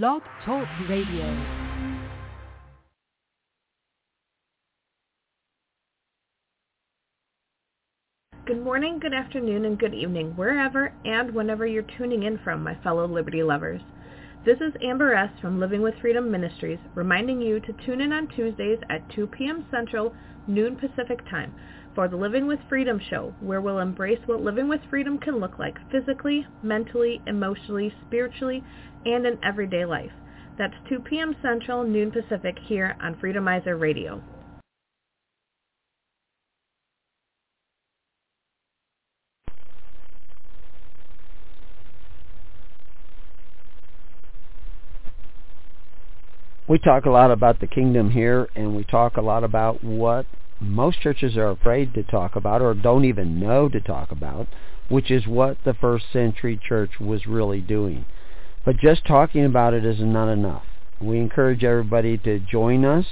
Blog Talk Radio. Good morning, good afternoon, and good evening, wherever and whenever you're tuning in from, my fellow Liberty lovers. This is Amber S. from Living with Freedom Ministries, reminding you to tune in on Tuesdays at 2 p.m. Central, noon Pacific Time, for the Living with Freedom show, where we'll embrace what living with freedom can look like physically, mentally, emotionally, spiritually, and in everyday life. That's 2 p.m. Central, noon Pacific here on Freedomizer Radio. we talk a lot about the kingdom here and we talk a lot about what most churches are afraid to talk about or don't even know to talk about, which is what the first century church was really doing. But just talking about it is not enough. We encourage everybody to join us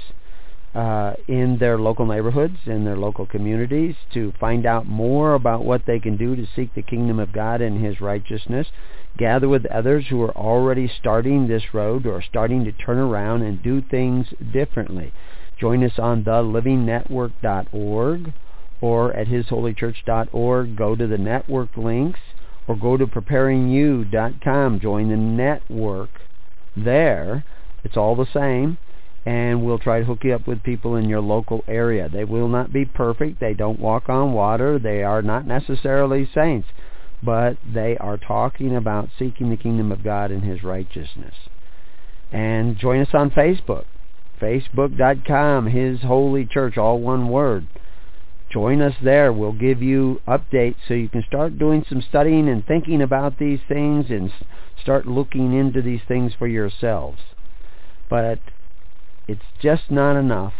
uh, in their local neighborhoods, in their local communities, to find out more about what they can do to seek the kingdom of God and His righteousness. Gather with others who are already starting this road or starting to turn around and do things differently. Join us on thelivingnetwork.org or at hisholychurch.org. Go to the network links or go to preparingyou.com. Join the network there. It's all the same and we'll try to hook you up with people in your local area. They will not be perfect. They don't walk on water. They are not necessarily saints, but they are talking about seeking the kingdom of God and his righteousness. And join us on Facebook, facebook.com, His Holy Church, all one word. Join us there. We'll give you updates so you can start doing some studying and thinking about these things and start looking into these things for yourselves. But it's just not enough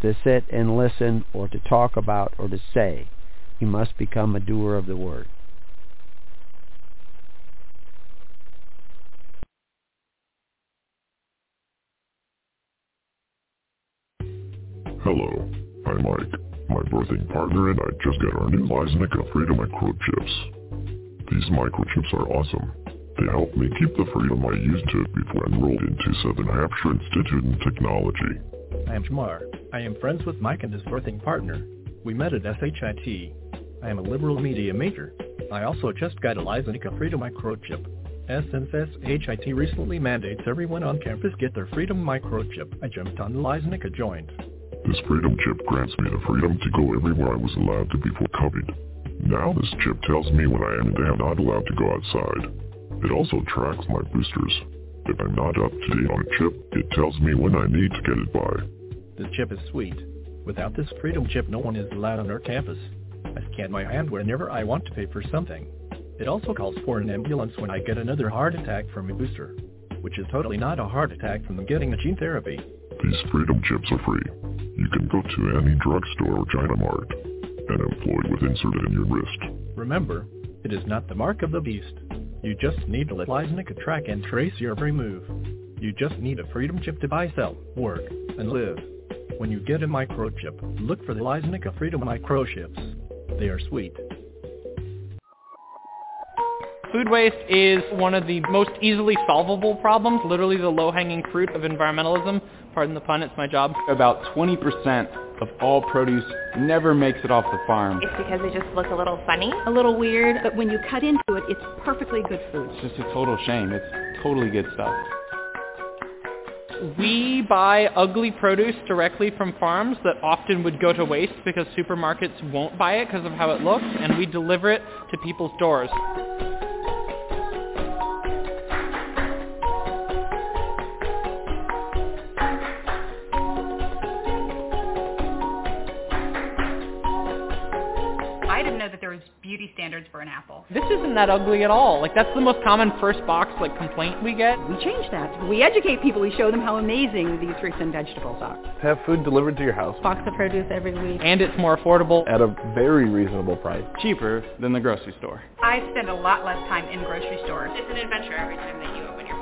to sit and listen or to talk about or to say. You must become a doer of the word. Hello, I'm Mike. My birthing partner and I just got our new Lysenica Freedom microchips. These microchips are awesome. They helped me keep the freedom I used to before I enrolled into Southern Hampshire Institute in Technology. I am Jamar. I am friends with Mike and his birthing partner. We met at SHIT. I am a liberal media major. I also just got a Lysenica Freedom microchip. As since SHIT recently mandates everyone on campus get their Freedom microchip, I jumped on the Lysenica joint. This Freedom chip grants me the freedom to go everywhere I was allowed to before COVID. Now this chip tells me when I am and am not allowed to go outside. It also tracks my boosters. If I'm not up to date on a chip, it tells me when I need to get it by. This chip is sweet. Without this Freedom chip, no one is allowed on our campus. I scan my hand whenever I want to pay for something. It also calls for an ambulance when I get another heart attack from a booster, which is totally not a heart attack from getting a gene therapy. These Freedom chips are free. You can go to any drugstore or China Mart and employ with inserted in your wrist. Remember, it is not the mark of the beast. You just need to let Lysenica track and trace your every move. You just need a freedom chip to buy, sell, work, and live. When you get a microchip, look for the Lysenica Freedom microchips. They are sweet. Food waste is one of the most easily solvable problems, literally the low-hanging fruit of environmentalism. Pardon the pun, it's my job. About 20% of all produce never makes it off the farm. It's because they just look a little funny. A little weird, but when you cut into it, it's perfectly good food. It's just a total shame. It's totally good stuff. We buy ugly produce directly from farms that often would go to waste because supermarkets won't buy it because of how it looks, and we deliver it to people's doors. Beauty standards for an apple. This isn't that ugly at all. Like that's the most common first box like complaint we get. We change that. We educate people. We show them how amazing these fruits and vegetables are. Have food delivered to your house. Box of produce every week. And it's more affordable. At a very reasonable price. Cheaper than the grocery store. I spend a lot less time in grocery stores. It's an adventure every time that you open your box.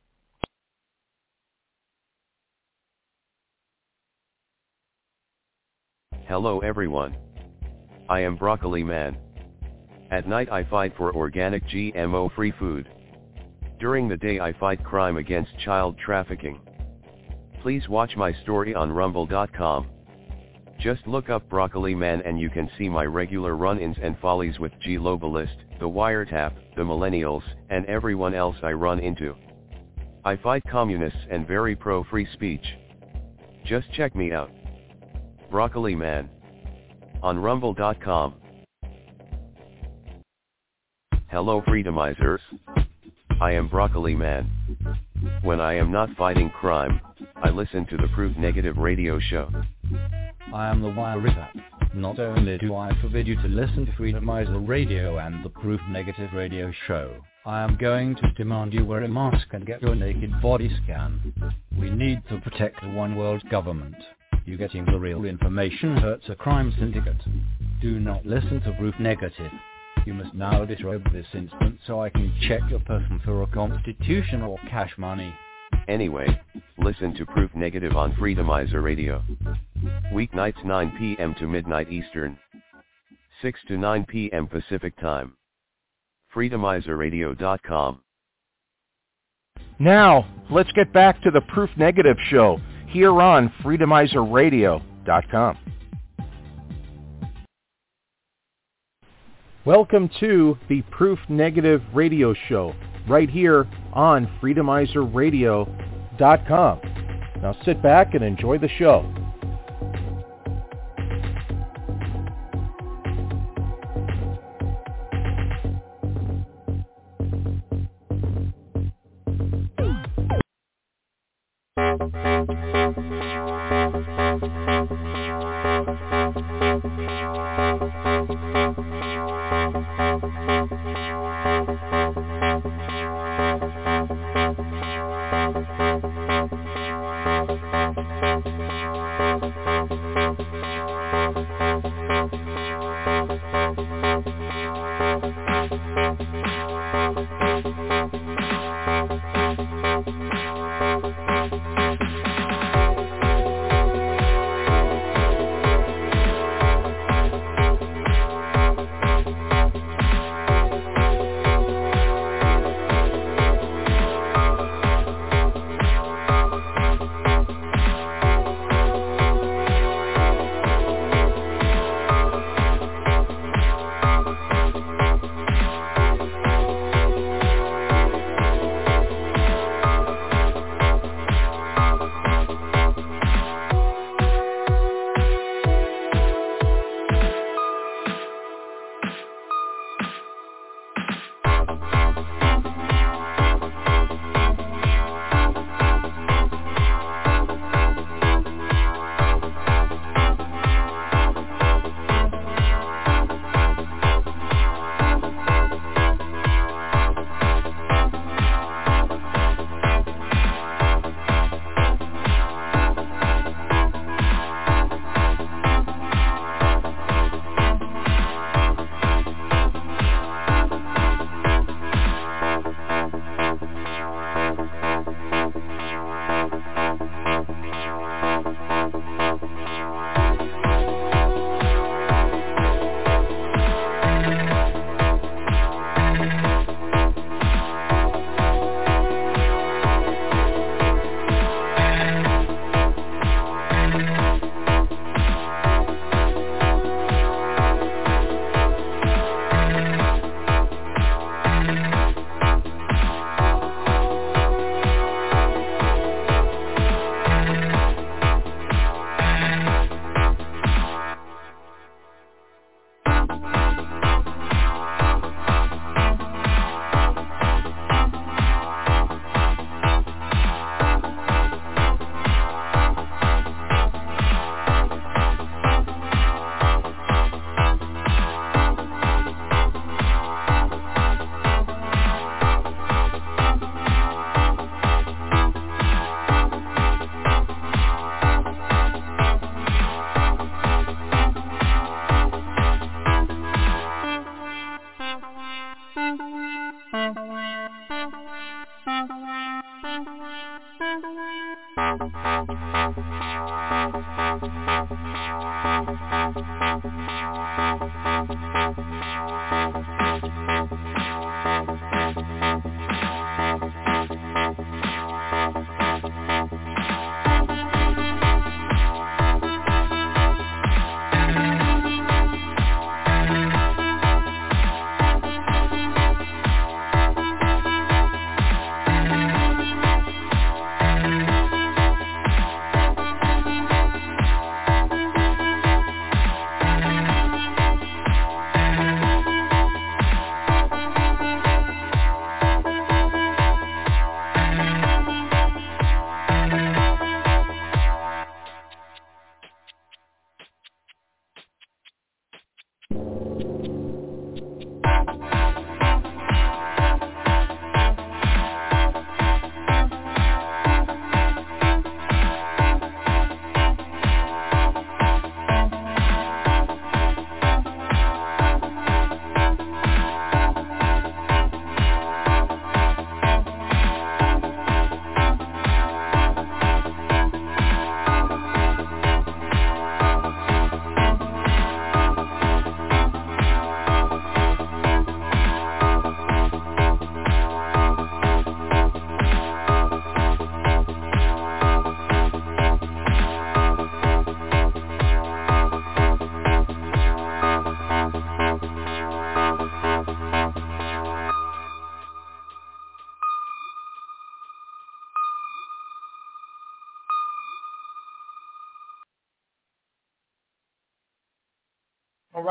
Hello everyone. I am Broccoli Man. At night I fight for organic GMO-free food. During the day I fight crime against child trafficking. Please watch my story on rumble.com. Just look up Broccoli Man and you can see my regular run-ins and follies with Globalist, the Wiretap, the Millennials, and everyone else I run into. I fight communists and very pro-free speech. Just check me out. Broccoli Man. On rumble.com. Hello Freedomizers. I am Broccoli Man. When I am not fighting crime, I listen to the Proof Negative radio show. I am the Wire Wiretap. Not only do I forbid you to listen to Freedomizer Radio and the Proof Negative radio show, I am going to demand you wear a mask and get your naked body scanned. We need to protect the one world government. You getting the real information hurts a crime syndicate. Do not listen to Proof Negative. You must now disrobe this instant so I can check your person for a constitution or cash money. Anyway, listen to Proof Negative on Freedomizer Radio. Weeknights 9 p.m. to midnight Eastern. 6 to 9 p.m. Pacific Time. Freedomizerradio.com. Now, let's get back to the Proof Negative show here on freedomizerradio.com. Welcome to the Proof Negative radio show right here on freedomizerradio.com. Now sit back and enjoy the show.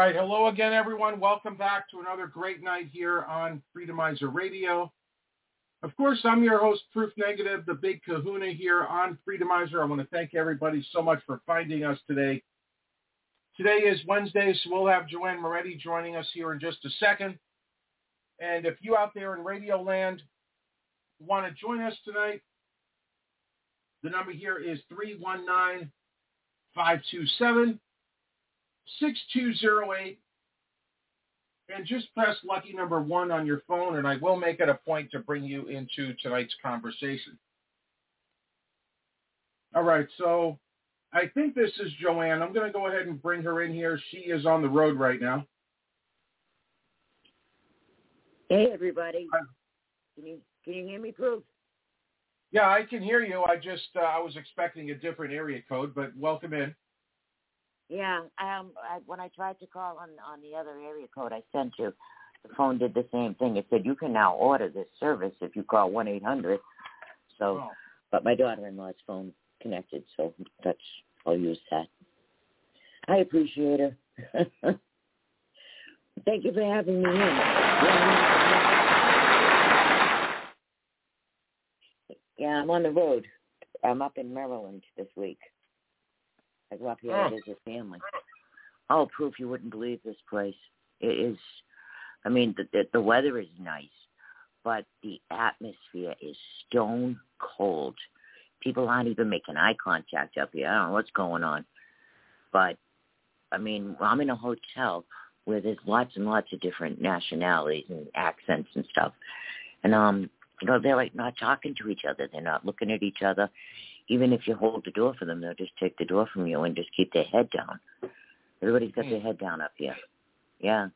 Right. Hello again, everyone. Welcome back to another great night here on Freedomizer Radio. Of course, I'm your host, Proof Negative, the big kahuna here on Freedomizer. I want to thank everybody so much for finding us today. Today is Wednesday, so we'll have Joanne Moretti joining us here in just a second. And if you out there in Radio Land want to join us tonight, the number here is 319 527 6208 and just press lucky number one on your phone and I will make it a point to bring you into tonight's conversation. All right, so I think this is Joanne. I'm going to go ahead and bring her in here. She is on the road right now. Hey, everybody. Can you can you hear me, Proof? Yeah, I can hear you. I just uh, I was expecting a different area code, but welcome in. Yeah, um, I, when I tried to call on on the other area code I sent you, the phone did the same thing. It said you can now order this service if you call one eight hundred. So, Oh. but my daughter-in-law's phone connected, so that's I'll use that. I appreciate her. Thank you for having me in. Yeah, I'm on the road. I'm up in Maryland this week. Up here Oh. to visit family. Oh, proof you wouldn't believe this place. It is. I mean, the the, the weather is nice, but the atmosphere is stone cold. People aren't even making eye contact up here. I don't know what's going on, but I mean, I'm in a hotel where there's lots and lots of different nationalities and accents and stuff, and um, you know, they're like not talking to each other. They're not looking at each other. Even if you hold the door for them, they'll just take the door from you and just keep their head down. Everybody's got their head down up here. Yeah.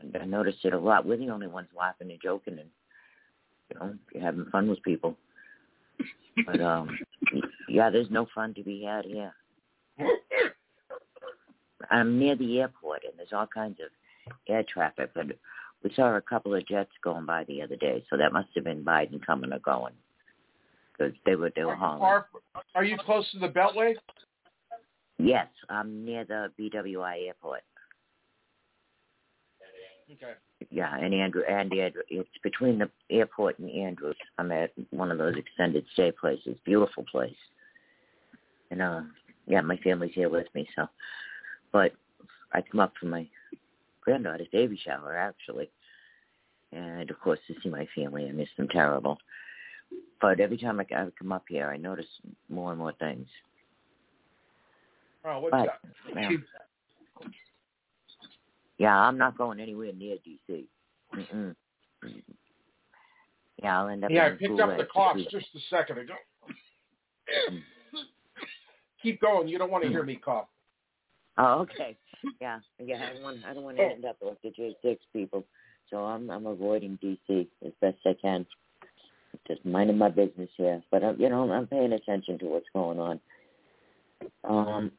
And I noticed it a lot. We're the only ones laughing and joking and, you know, you're having fun with people. But, um, yeah, there's no fun to be had here. I'm near the airport and there's all kinds of air traffic, but we saw a couple of jets going by the other day, so that must have been Biden coming or going because they were they were hauling. Are, are you close to the Beltway? Yes, I'm near the BWI airport. Okay. Yeah, and Andrew and Andrew, it's between the airport and Andrews. I'm at one of those extended stay places. Beautiful place. And uh, yeah, my family's here with me. So, but I come up for my granddaughter's baby shower actually, and of course to see my family. I miss them terrible. But every time I, I come up here, I notice more and more things. Oh, what's But, up? yeah. Yeah, I'm not going anywhere near DC. Mm-mm. Yeah, I'll end up. Yeah, I picked up the coughs just a second ago. Mm. Keep going. You don't want to hear mm. me cough. Oh, okay. Yeah, yeah. I don't want. I don't want to oh. end up like the J6 people. So I'm I'm avoiding DC as best I can. Just minding my business here, but I'm, you know I'm paying attention to what's going on. Um,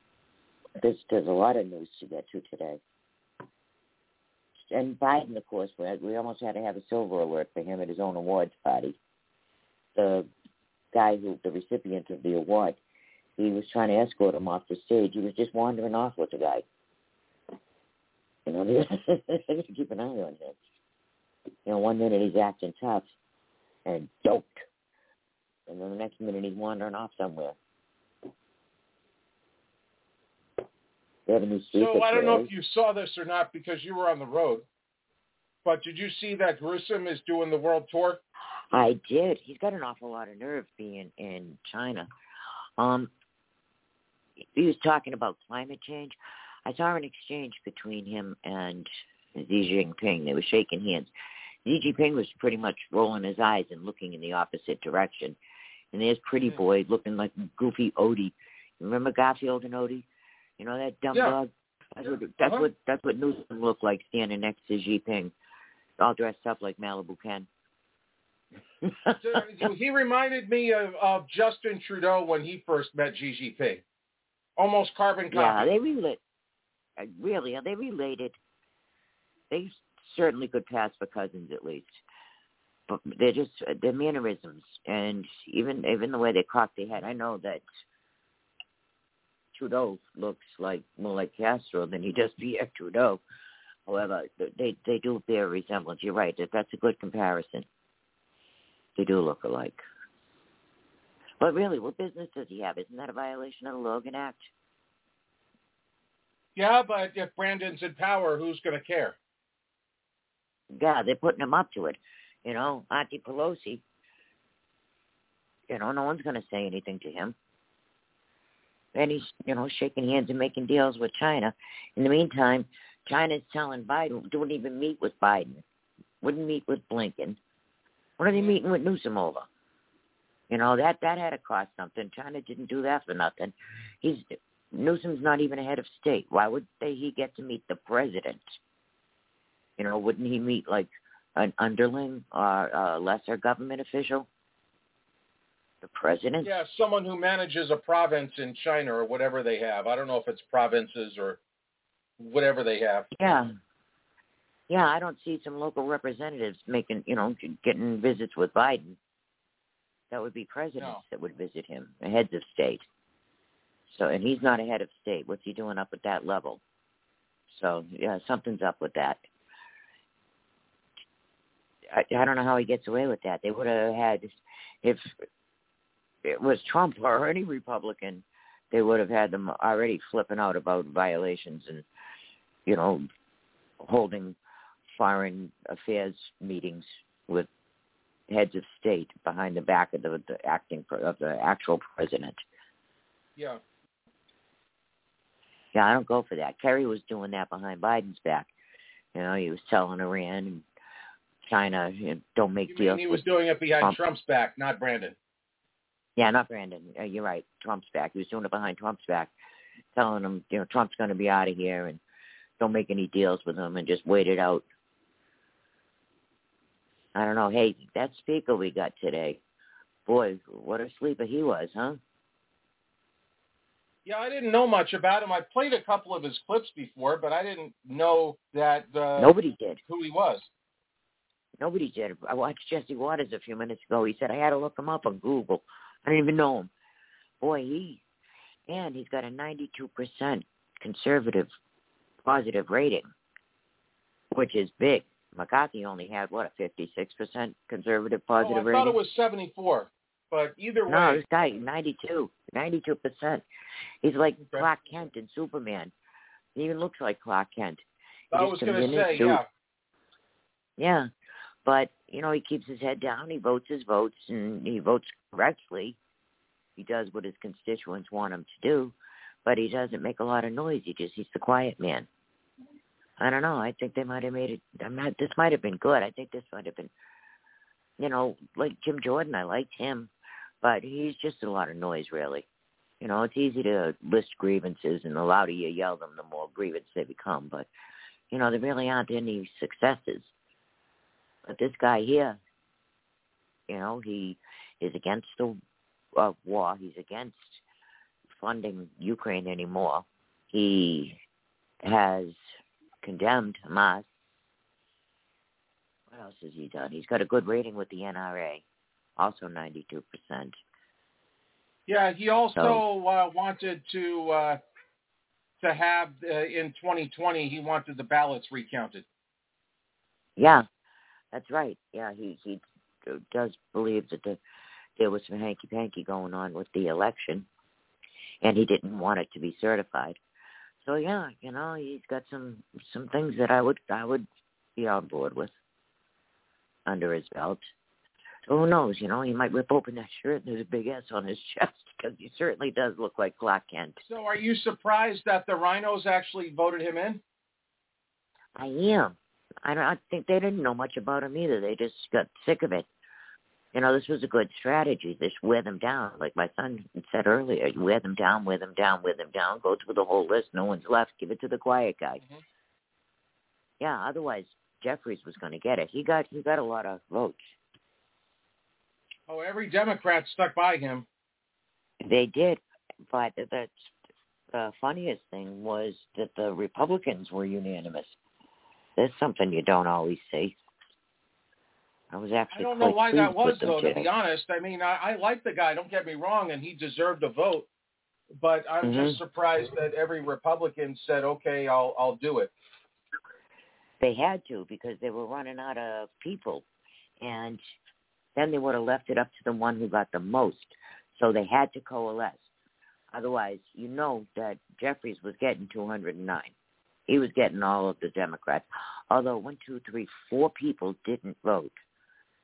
there's there's a lot of news to get to today. And Biden, of course, we, we almost had to have a silver alert for him at his own awards party. The guy who, the recipient of the award, he was trying to escort him off the stage. He was just wandering off with the guy. You know, keep an eye on him. You know, one minute he's acting tough and doped, and then the next minute he's wandering off somewhere. They have a new So I don't know if you saw this or not because you were on the road. But did you see that Newsom is doing the world tour? I did. He's got an awful lot of nerve being in China. Um, he was talking about climate change. I saw an exchange between him and Xi Jinping. They were shaking hands. Xi Jinping was pretty much rolling his eyes and looking in the opposite direction. And there's Pretty Boy looking like goofy Odie. Remember Garfield and Odie? You know that dumb Yeah. dog? That's what that's Uh-huh. what that's what Newsom looked like standing next to Xi Jinping, all dressed up like Malibu Ken. he reminded me of, of Justin Trudeau when he first met Xi Jinping. Almost carbon copy. Yeah, they relate. uh, Really, are they related? They certainly could pass for cousins at least. But they're just their mannerisms and even even the way they cock their head. I know that Trudeau looks like more like Castro than he does Pierre Trudeau. However, they they do bear resemblance. You're right. That that's a good comparison. They do look alike. But really, what business does he have? Isn't that a violation of the Logan Act? Yeah, but if Brandon's in power, who's going to care? Yeah, they're putting him up to it. You know, Auntie Pelosi. You know, no one's going to say anything to him. And he's, you know, shaking hands and making deals with China. In the meantime, China's telling Biden, don't even meet with Biden. Wouldn't meet with Blinken. What are they meeting with Newsom over? You know, that that had to cost something. China didn't do that for nothing. He's Newsom's not even a head of state. Why would they, he get to meet the president? You know, wouldn't he meet like an underling or a lesser government official? The president? Yeah, someone who manages a province in China or whatever they have. I don't know if it's provinces or whatever they have. Yeah. Yeah, I don't see some local representatives making, you know, getting visits with Biden. That would be presidents No. that would visit him, the heads of state. So, and he's not a head of state. What's he doing up at that level? So, yeah, something's up with that. I, I don't know how he gets away with that. They would have had, if it was Trump or any Republican, they would have had them already flipping out about violations and, you know, holding foreign affairs meetings with heads of state behind the back of the, the acting of the actual president. Yeah. Yeah, I don't go for that. Kerry was doing that behind Biden's back. You know, he was telling Iran and China, you know, don't make You deals. he was doing it behind Trump. Trump's back, not Brandon? Yeah, not Brandon. Uh, you're right. Trump's back. He was doing it behind Trump's back, telling him, you know, Trump's going to be out of here and don't make any deals with him and just wait it out. I don't know. Hey, that speaker we got today, boy, what a sleeper he was, huh? Yeah, I didn't know much about him. I played a couple of his clips before, but I didn't know that uh, Nobody did. who he was. Nobody did. I watched Jesse Watters a few minutes ago. He said I had to look him up on Google. I didn't even know him. Boy, he and he's got a 92% conservative positive rating, which is big. McCarthy only had what a 56% conservative Oh, positive I rating. I thought it was 74, but either no, way, this guy 92, 92%. He's like Clark Kent in Superman. He even looks like Clark Kent. He I was going to say, suit. yeah. Yeah. But, you know, he keeps his head down, he votes his votes and he votes correctly. He does what his constituents want him to do, but he doesn't make a lot of noise. He just he's the quiet man. I don't know. I think they might have made it I'm not this might have been good. I think this might have been you know, like Jim Jordan, I liked him, but he's just a lot of noise, really. You know, it's easy to list grievances, and the louder you yell them, the more grievance they become. But you know, there really aren't any successes. But this guy here, you know, he is against the uh, war. He's against funding Ukraine anymore. He has condemned Hamas. What else has he done? He's got a good rating with the NRA, also 92%. Yeah, he also so, uh, wanted to uh, to have uh, in 2020. He wanted the ballots recounted. Yeah, that's right. Yeah, he he does believe that the, there was some hanky panky going on with the election, and he didn't want it to be certified. So yeah, you know, he's got some some things that I would I would be on board with under his belt. So who knows? You know, he might rip open that shirt and there's a big S on his chest because he certainly does look like Clark Kent. So are you surprised that the RINOs actually voted him in? I am. I don't I think they didn't know much about him either. They just got sick of it. You know, this was a good strategy. Just wear them down, like my son said earlier. You wear them down, wear them down, wear them down. Go through the whole list. No one's left. Give it to the quiet guy. Mm-hmm. Yeah. Otherwise, Jeffries was going to get it. He got he got a lot of votes. Oh, every Democrat stuck by him. They did, but the, the funniest thing was that the Republicans were unanimous. There's something you don't always see. I was actually. I don't know why that was though. Today. To be honest, I mean, I, I like the guy. Don't get me wrong, and he deserved a vote. But I'm mm-hmm. just surprised that every Republican said, "Okay, I'll I'll do it." They had to because they were running out of people, and then they would have left it up to the one who got the most. So they had to coalesce. Otherwise, you know that Jeffries was getting 209. He was getting all of the Democrats. Although one, two, three, four people didn't vote.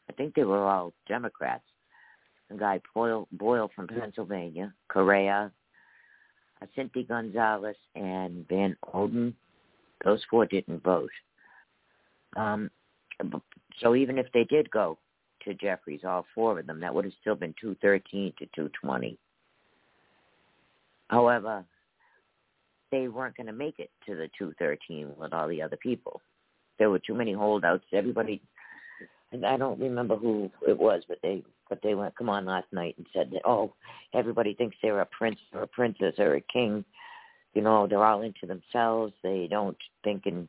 I think they were all Democrats. A guy Boyle, Boyle from Pennsylvania, Correa, Cynthia Gonzalez, and Van Orden. Those four didn't vote. Um, so even if they did go, to Jeffries, all four of them. That would have still been 213 to 220. However, they weren't going to make it to the 213 with all the other people. There were too many holdouts. Everybody, and I don't remember who it was, but they but they went come on last night and said that oh, everybody thinks they're a prince or a princess or a king. You know, they're all into themselves. They don't think in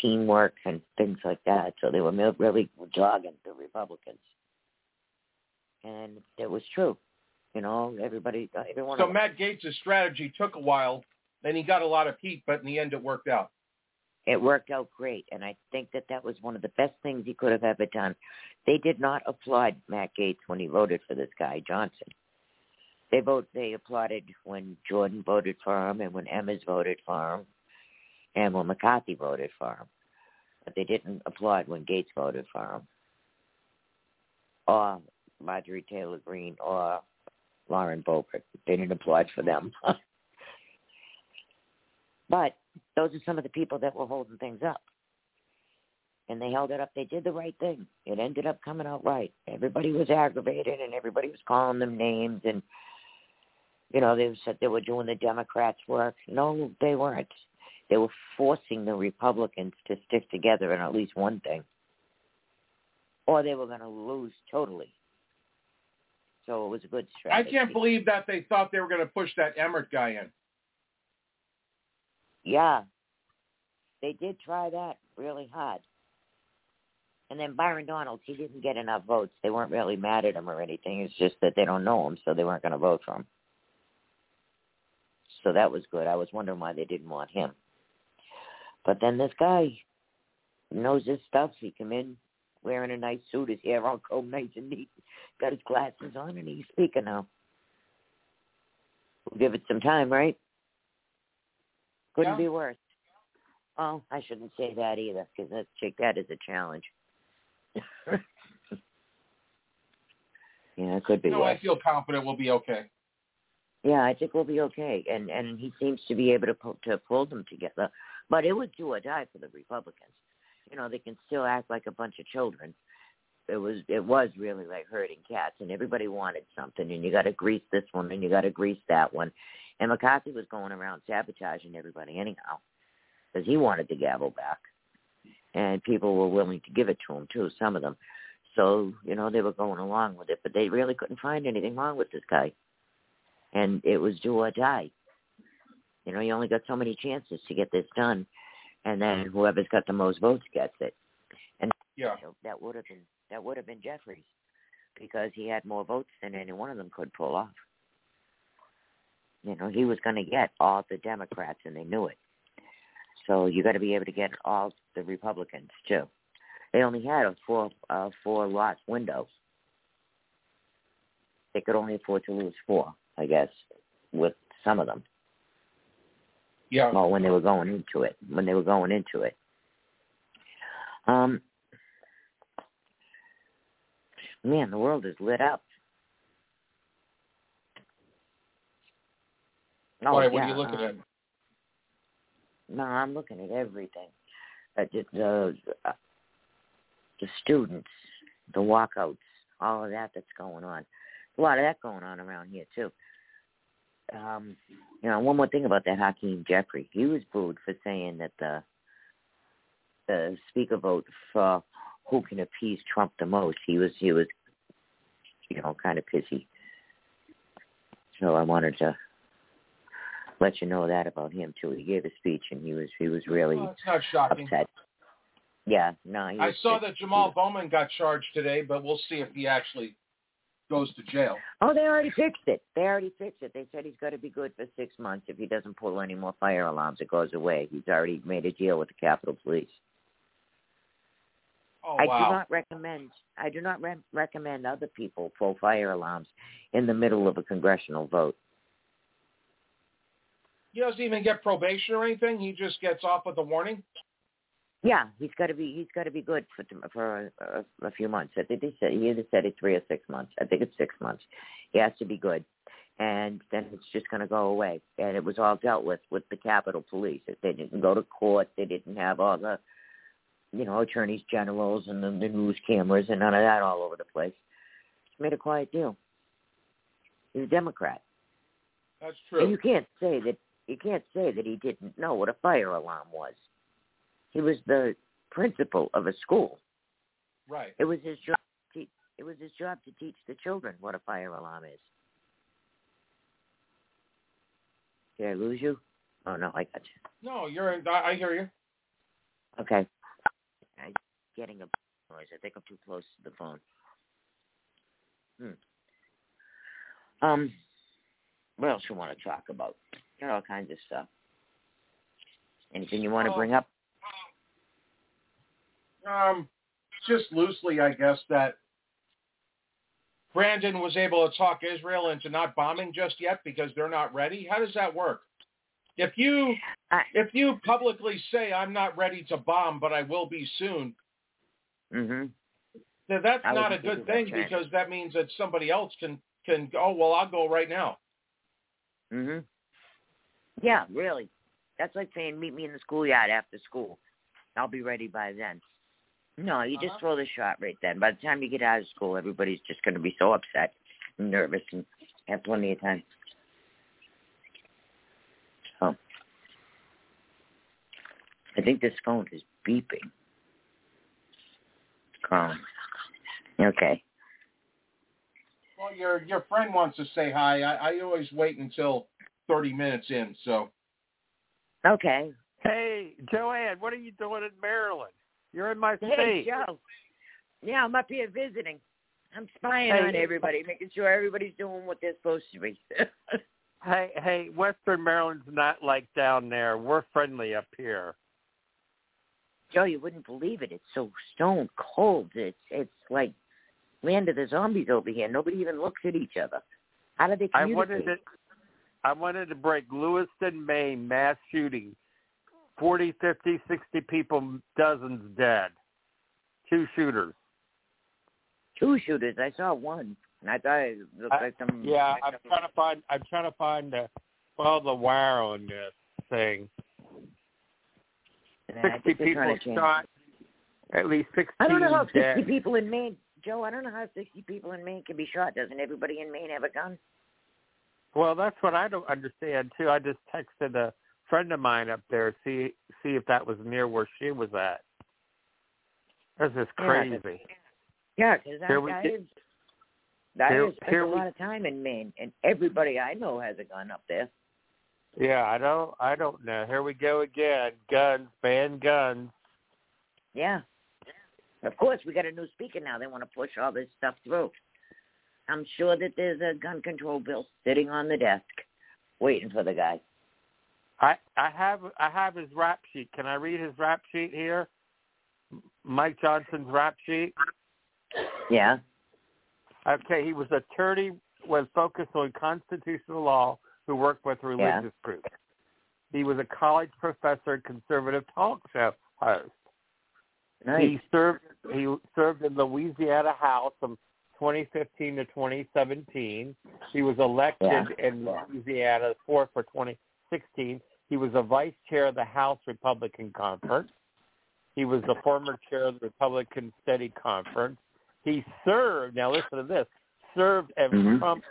teamwork and things like that. So they were really dogging the Republicans, and it was true. You know, everybody, everyone. So Matt Gaetz' strategy took a while. Then he got a lot of heat, but in the end, it worked out. It worked out great, and I think that that was one of the best things he could have ever done. They did not applaud Matt Gaetz when he voted for this guy Johnson. They vote. They applauded when Jordan voted for him, and when Emmons voted for him, and when McCarthy voted for him. But they didn't applaud when Gaetz voted for him. Or Marjorie Taylor Greene or Lauren Boebert. They didn't applaud for them. but those are some of the people that were holding things up. And they held it up. They did the right thing. It ended up coming out right. Everybody was aggravated and everybody was calling them names and you know, they said they were doing the Democrats' work. No, they weren't. They were forcing the Republicans to stick together in at least one thing, or they were going to lose totally. So it was a good strategy. I can't believe that they thought they were going to push that Emmer guy in. Yeah, they did try that really hard. And then Byron Donalds, he didn't get enough votes. They weren't really mad at him or anything. It's just that they don't know him, so they weren't going to vote for him. So that was good. I was wondering why they didn't want him. But then this guy knows his stuff. He come in wearing a nice suit, his hair all combed nice and neat, got his glasses on, and he's speaking now. We'll give it some time, right? Couldn't yeah. be worse. Well, I shouldn't say that either, because let's take that as a challenge. yeah, it could be no, worse. I feel confident we'll be okay. Yeah, I think we'll be okay, and and he seems to be able to pull, to pull them together. But it was do or die for the Republicans. You know, they can still act like a bunch of children, it was it was really like herding cats, and everybody wanted something, and you got to grease this one, and you got to grease that one, and McCarthy was going around sabotaging everybody anyhow, because he wanted the gavel back, and people were willing to give it to him too, some of them. So you know they were going along with it, but they really couldn't find anything wrong with this guy, and it was do or die. You know, you only got so many chances to get this done, and then mm. whoever's got the most votes gets it. And yeah. that would have been that would have been Jeffries because he had more votes than any one of them could pull off. You know, he was going to get all the Democrats, and they knew it. So you got to be able to get all the Republicans too. They only had a four uh, four lot window. They could only afford to lose four, I guess, with some of them. Yeah. Well, when they were going into it, when they were going into it. Um, man, the world is lit up. Oh, Why? yeah, What are you looking um, at? No, I'm looking at everything. Uh, the the, uh, the students, the walkouts, all of that that's going on. A lot of that going on around here too. Um, you know, one more thing about that Hakeem Jeffrey. He was booed for saying that the the speaker vote for who can appease Trump the most. He was he was you know, kind of pissy. So I wanted to let you know that about him too. He gave a speech and he was he was really Well, not shocking. upset. Yeah, no, I saw that Jamal Bowman got charged today, but we'll see if he actually goes to jail. Oh, they already fixed it. They already fixed it. They said he's got to be good for six months. If he doesn't pull any more fire alarms, it goes away. He's already made a deal with the Capitol Police. Oh I wow. do not recommend. I do not re- recommend other people pull fire alarms in the middle of a congressional vote. He doesn't even get probation or anything. He just gets off with a warning. Yeah, he's got to be. He's got to be good for for a, a, a few months. I think they said he either said it's three or six months. I think it's six months. He has to be good, and then it's just going to go away. And it was all dealt with with the Capitol Police. They didn't go to court. They didn't have all the, you know, attorneys generals and the, the news cameras and none of that all over the place. Just made a quiet deal. He's a Democrat. That's And true. you can't say that you can't say that he didn't know what a fire alarm was. He was the principal of a school. Right. It was his job. To teach, it was his job to teach the children what a fire alarm is. Did I lose you? Oh no, I got you. No, you're. In, I, I hear you. Okay. Getting a noise. I think I'm too close to the phone. Hmm. Um. What else you want to talk about? Got all kinds of stuff. Anything you want to Oh. bring up? Um, just loosely, I guess that Brandon was able to talk Israel into not bombing just yet because they're not ready. How does that work? If you if you publicly say I'm not ready to bomb, but I will be soon, Mhm. then that's I not a good thing because that means that somebody else can can go. Oh, well, I'll go right now. Mhm. Yeah, really. That's like saying meet me in the schoolyard after school. I'll be ready by then. No, you just Uh-huh. throw the shot right then. By the time you get out of school, everybody's just going to be so upset, and nervous, and have plenty of time. So, I think this phone is beeping. Calm. Okay. Well, your your friend wants to say hi. I, I always wait until thirty minutes in. So Okay. Hey, Joanne, what are you doing in Maryland? You're in my state. Hey, state. Joe. Yeah, I'm up here visiting. I'm spying Hey. on everybody, making sure everybody's doing what they're supposed to be. Hey, hey, Western Maryland's not like down there. We're friendly up here. Joe, you wouldn't believe it. It's so stone cold. It's it's like land of the zombies over here. Nobody even looks at each other. How do they communicate? I wanted to I wanted to break Lewiston, Maine mass shooting. Forty, fifty, sixty people, dozens dead. Two shooters. Two shooters. I saw one, and I thought it looked I- like some. Yeah, like I'm trying to find I'm trying to find the well the wire on this thing. And Sixty people trying to change- shot. At least sixteen I don't know how dead. sixty people in Maine. Joe, I don't know how 60 people in Maine can be shot. Doesn't everybody in Maine have a gun? Well, that's what I don't understand too. I just texted a friend of mine up there see see if that was near where she was at. That's just crazy. Yeah, because Here I, we I, get- have, I here- spent here a we- lot of time in Maine, and everybody I know has a gun up there. Yeah, I don't I don't know. Here we go again. Guns, ban guns. Yeah. Of course, we got a new speaker now. They want to push all this stuff through. I'm sure that there's a gun control bill sitting on the desk, waiting for the guy. I I have I have his rap sheet. Can I read his rap sheet here? Mike Johnson's rap sheet. Yeah. Okay, he was attorney was focused on constitutional law who worked with religious groups. He was a college professor and conservative talk show host. Nice. He served he served in the Louisiana House from 2015 to 2017. He was elected Yeah. in Louisiana fourth for 2016. He was a vice chair of the House Republican Conference. He was the former chair of the Republican Study Conference. He served, now listen to this, served as Mhm. Trump's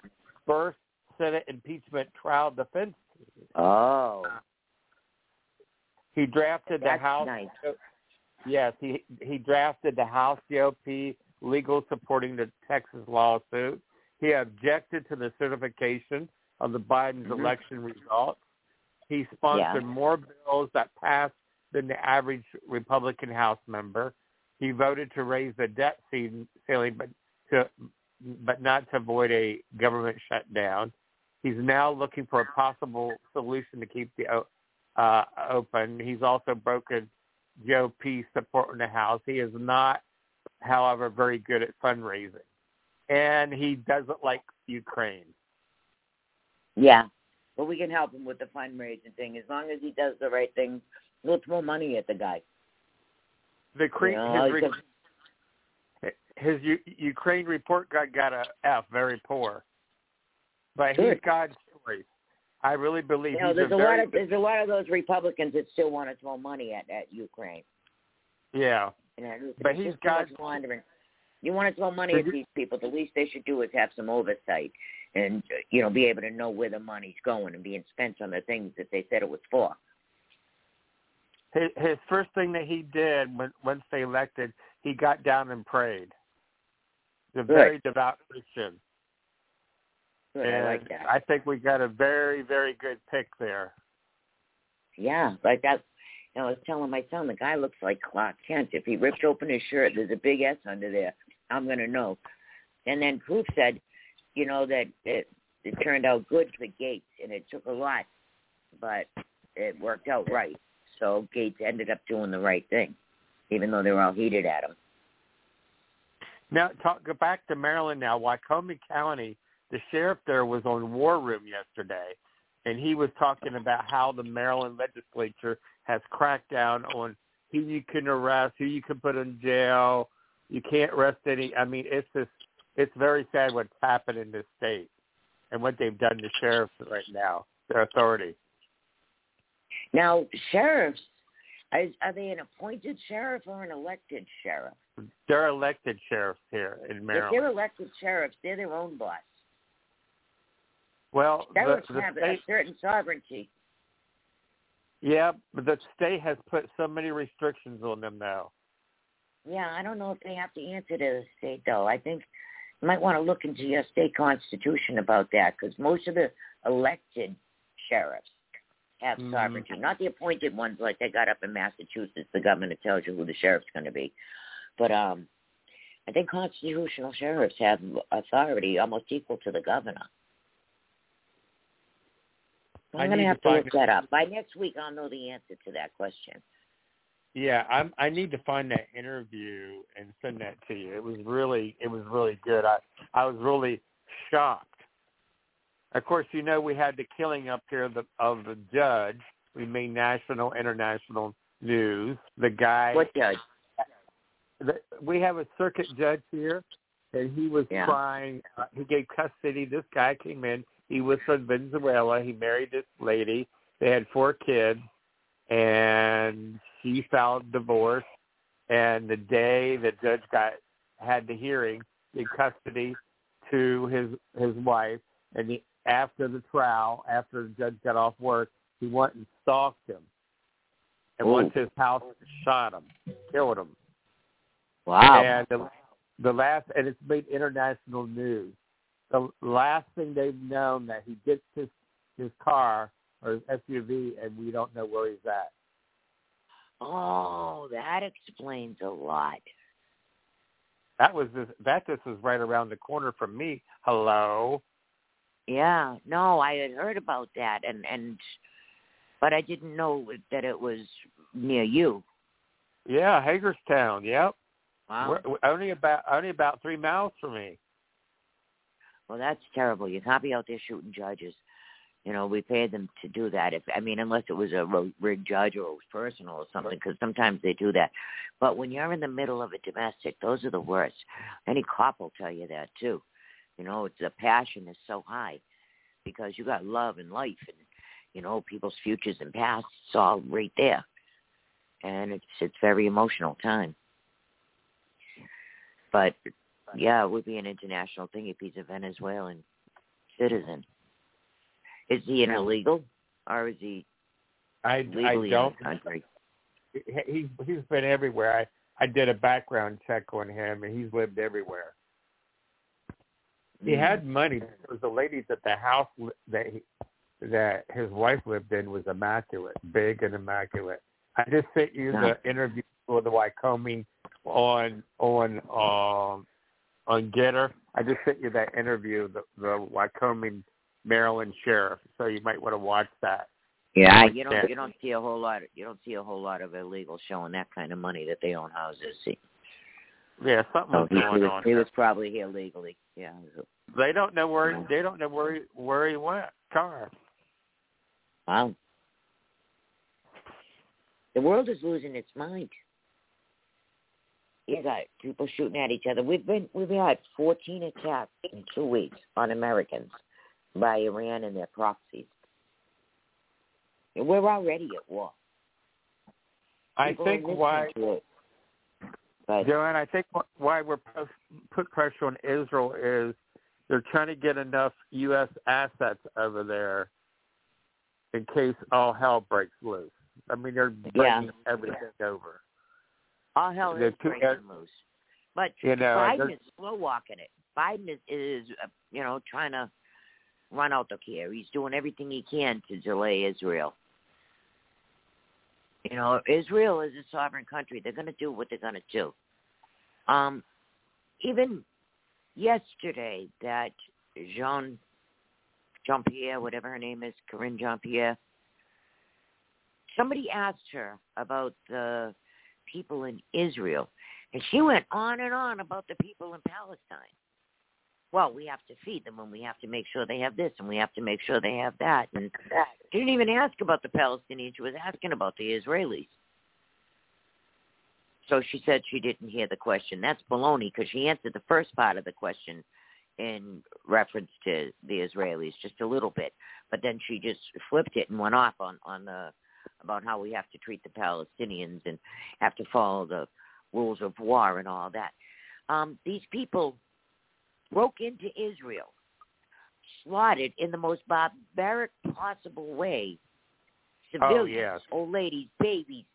first Senate impeachment trial defense team. Oh. He drafted the House. nice. Yes, he he drafted the House GOP legal supporting the Texas lawsuit. He objected to the certification of the Biden's Mhm. election results. He sponsored Yeah. more bills that passed than the average Republican House member. He voted to raise the debt ceiling, ceiling, but to but not to avoid a government shutdown. He's now looking for a possible solution to keep the o- uh, open. He's also broken Joe P. support in the House. He is not, however, very good at fundraising, and he doesn't like Ukraine. Yeah. But we can help him with the fundraising thing as long as he does the right thing. We'll throw money at the guy. The cre- You know, his, re- his U- Ukraine report got got a F, very poor, but Good. he's God's choice. I really believe You know, he's there's a a lot of there's a lot of those Republicans that still want to throw money at at Ukraine. yeah. There's But he's just too much got- laundering. You want to throw money at these people? The least they should do is have some oversight, and you know, be able to know where the money's going and being spent on the things that they said it was for. His, his first thing that he did when once they elected, he got down and prayed. He's a very devout Christian. Good, and I like that. I think we got a very, very good pick there. Yeah, like that. You know, I was telling my son, the guy looks like Clark Kent. If he ripped open his shirt, there's a big S under there. I'm gonna know. And then Proof said, you know, that it, it turned out good for Gaetz, and it took a lot, but it worked out right. So Gaetz ended up doing the right thing, even though they were all heated at him. Now, talk go back to Maryland. Now, Wicomico County, the sheriff there was on War Room yesterday, and he was talking about how the Maryland legislature has cracked down on who you can arrest, who you can put in jail. You can't arrest any. I mean, it's just it's very sad what's happened in this state and what they've done to sheriffs right now, their authority. Now, sheriffs, are, are they an appointed sheriff or an elected sheriff? They're elected sheriffs here in Maryland. If they're elected sheriffs, they're their own boss. Well, the, Sheriffs the have a state, certain sovereignty. yeah, but the state has put so many restrictions on them now. Yeah, I don't know if they have to answer to the state though. I think you might want to look into your state constitution about that because most of the elected sheriffs have Mhm. sovereignty, not the appointed ones like they got up in Massachusetts. The governor tells you who the sheriff's going to be, but um, I think constitutional sheriffs have authority almost equal to the governor. I'm going to have to look that up. By next week, I'll know the answer to that question. Yeah, I'm. I need to find that interview and send that to you. It was really, it was really good. I, I was really shocked. Of course, you know we had the killing up here of the, of the judge. We made national, international news. The guy. What judge? The, we have a circuit judge here, and he was Yeah. trying. Uh, he gave custody. This guy came in. He was from Venezuela. He married this lady. They had four kids, and she filed divorce. And the day the judge got had the hearing, the custody to his his wife, and the, after the trial, after the judge got off work, he went and stalked him, and Ooh. went to his house and shot him, killed him. Wow. And the, the last, and it's made international news. The last thing they've known that he gets his his car or his SUV, and we don't know where he's at. Oh, that explains a lot. That was this, that just was right around the corner from me. Hello. Yeah, no, I had heard about that, and and but I didn't know that it was near you. Yeah, Hagerstown. Yep. Wow. We're, we're only about only about three miles from me. Well, that's terrible. You can't be out there shooting judges. You know, we paid them to do that. If I mean, unless it was a rigged judge or it was personal or something, because sometimes they do that. But when you're in the middle of a domestic, those are the worst. Any cop will tell you that too. You know, it's the passion is so high because you got love and life and you know people's futures and pasts. All right there, and it's it's very emotional time. But yeah, it would be an international thing if he's a Venezuelan citizen. Is he an illegal or is he I legally I don't. in the country? He he's been everywhere. I I did a background check on him, and he's lived everywhere. He Mm. had money. There was a lady that the house that he, that his wife lived in was immaculate, big and immaculate. I just sent you the interview with the Wicomico on on um on Gettr. I just sent you that interview, the the Wicomico Maryland sheriff. So you might want to watch that. Yeah, you don't you don't see a whole lot you don't see a whole lot of illegals showing that kind of money that they own houses. See, Yeah, something so was going was, on. he was probably here legally. Yeah. They don't know where they don't know where he, where he went. Car. Wow. The world is losing its mind. You got people shooting at each other. We've been we've had fourteen attacks in two weeks on Americans by Iran and their proxies. And we're already at war. I think why, But Joanne, I think why we're put, pressure on Israel is they're trying to get enough U.S. assets over there in case all hell breaks loose. I mean, they're Yeah. everything over. All hell is breaking loose. But You know, Biden is slow walking it. Biden is, is uh, you know, trying to run out the care. He's doing everything he can to delay Israel. You know, Israel is a sovereign country. They're going to do what they're going to do. Um, even yesterday, that Jean Jean Pierre, whatever her name is, Karine Jean Pierre, somebody asked her about the people in Israel, and she went on and on about the people in Palestine. Well, we have to feed them, and we have to make sure they have this, and we have to make sure they have that, and she didn't even ask about the Palestinians. She was asking about the Israelis. So she said she didn't hear the question. That's baloney because she answered the first part of the question in reference to the Israelis just a little bit, but then she just flipped it and went off on on the about how we have to treat the Palestinians and have to follow the rules of war and all that. Um, these people broke into Israel, slaughtered in the most barbaric possible way civilians, yes. old ladies, babies,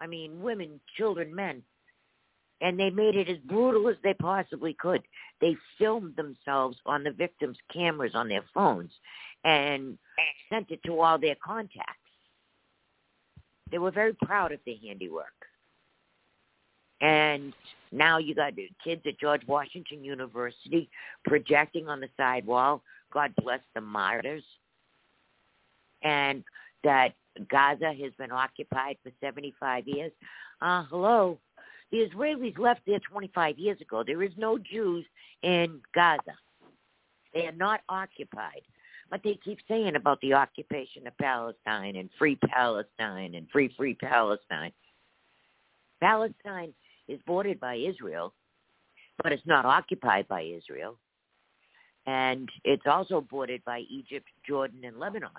I mean, women, children, men. And they made it as brutal as they possibly could. They filmed themselves on the victims' cameras on their phones and sent it to all their contacts. They were very proud of their handiwork. And now you got kids at George Washington University projecting on the sidewall, God bless the martyrs. And that Gaza has been occupied for 75 years. Uh, hello. The Israelis left there 25 years ago. There is no Jews in Gaza. They are not occupied. But they keep saying about the occupation of Palestine and free Palestine and free, free Palestine. Palestine is bordered by Israel, but it's not occupied by Israel. And it's also bordered by Egypt, Jordan, and Lebanon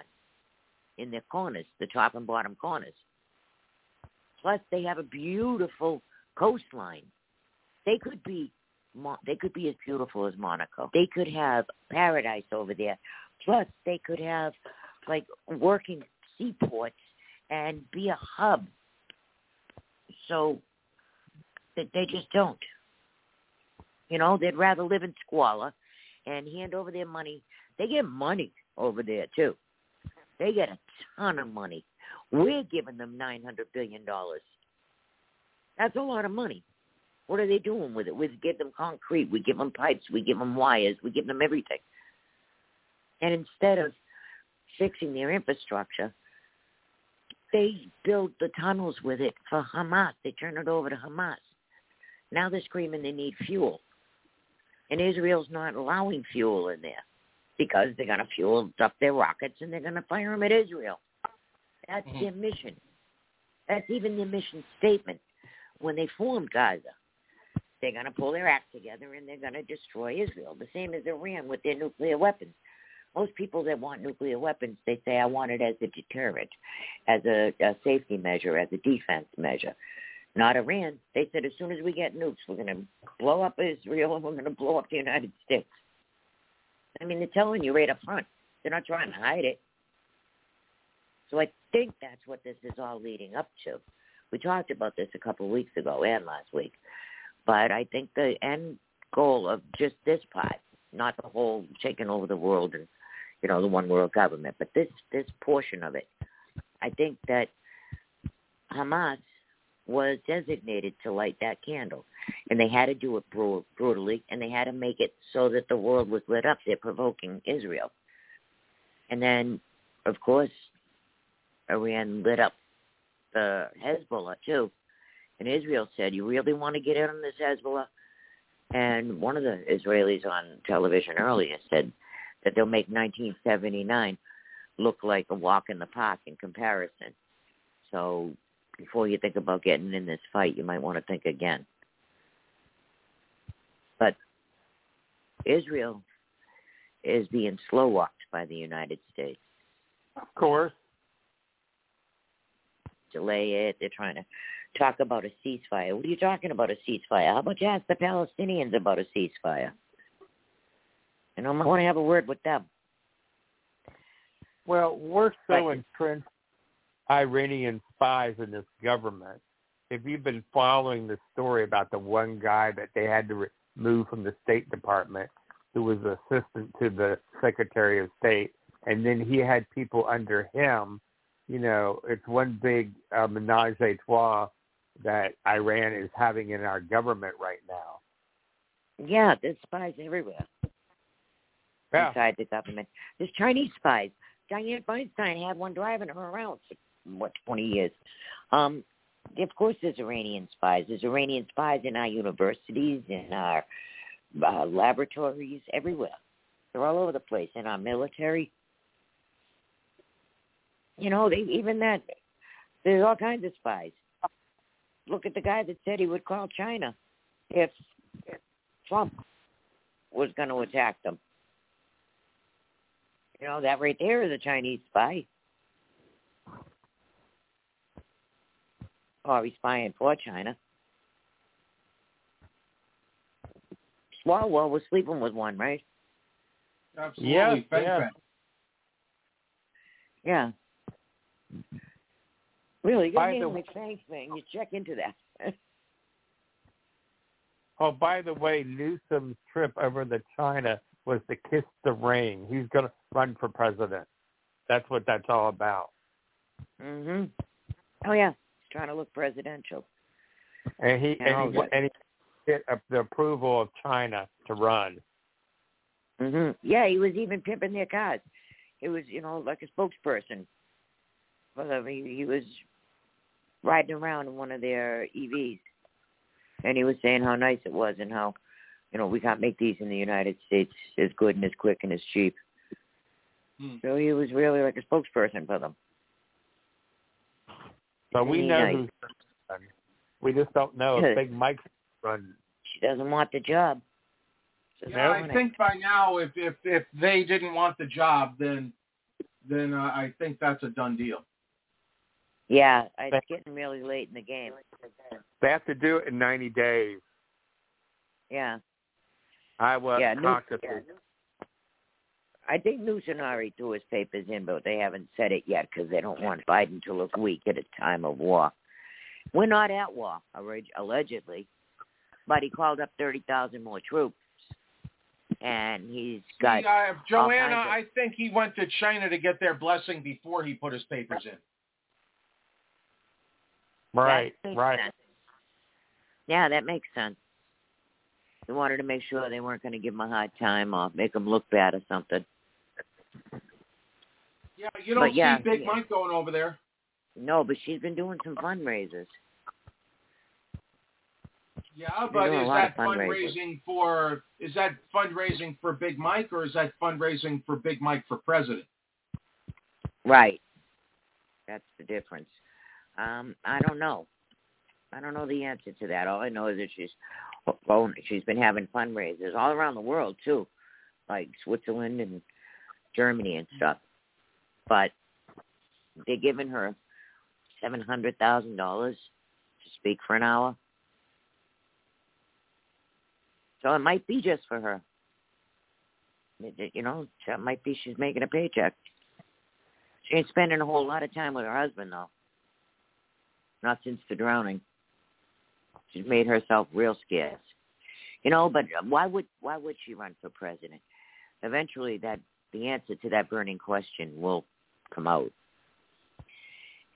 in their corners, the top and bottom corners. Plus, they have a beautiful coastline. They could be they could be as beautiful as Monaco. They could have paradise over there. Plus, they could have like working seaports and be a hub. So they, they just don't. You know, they'd rather live in squalor and hand over their money. They get money over there too. They get a ton of money. We're giving them nine hundred billion dollars. That's a lot of money. What are they doing with it? We give them concrete, we give them pipes, we give them wires, we give them everything. And instead of fixing their infrastructure, they build the tunnels with it for Hamas. They turn it over to Hamas. Now they're screaming they need fuel. And Israel's not allowing fuel in there because they're going to fuel up their rockets and they're going to fire them at Israel. That's mm-hmm. their mission. That's even their mission statement when they formed Gaza. They're going to pull their act together and they're going to destroy Israel, the same as Iran with their nuclear weapons. Most people that want nuclear weapons, they say, I want it as a deterrent, as a, a safety measure, as a defense measure. Not Iran. They said as soon as we get nukes, we're going to blow up Israel and we're going to blow up the United States. I mean, they're telling you right up front. They're not trying to hide it. So I think that's what this is all leading up to. We talked about this a couple of weeks ago and last week. But I think the end goal of just this part, not the whole taking over the world and you know the one world government, but this this portion of it, I think that Hamas was designated to light that candle, and they had to do it brutally, and they had to make it so that the world was lit up. They're provoking Israel, and then, of course, Iran lit up the Hezbollah too, and Israel said, "You really want to get in on this Hezbollah?" And one of the Israelis on television earlier said that they'll make 1979 look like a walk in the park in comparison. So before you think about getting in this fight, you might want to think again. But Israel is being slow walked by the United States. Of course. Delay it. They're trying to talk about a ceasefire. What are you talking about a ceasefire? How about you ask the Palestinians about a ceasefire? And I want to have a word with them. Well, we're so but, entrenched Iranian spies in this government. If you've been following the story about the one guy that they had to remove from the State Department, who was assistant to the Secretary of State, and then he had people under him, you know, it's one big uh, menage a trois that Iran is having in our government right now. Yeah, there's spies everywhere yeah. inside the government. There's Chinese spies. Dianne Feinstein had one driving her around for what twenty years. Um, of course, there's Iranian spies. There's Iranian spies in our universities, in our uh, laboratories, everywhere. They're all over the place in our military. You know, they even that. There's all kinds of spies look at the guy that said he would call China if Trump was going to attack them. You know, that right there is a Chinese spy. Or he's spying for China. Swalwell was sleeping with one, right? Absolutely. Yeah, yeah. yeah. Really, you got the McFang thing. You check into that. oh, by the way, Newsom's trip over to China was to kiss the ring. He's going to run for president. That's what that's all about. Mhm. Oh yeah, he's trying to look presidential. And he and, he, and he get the approval of China to run. Mhm. Yeah, he was even pimping their cars. He was, you know, like a spokesperson. Well, he, he was riding around in one of their EVs, and he was saying how nice it was and how, you know, we can't make these in the United States as good and as quick and as cheap. Hmm. So he was really like a spokesperson for them. But we know nice. who's we just don't know if Big Mike run. She doesn't want the job. yeah, I think by now, if if if they didn't want the job, then then uh, I think that's a done deal. Yeah, it's getting really late in the game. They have to do it in 90 days. Yeah. Iowa yeah, caucus. yeah, I think Newsom already threw his papers in, but they haven't said it yet because they don't want Biden to look weak at a time of war. We're not at war, allegedly, but he called up 30,000 more troops. And he's got. See, uh, Joanna, of, I think he went to China to get their blessing before he put his papers in. Right, right. Sense. Yeah, that makes sense. He wanted to make sure they weren't going to give him a hard time or make him look bad or something. Yeah, you don't but yeah, see Big yeah. Mike going over there. No, but she's been doing some fundraisers. Yeah, but is that fundraising for is that fundraising for Big Mike or is that fundraising for Big Mike for president? Right. That's the difference. Um, I don't know. I don't know the answer to that. All I know is that she's well, she's been having fundraisers all around the world too, like Switzerland and Germany and stuff. But they're giving her seven hundred thousand dollars to speak for an hour. So it might be just for her. You know, it might be she's making a paycheck. She ain't spending a whole lot of time with her husband though. Not since the drowning. She's made herself real scarce. You know, but why would why would she run for president? Eventually, that the answer to that burning question will come out.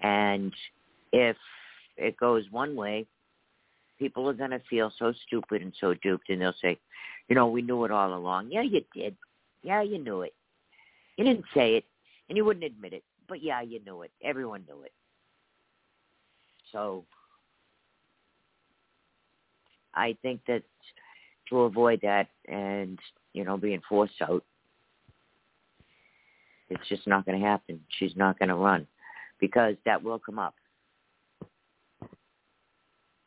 And if it goes one way, people are going to feel so stupid and so duped, and they'll say, you know, we knew it all along. Yeah, you did. Yeah, you knew it. You didn't say it, and you wouldn't admit it, but yeah, you knew it. Everyone knew it. So I think that to avoid that and, you know, being forced out, it's just not going to happen. She's not going to run because that will come up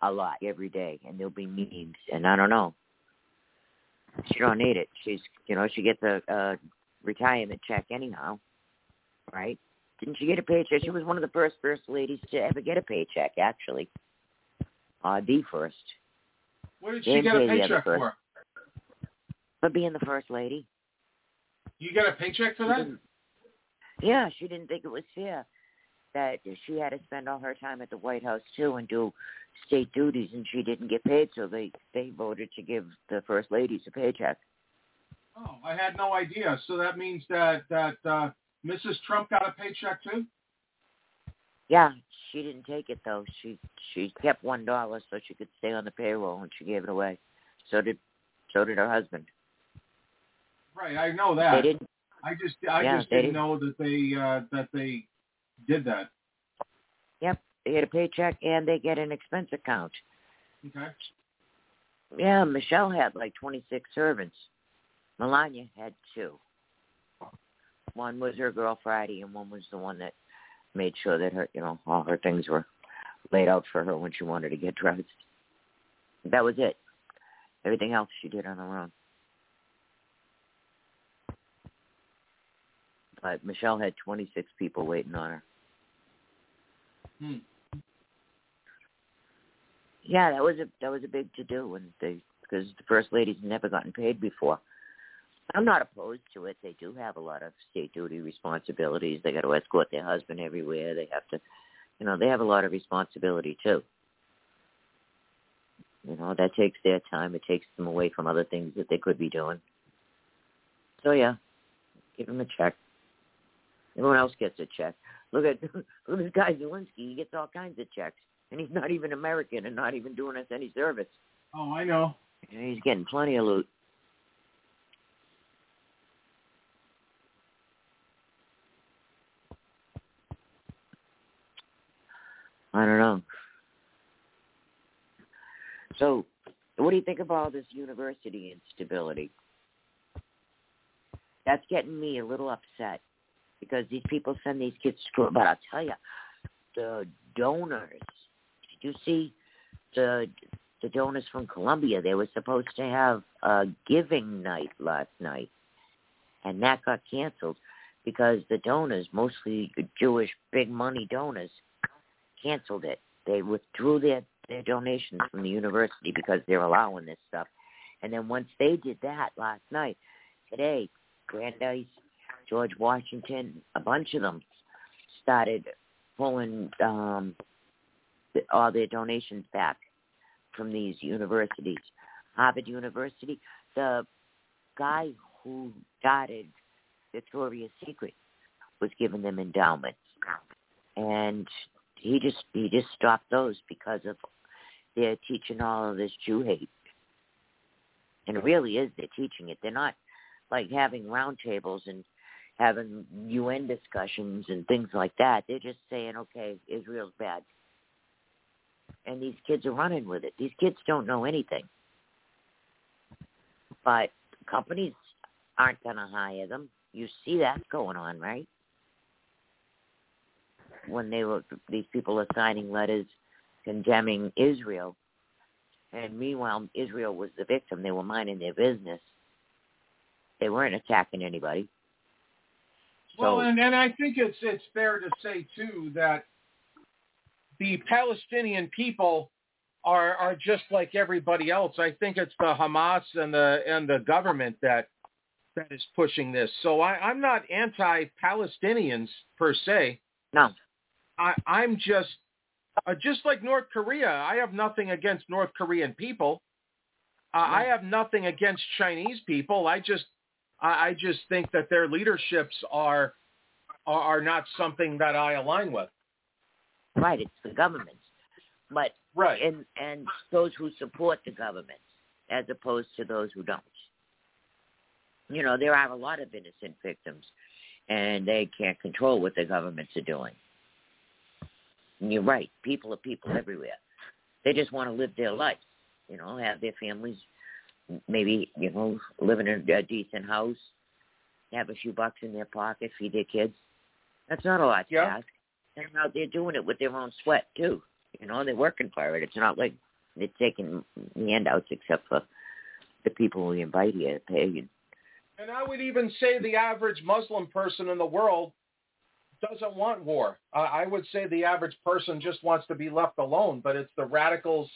a lot every day, and there'll be memes. And I don't know. She don't need it. She's, you know, she gets a, a retirement check anyhow, right? Didn't she get a paycheck? She was one of the first first ladies to ever get a paycheck, actually. Uh, the first. What did she get a paycheck for? For being the first lady. You get a paycheck for that? Yeah, she didn't think it was fair that she had to spend all her time at the White House too and do state duties, and she didn't get paid, so they they voted to give the first ladies a paycheck. Oh, I had no idea. So that means that that uh, Mrs. Trump got a paycheck too. Yeah, she didn't take it though. She she kept one dollar so she could stay on the payroll, and she gave it away. So did so did her husband. Right, I know that. They didn't. I just I Yeah, just they didn't know that they uh, that they did that. Yep, they get a paycheck and they get an expense account. Okay. Yeah, Michelle had like 26 servants. Melania had two. One was her girl Friday, and one was the one that made sure that her, you know, all her things were laid out for her when she wanted to get dressed. That was it. Everything else she did on her own. But Michelle had 26 people waiting on her. Hmm. Yeah, that was a that was a big to do, and they because the first lady's never gotten paid before. I'm not opposed to it. They do have a lot of state duty responsibilities. They got to escort their husband everywhere. They have to, you know, they have a lot of responsibility too. You know, that takes their time. It takes them away from other things that they could be doing. So yeah, give them a check. Everyone else gets a check. Look at look at this guy Zelensky. He gets all kinds of checks, and he's not even American and not even doing us any service. Oh, I know. And he's getting plenty of loot. I don't know. So, what do you think of all this university instability? That's getting me a little upset because these people send these kids to school. But I'll tell you, the donors. Did you see the the donors from Columbia? They were supposed to have a giving night last night, and that got canceled because the donors, mostly Jewish big money donors, canceled it. They withdrew their their donations from the university because they're allowing this stuff. And then once they did that last night, today, Brandeis, George Washington, a bunch of them started pulling um, all their donations back from these universities. Harvard University, the guy who started Victoria's Secret was giving them endowments, and he just he just stopped those because of they're teaching all of this Jew hate, and it really is they're teaching it. They're not like having roundtables and having UN discussions and things like that. They're just saying, okay, Israel's bad. And these kids are running with it. These kids don't know anything. But companies aren't going to hire them. You see that going on, right? When they were these people are signing letters condemning Israel, and meanwhile Israel was the victim. They were minding their business. They weren't attacking anybody. Well, and, and I think it's it's fair to say too that the Palestinian people are are just like everybody else. I think it's the Hamas and the and the government that that is pushing this. So I, I'm not anti-Palestinians per se. No, I, I'm just uh, just like North Korea. I have nothing against North Korean people. Uh, I have nothing against Chinese people. I just I, I just think that their leaderships are, are are not something that I align with. Right, it's the governments, but right, and and those who support the governments as opposed to those who don't. You know, there are a lot of innocent victims, and they can't control what the governments are doing. And you're right. People are people everywhere. They just want to live their life. You know, have their families maybe you know live in a, a decent house, have a few bucks in their pocket, feed their kids. That's not a lot to yeah. ask. And now they're doing it with their own sweat too. You know, they're working for it. It's not like they're taking handouts, except for the people we invite here to pay. You. And I would even say the average Muslim person in the world doesn't want war. Uh, I would say the average person just wants to be left alone, but it's the radicals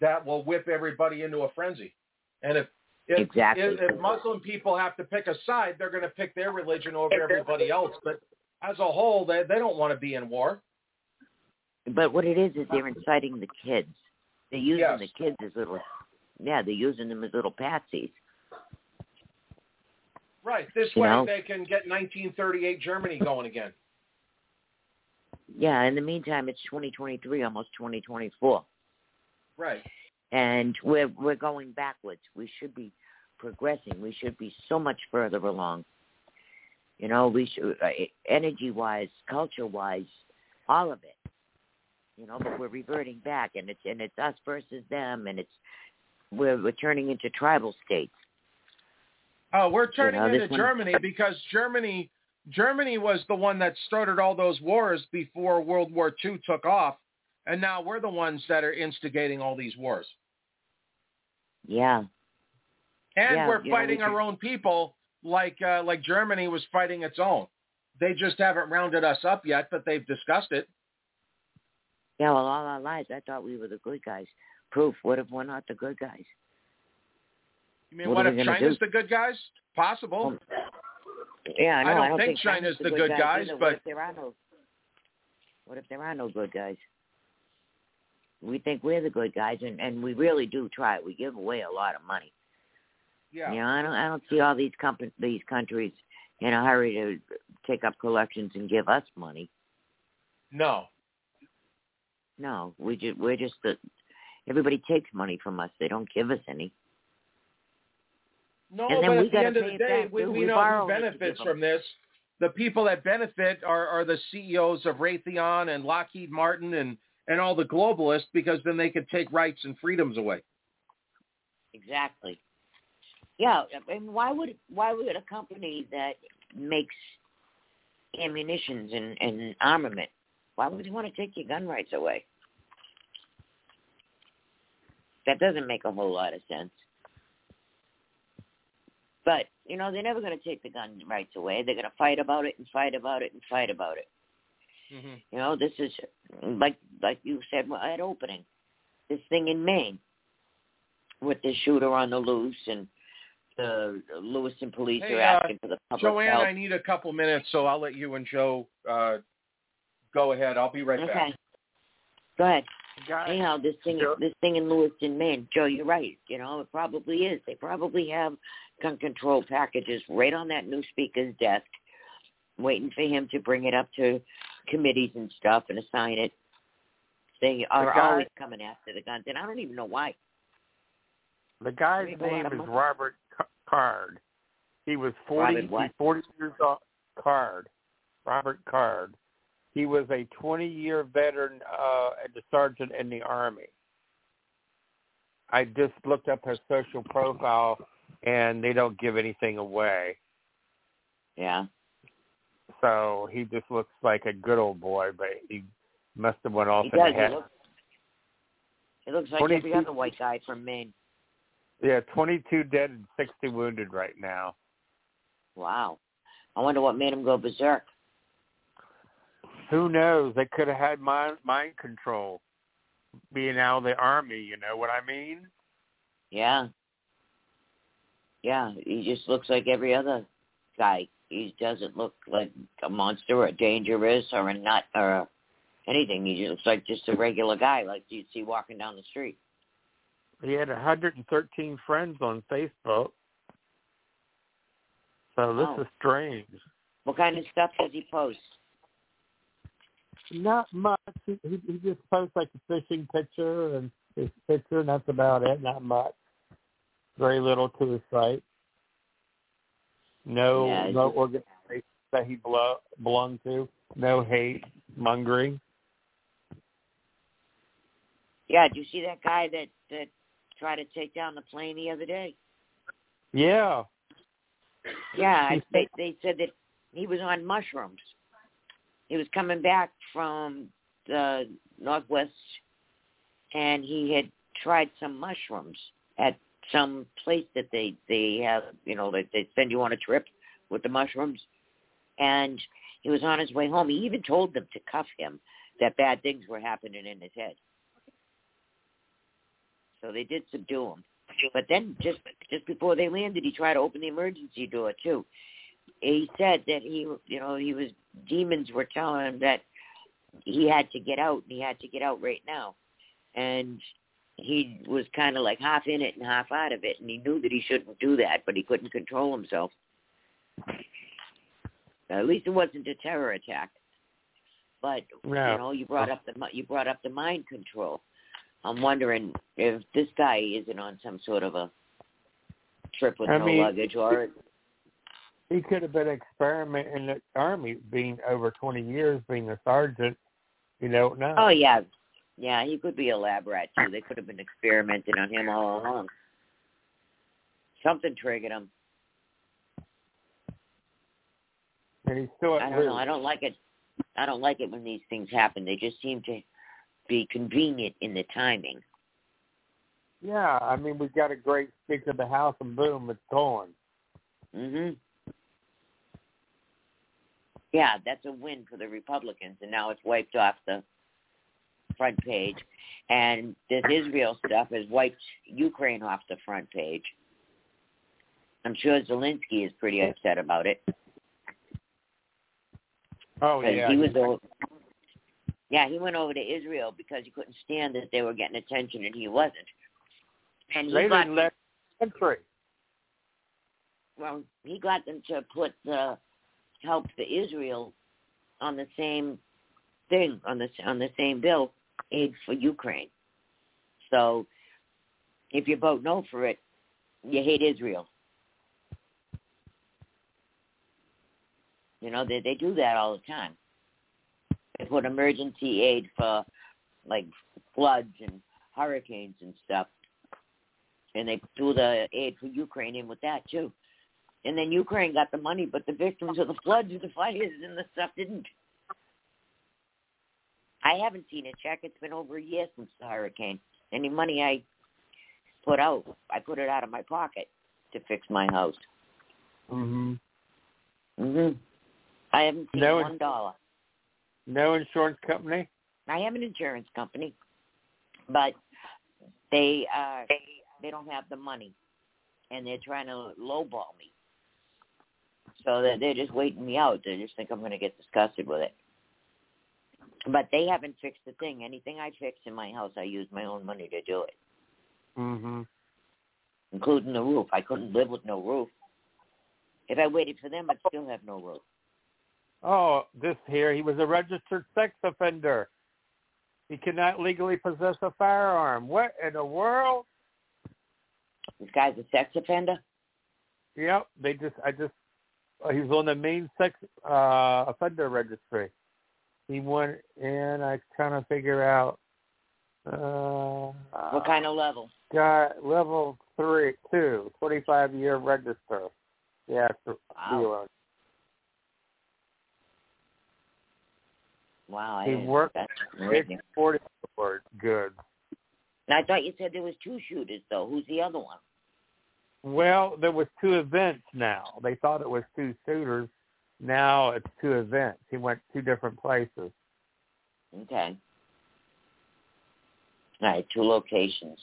that will whip everybody into a frenzy. And if if, exactly. if, if Muslim people have to pick a side, they're going to pick their religion over everybody else. But as a whole, they they don't want to be in war. But what it is is they're inciting the kids. They're using yes. the kids as little, yeah, they're using them as little patsies. Right. This You way know? they can get 1938 Germany going again. Yeah. In the meantime, it's 2023, almost 2024. Right. And we're we're going backwards. We should be progressing. We should be so much further along. You know, we should uh, energy wise, culture wise, all of it. You know, but we're reverting back, and it's and it's us versus them, and it's we're we're turning into tribal states. Oh, we're turning know, this into one- Germany because Germany Germany was the one that started all those wars before World War II took off, and now we're the ones that are instigating all these wars. Yeah, And Yeah, we're you know, fighting we our own people like uh, like Germany was fighting its own. They just haven't rounded us up yet, but they've discussed it. yeah. Well, all our lives, I thought we were the good guys. Proof. What if we're not the good guys? You mean What what, if China's do? the good guys? Possible. Yeah, I know. I don't think think China's the good good guys, either. but- what if there are no? What if there are no good guys? We think we're the good guys, and and we really do try. We give away a lot of money. Yeah. You know, I don't I don't see all these compa- these countries in a hurry to take up collections and give us money. No. No, we just we're just the everybody takes money from us. They don't give us any. No, And then but we at the end of the day, we, we We know who benefits from this. The people that benefit are, are the CEOs of Raytheon and Lockheed Martin and, and all the globalists because then they could take rights and freedoms away. Exactly. Yeah, and why would why would a company that makes ammunitions and, and armament, why would you want to take your gun rights away? That doesn't make a whole lot of sense. But, you know, they're never going to take the gun rights away. They're going to fight about it and fight about it and fight about it. Mm-hmm. You know, this is like like you said at opening, this thing in Maine. with the shooter on the loose, and the Lewiston police hey, are uh, asking for the public Joanne, help. I need a couple minutes, so I'll let you and Joe uh, go ahead. I'll be right back. okay. back. Go ahead. Guys, Anyhow, this thing, Joe- this thing in Lewiston, Maine, Joe, you're right. You know, it probably is. They probably have gun control packages right on that new speaker's desk, waiting for him to bring it up to committees and stuff and assign it. They are guy- always coming after the guns, and I don't even know why. The guy's Maybe a lot name is. Robert Card. He was 40, he's 40 years old. Card. Robert Card. He was a 20-year veteran uh, as a sergeant in the Army. I just looked up his social profile, and they don't give anything away. Yeah. So he just looks like a good old boy, but he must have went off He in does. the head. He looks, he looks like every 22 other white guy from Maine. Yeah, 22 dead and 60 wounded right now. Wow. I wonder what made him go berserk. Who knows? They could have had mind mind control, being out of the army. You know what I mean? Yeah. Yeah, he just looks like every other guy. He doesn't look like a monster or dangerous or a nut or a, anything. He just looks like just a regular guy, like you'd see walking down the street. He had 113 friends on Facebook. So this Wow. is strange. What kind of stuff does he post? Not much. He, he, he just posts like a fishing picture and his picture, and that's about it. Not much. Very little to his site. No, Yeah, no just- organization that he belo- belonged to. No hate mongering. Yeah, did you see that guy that that tried to take down the plane the other day? Yeah, Yeah, I, they they said that he was on mushrooms. He was coming back from the northwest, and he had tried some mushrooms at some place that they they have. You know, that they send you on a trip with the mushrooms, and he was on his way home. He even told them to cuff him that bad things were happening in his head. So they did subdue him. But then just just before they landed, he tried to open the emergency door too. He said that he, you know, he was demons were telling him that he had to get out and he had to get out right now, and he was kind of like half in it and half out of it, and he knew that he shouldn't do that, but he couldn't control himself. At least it wasn't a terror attack. But No. you know, you brought up the you brought up the mind control. I'm wondering if this guy isn't on some sort of a trip with I no mean, luggage, or he could have been an experiment in the army, being over 20 years, being a sergeant. You don't know. oh yeah, yeah, he could be a lab rat too. They could have been experimenting on him all along. Something triggered him. and he's still I don't risk. know. I don't like it. I don't like it when these things happen. They just seem to be convenient in the timing. Yeah, I mean, we've got a great Speaker of the House, and boom, it's gone. Mhm. Yeah, that's a win for the Republicans, and now it's wiped off the front page. And this Israel stuff has wiped Ukraine off the front page. I'm sure Zelensky is pretty upset about it. Oh yeah, he was over. Yeah, he went over to Israel because he couldn't stand that they were getting attention and he wasn't. And he they got didn't let country. well, he got them to put the help the Israel on the same thing on the on the same bill, aid for Ukraine. So, if you vote no for it, you hate Israel. You know they they do that all the time. They put emergency aid for like floods and hurricanes and stuff, and they threw the aid for Ukraine in with that too. And then Ukraine got the money, but the victims of the floods, and the fires, and the stuff didn't. I haven't seen a check. It's been over a year since the hurricane. Any money I put out, I put it out of my pocket to fix my house. Mhm. Mhm. I haven't seen No, one dollar. No insurance company. I have an insurance company, but they uh they don't have the money, and they're trying to lowball me. So they're, they're just waiting me out. They just think I'm going to get disgusted with it. But they haven't fixed the thing. Anything I fix in my house, I use my own money to do it, Mhm. including the roof. I couldn't live with no roof. If I waited for them, I'd still have no roof. Oh, this here, he was a registered sex offender. He cannot legally possess a firearm. What in the world? This guy's a sex offender. Yep, they just I just uh, he was on the main sex uh offender registry. He went in. I trying to figure out. Uh, What kind of level? Got level three, two, twenty-five year register. Yeah, Wow. Wow, He worked That's It's amazing. forty for good. And I thought you said there was two shooters, though. Who's the other one? Well, there was two events now. They thought it was two shooters. Now it's two events. He went two different places. Okay. All right, two locations.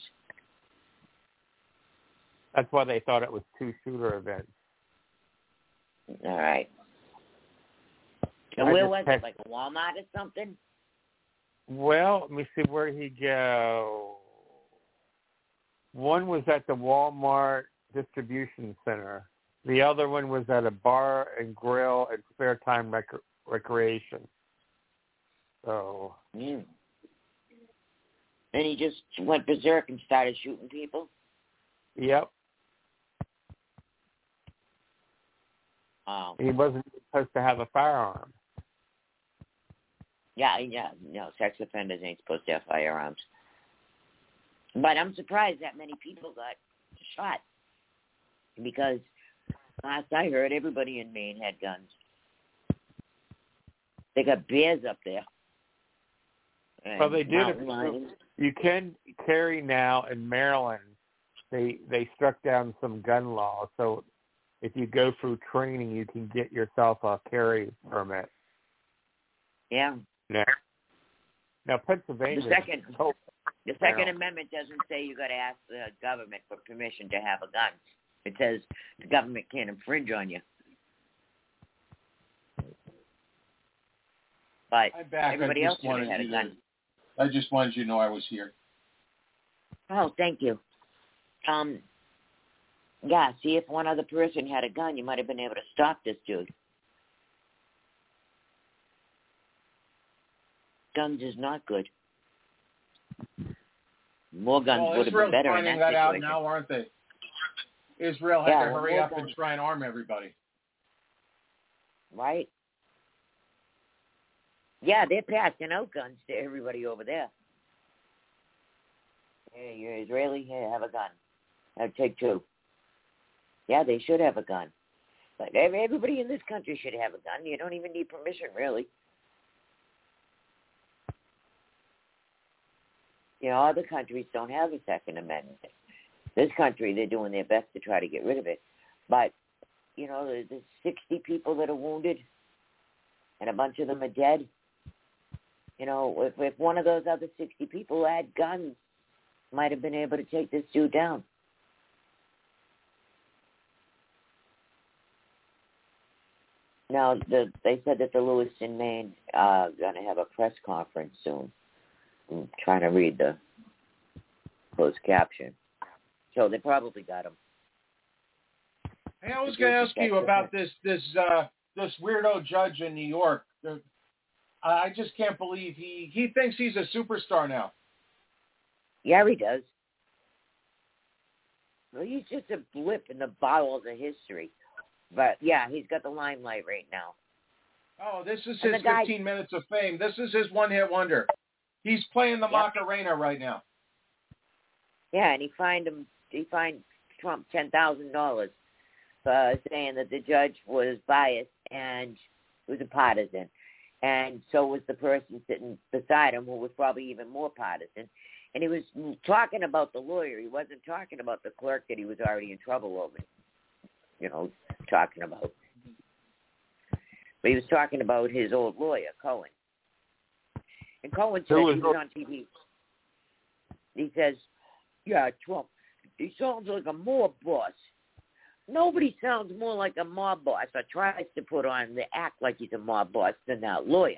That's why they thought it was two shooter events. All right. And I where was text- it? Like a Walmart or something? Well, let me see where he go. One was at the Walmart distribution center. The other one was at a bar and grill and spare time rec- recreation. So Mm. And he just went berserk and started shooting people? Yep. Oh. He wasn't supposed to have a firearm. Yeah, yeah, no, sex offenders ain't supposed to have firearms. But I'm surprised that many people got shot. Because last I heard, everybody in Maine had guns. They got bears up there. Well, they did. lions. You can carry now in Maryland. They they struck down some gun laws, so if you go through training, you can get yourself a carry permit. Yeah. Now, now Pennsylvania. The second, the Second Amendment doesn't say you got to ask the government for permission to have a gun. It says the government can't infringe on you. But everybody else just should have had a gun. to, I just wanted you to know I was here. Oh, thank you. Um, yeah. See, if one other person had a gun, you might have been able to stop this dude. Guns is not good. More guns well, would have been better in that that out situation. now, aren't they? Israel had Yeah, to hurry up and try and arm everybody. right? Yeah, they're passing out guns to everybody over there. Hey, you're Israeli? Here, have a gun. I'll take two. Yeah, they should have a gun. But everybody in this country should have a gun. You don't even need permission, really. You know, other countries don't have a Second Amendment. This country, they're doing their best to try to get rid of it. But, you know, there's 60 people that are wounded, and a bunch of them are dead. You know, if, if one of those other 60 people had guns, might have been able to take this dude down. Now, the, they said that the Lewiston, Maine, uh, going to have a press conference soon. I'm trying to read the closed caption. So they probably got him. Hey, I was going to ask you about this this uh, this weirdo judge in New York. I just can't believe he he thinks he's a superstar now. Yeah, he does. Well, he's just a blip in the bottle of history. But yeah, he's got the limelight right now. Oh, this is And his guy- 15 minutes of fame. This is his one hit wonder. He's playing the Macarena right now. Yeah, and he fined him. He fined Trump ten thousand dollars for saying that the judge was biased and was a partisan, and so was the person sitting beside him, who was probably even more partisan. And he was talking about the lawyer. He wasn't talking about the clerk that he was already in trouble over. You know, talking about. But he was talking about his old lawyer, Cohen. And Cohen said Who he was was on TV. He says, "Yeah, Trump, he sounds like a mob boss. Nobody sounds more like a mob boss or tries to put on the act like he's a mob boss than that lawyer.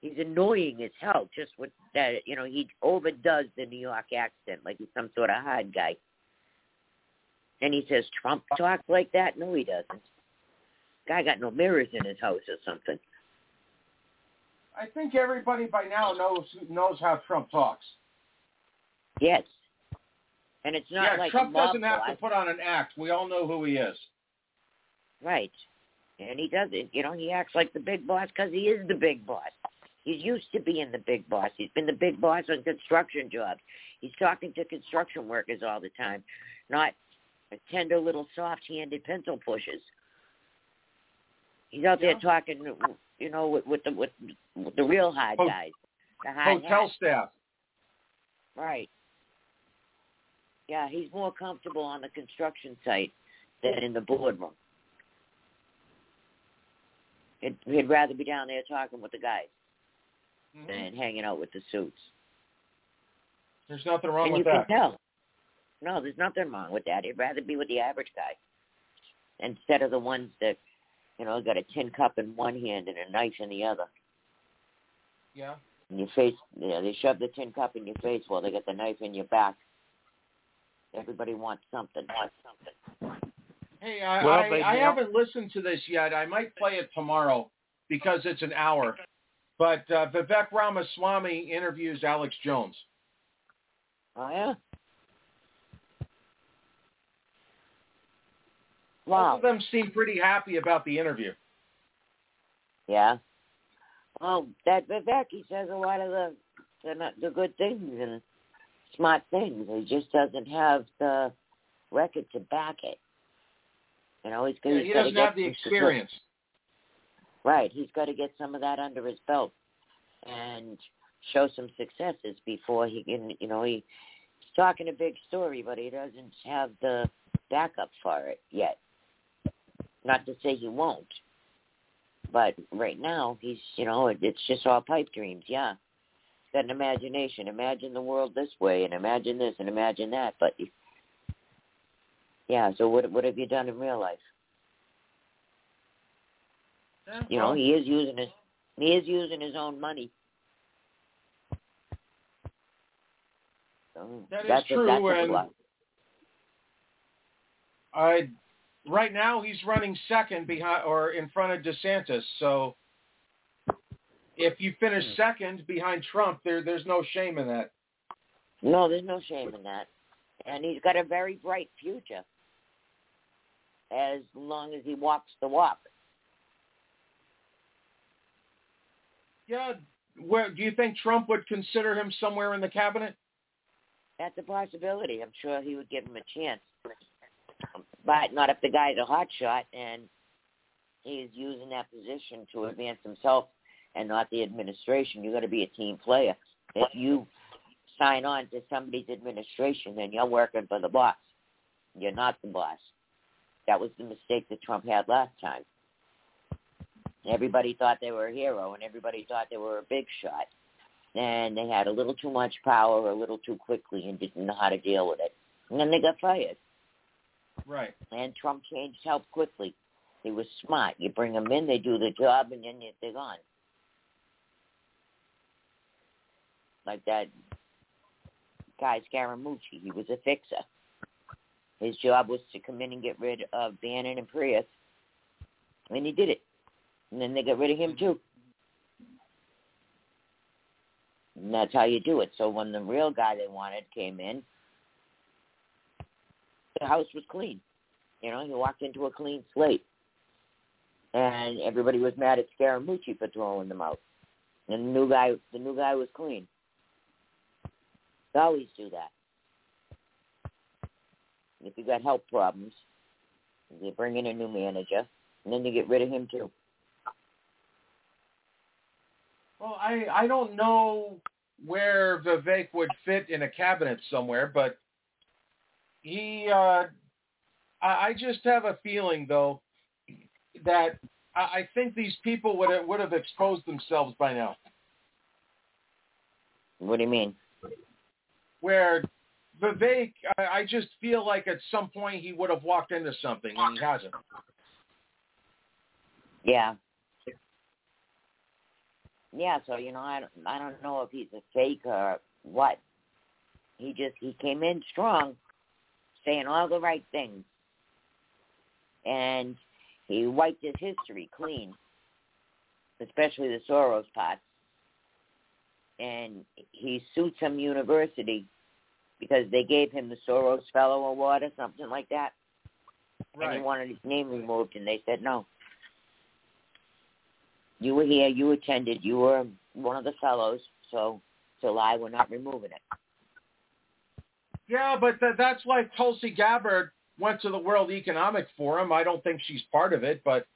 He's annoying as hell just with that, you know, he overdoes the New York accent like he's some sort of hard guy. And he says Trump talks like that? No, he doesn't. Guy got no mirrors in his house or something. I think everybody by now knows knows how Trump talks. Yes. And it's not yeah, like Trump doesn't have to put on an act. We all know who he is. Right. And he does it. You know, he acts like the big boss because he is the big boss. He's used to being the big boss. He's been the big boss on construction jobs. He's talking to construction workers all the time, not tender little soft-handed pencil pushers. He's out there talking, you know, with, with the with, with the real hard Ho- guys, the hard Hotel hats. staff. Right. Yeah, he's more comfortable on the construction site than in the boardroom. He'd, he'd rather be down there talking with the guys Mm-hmm. than hanging out with the suits. There's nothing wrong and with you that. can tell. No, there's nothing wrong with that. He'd rather be with the average guy instead of the ones that, you know, got a tin cup in one hand and a knife in the other. Yeah. And your face, know, they shove the tin cup in your face while they got the knife in your back. Everybody wants something. Wants something. Hey, I, Well, I, but, I haven't listened to this yet. I might play it tomorrow because it's an hour. But uh, Vivek Ramaswamy interviews Alex Jones. Oh yeah. Wow. Both of them seem pretty happy about the interview. Yeah. Well, that Vivek, he says a lot of the the, the good things and smart things. He just doesn't have the record to back it. You know, he's, Yeah, he's he doesn't get have the experience. Right. He's got to get some of that under his belt and show some successes before he can, you know, he, he's talking a big story, but he doesn't have the backup for it yet. Not to say he won't. But right now, he's, you know, it's just all pipe dreams, yeah. He's got an imagination. Imagine the world this way, and imagine this, and imagine that. But, yeah, so what, what have you done in real life? You know, he is using his he is using his own money. So That is that's true, A, that's and. I right now he's running second behind or in front of DeSantis. So if you finish Hmm. second behind Trump, there there's no shame in that. No, there's no shame in that, and he's got a very bright future. As long as he walks the walk. Yeah. Where do you think Trump would consider him somewhere in the cabinet? That's a possibility. I'm sure he would give him a chance, but not if the guy's a hot shot and he's using that position to advance himself and not the administration. You got to be a team player. If you sign on to somebody's administration, then you're working for the boss. You're not the boss. That was the mistake that Trump had last time. Everybody thought they were a hero, and everybody thought they were a big shot. And they had a little too much power a little too quickly and didn't know how to deal with it. And then they got fired. Right. And Trump changed help quickly. He was smart. You bring them in, they do the job, and then they're gone. Like that guy Scaramucci. He was a fixer. His job was to come in and get rid of Bannon and Priebus. And he did it. And then they got rid of him too. And that's how you do it. So when the real guy they wanted came in, the house was clean. You know, he walked into a clean slate. And everybody was mad at Scaramucci for throwing them out. And the new guy the new guy was clean. They always do that. If you got health problems, you bring in a new manager, and then you get rid of him too. Well, I I don't know where Vivek would fit in a cabinet somewhere, but he uh I, I just have a feeling though that I, I think these people would have, would have exposed themselves by now. What do you mean? Where Vivek, I, I just feel like at some point he would have walked into something, and he hasn't. Yeah. Yeah, so you know, I I don't know if he's a fake or what. He just he came in strong, saying all the right things, and he wiped his history clean, especially the Soros part. And he sued some university because they gave him the Soros Fellow Award or something like that. Right. And he wanted his name removed, and they said no. You were here, you attended, you were one of the fellows, so July we're not removing it. Yeah, but th- that's like Tulsi Gabbard went to the World Economic Forum. I don't think she's part of it, but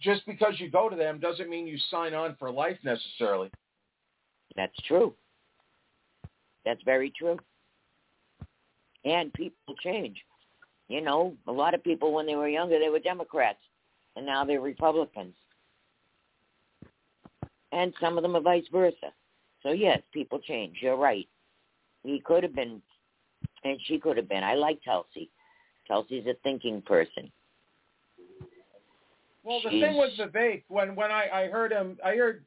just because you go to them doesn't mean you sign on for life necessarily. That's true. That's very true. And people change. You know, a lot of people when they were younger they were Democrats, and now they're Republicans. And some of them are vice versa. So yes, people change. You're right. He could have been, and she could have been. I like Tulsi. Tulsi's a thinking person. Well, the She's- thing the Vivek, when when I, I heard him, I heard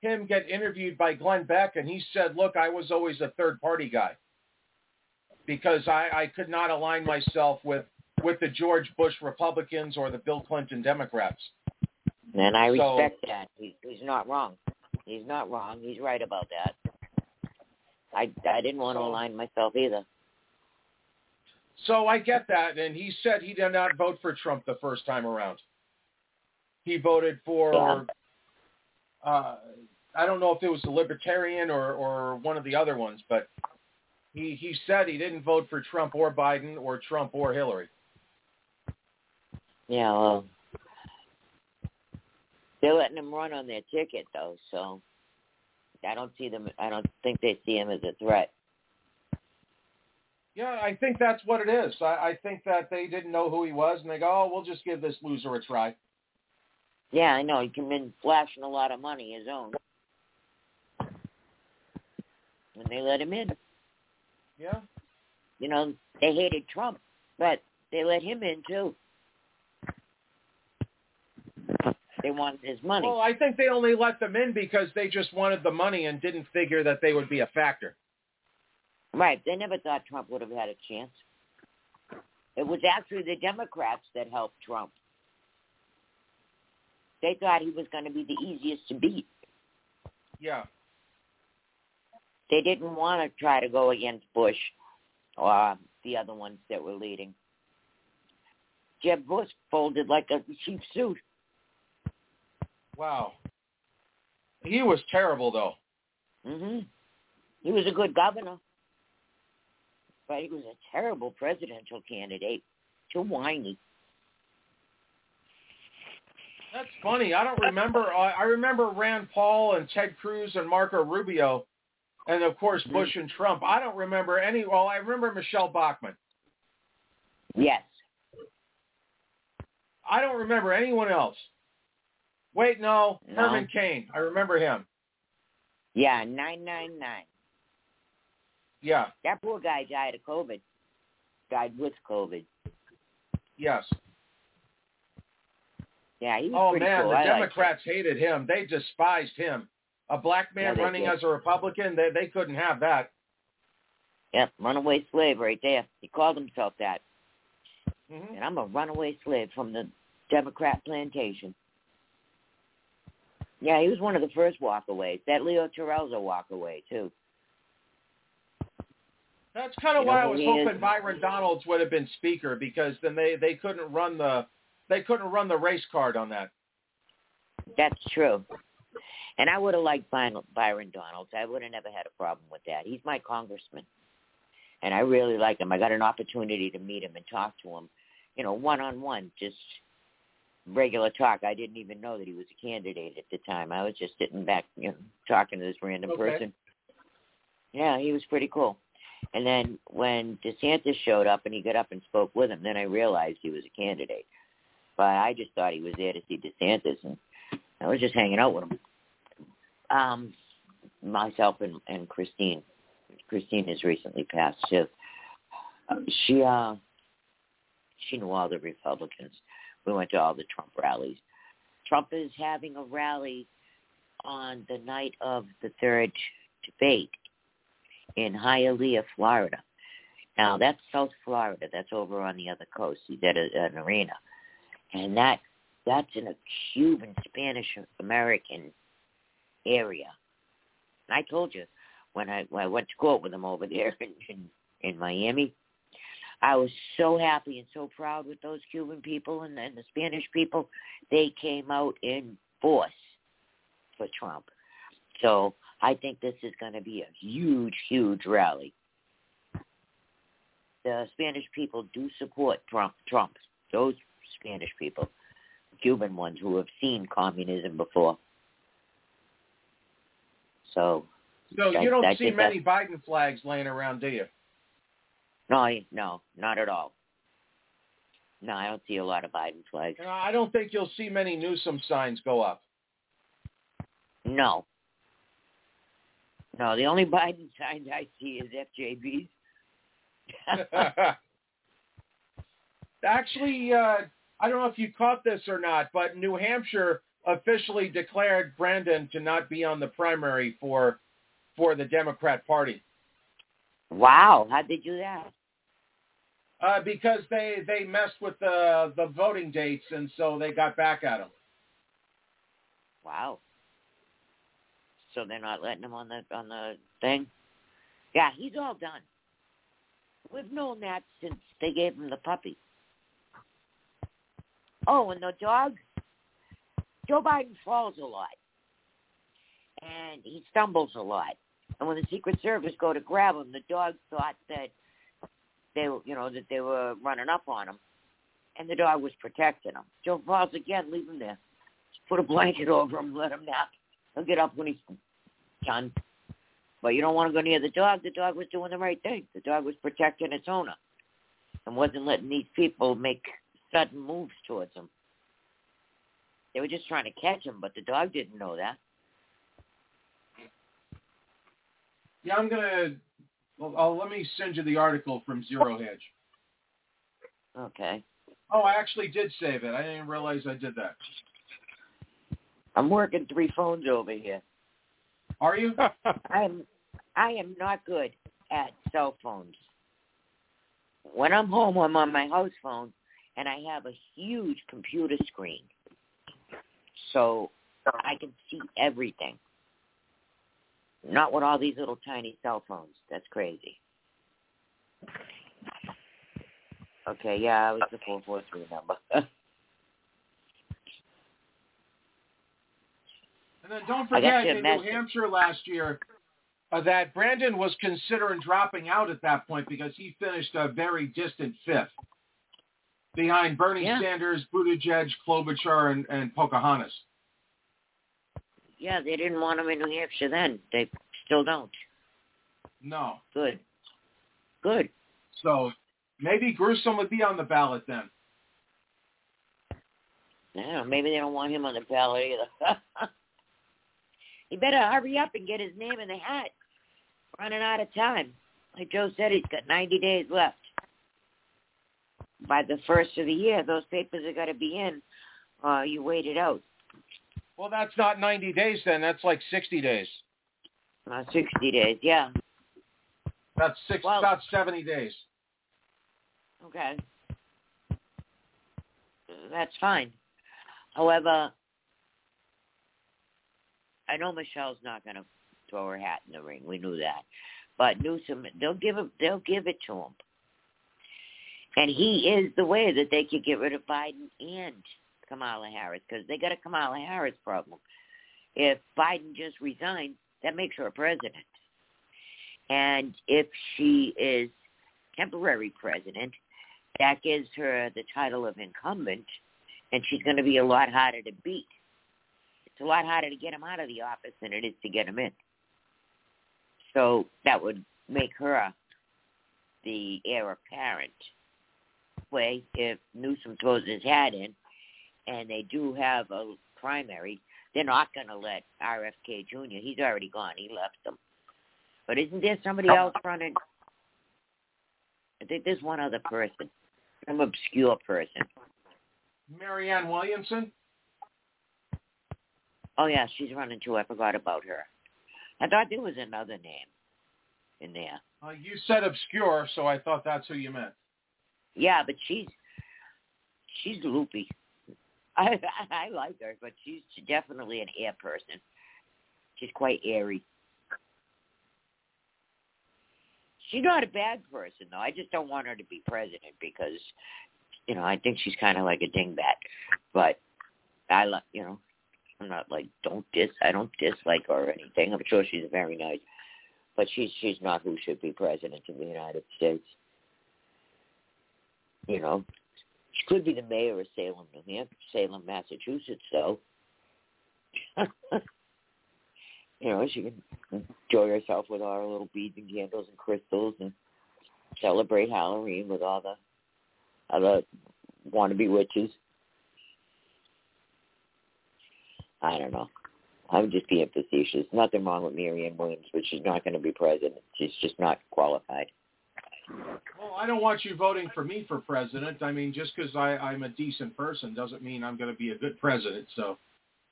him get interviewed by Glenn Beck, and he said, "Look, I was always a third party guy because I, I could not align myself with with the George Bush Republicans or the Bill Clinton Democrats." And I So- respect that. He, he's not wrong. He's not wrong. He's right about that. I I didn't want to align myself either. So I get that, and he said he did not vote for Trump the first time around. He voted for, Yeah. Uh, I don't know if it was the Libertarian or or one of the other ones, but he he said he didn't vote for Trump or Biden or Trump or Hillary. Yeah, well, they're letting him run on their ticket though, so I don't see them. I don't think they see him as a threat. Yeah, I think that's what it is. I, I think that they didn't know who he was, and they go, "Oh, we'll just give this loser a try." Yeah, I know he come in flashing a lot of money his own, and they let him in. Yeah. You know, they hated Trump, but they let him in too. They wanted his money. Well, I think they only let them in because they just wanted the money and didn't figure that they would be a factor. Right. They never thought Trump would have had a chance. It was actually the Democrats that helped Trump. They thought he was going to be the easiest to beat. Yeah. They didn't want to try to go against Bush or the other ones that were leading. Jeb Bush folded like a cheap suit. Wow. He was terrible, though. Mhm. He was a good governor, but he was a terrible presidential candidate. Too whiny. That's funny. I don't remember. I I remember Rand Paul and Ted Cruz and Marco Rubio, and of course mm-hmm. Bush and Trump. I don't remember any. Well, I remember Michelle Bachmann. Yes. I don't remember anyone else. Wait, no, No. Herman Cain. I remember him. Yeah, nine nine nine. Yeah. That poor guy died of COVID. Died with COVID. Yes. Yeah, he was Oh man, cool. the I. Democrats hated him. They despised him. A black man Yeah, running did. as a Republican, they they couldn't have that. Yep, runaway slave right there. He called himself that. Mhm. And I'm a runaway slave from the Democrat plantation. Yeah, he was one of the first walkaways. That Leo Terrell's a walkaway too. That's kind of You why I was hoping is? Byron Donalds would have been speaker because then they they couldn't run the they couldn't run the race card on that. That's true. And I would have liked Byron Donalds. I would have never had a problem with that. He's my congressman. And I really like him. I got an opportunity to meet him and talk to him, you know, one on one, just regular talk. I didn't even know that he was a candidate at the time. I was just sitting back, you know, talking to this random Okay. person. Yeah, he was pretty cool. And then when DeSantis showed up and he got up and spoke with him, then I realized he was a candidate. But I just thought he was there to see DeSantis, and I was just hanging out with him. Um, myself and, and Christine. Christine has recently passed too. she uh she knew all the Republicans. We went to all the Trump rallies. Trump is having a rally on the night of the third debate in Hialeah, Florida. Now that's South Florida. That's over on the other coast. He's at a, an arena, and that that's in a Cuban Spanish American area. And I told you when I when I went to court with him over there in, in in Miami, I was so happy and so proud with those Cuban people and, and the Spanish people. They came out in force for Trump. So I think this is going to be a huge, huge rally. The Spanish people do support Trump. Trump. Those Spanish people, Cuban ones who have seen communism before. So. So you don't see many Biden flags laying around, do you? No, no, not at all. No, I don't see a lot of Biden flags. No, I don't think you'll see many Newsom signs go up. No. No, the only Biden signs I see is FJB's. Actually, uh, I don't know if you caught this or not, but New Hampshire officially declared Brandon to not be on the primary for for the Democrat Party. Wow, how did you do that? Uh, because they they messed with the the voting dates, and so they got back at him. Wow. So they're not letting him on the on the thing. Yeah, he's all done. We've known that since they gave him the puppy. Oh, and the dog. Joe Biden falls a lot, and he stumbles a lot. And when the Secret Service go to grab him, the dog thought that they, you know, that they were running up on him, and the dog was protecting him. Joe falls again, leave him there. Put a blanket over him, let him nap. He'll get up when he's done. But you don't want to go near the dog. The dog was doing the right thing. The dog was protecting its owner and wasn't letting these people make sudden moves towards him. They were just trying to catch him, but the dog didn't know that. Yeah, I'm gonna. Well, I'll, let me send you the article from Zero Hedge. Okay. Oh, I actually did save it. I didn't realize I did that. I'm working three phones over here. Are you? I am. I am not good at cell phones. When I'm home, I'm on my house phone, and I have a huge computer screen, so I can see everything. Not with all these little tiny cell phones. That's crazy. Okay, yeah, I was the four four three number. and then don't forget in New Hampshire last year uh, that Brandon was considering dropping out at that point because he finished a very distant fifth behind Bernie yeah. Sanders, Buttigieg, Klobuchar, and, and Pocahontas. Yeah, they didn't want him in New Hampshire then. They still don't. No. Good. Good. So maybe Gruesome would be on the ballot then. Yeah, maybe they don't want him on the ballot either. he better hurry up and get his name in the hat. Running out of time. Like Joe said, he's got 90 days left. By the first of the year, those papers are going to be in. Uh, you wait it out. Well, that's not 90 days then. That's like 60 days. Uh, 60 days, yeah. That's six, well, about 70 days. Okay. That's fine. However, I know Michelle's not going to throw her hat in the ring. We knew that. But Newsom, they'll give him, they'll give it to him. And he is the way that they could get rid of Biden and Kamala Harris because they got a Kamala Harris problem. If Biden just resigns, that makes her a president. And if she is temporary president, that gives her the title of incumbent, and she's going to be a lot harder to beat. It's a lot harder to get him out of the office than it is to get him in. So that would make her the heir apparent. Way if Newsom throws his hat in, and they do have a primary, they're not going to let RFK Jr. He's already gone. He left them. But isn't there somebody else running? I think there's one other person, some obscure person. Marianne Williamson. Oh yeah, she's running too. I forgot about her. I thought there was another name in there. Uh, you said obscure, so I thought that's who you meant. Yeah, but she's she's loopy. I I like her, but she's definitely an air person. She's quite airy. She's not a bad person though. I just don't want her to be president because, you know, I think she's kind of like a dingbat. But I like, you know, I'm not like don't dis. I don't dislike her or anything. I'm sure she's very nice, but she's she's not who should be president of the United States. You know, she could be the mayor of Salem, New Hampshire, Salem, Massachusetts, though. you know, she can enjoy herself with all her little beads and candles and crystals and celebrate Halloween with all the other wannabe witches. I don't know. I'm just being facetious. Nothing wrong with Marianne Williams, but she's not going to be president. She's just not qualified. Well, I don't want you voting for me for president. I mean, just because I'm a decent person doesn't mean I'm going to be a good president. So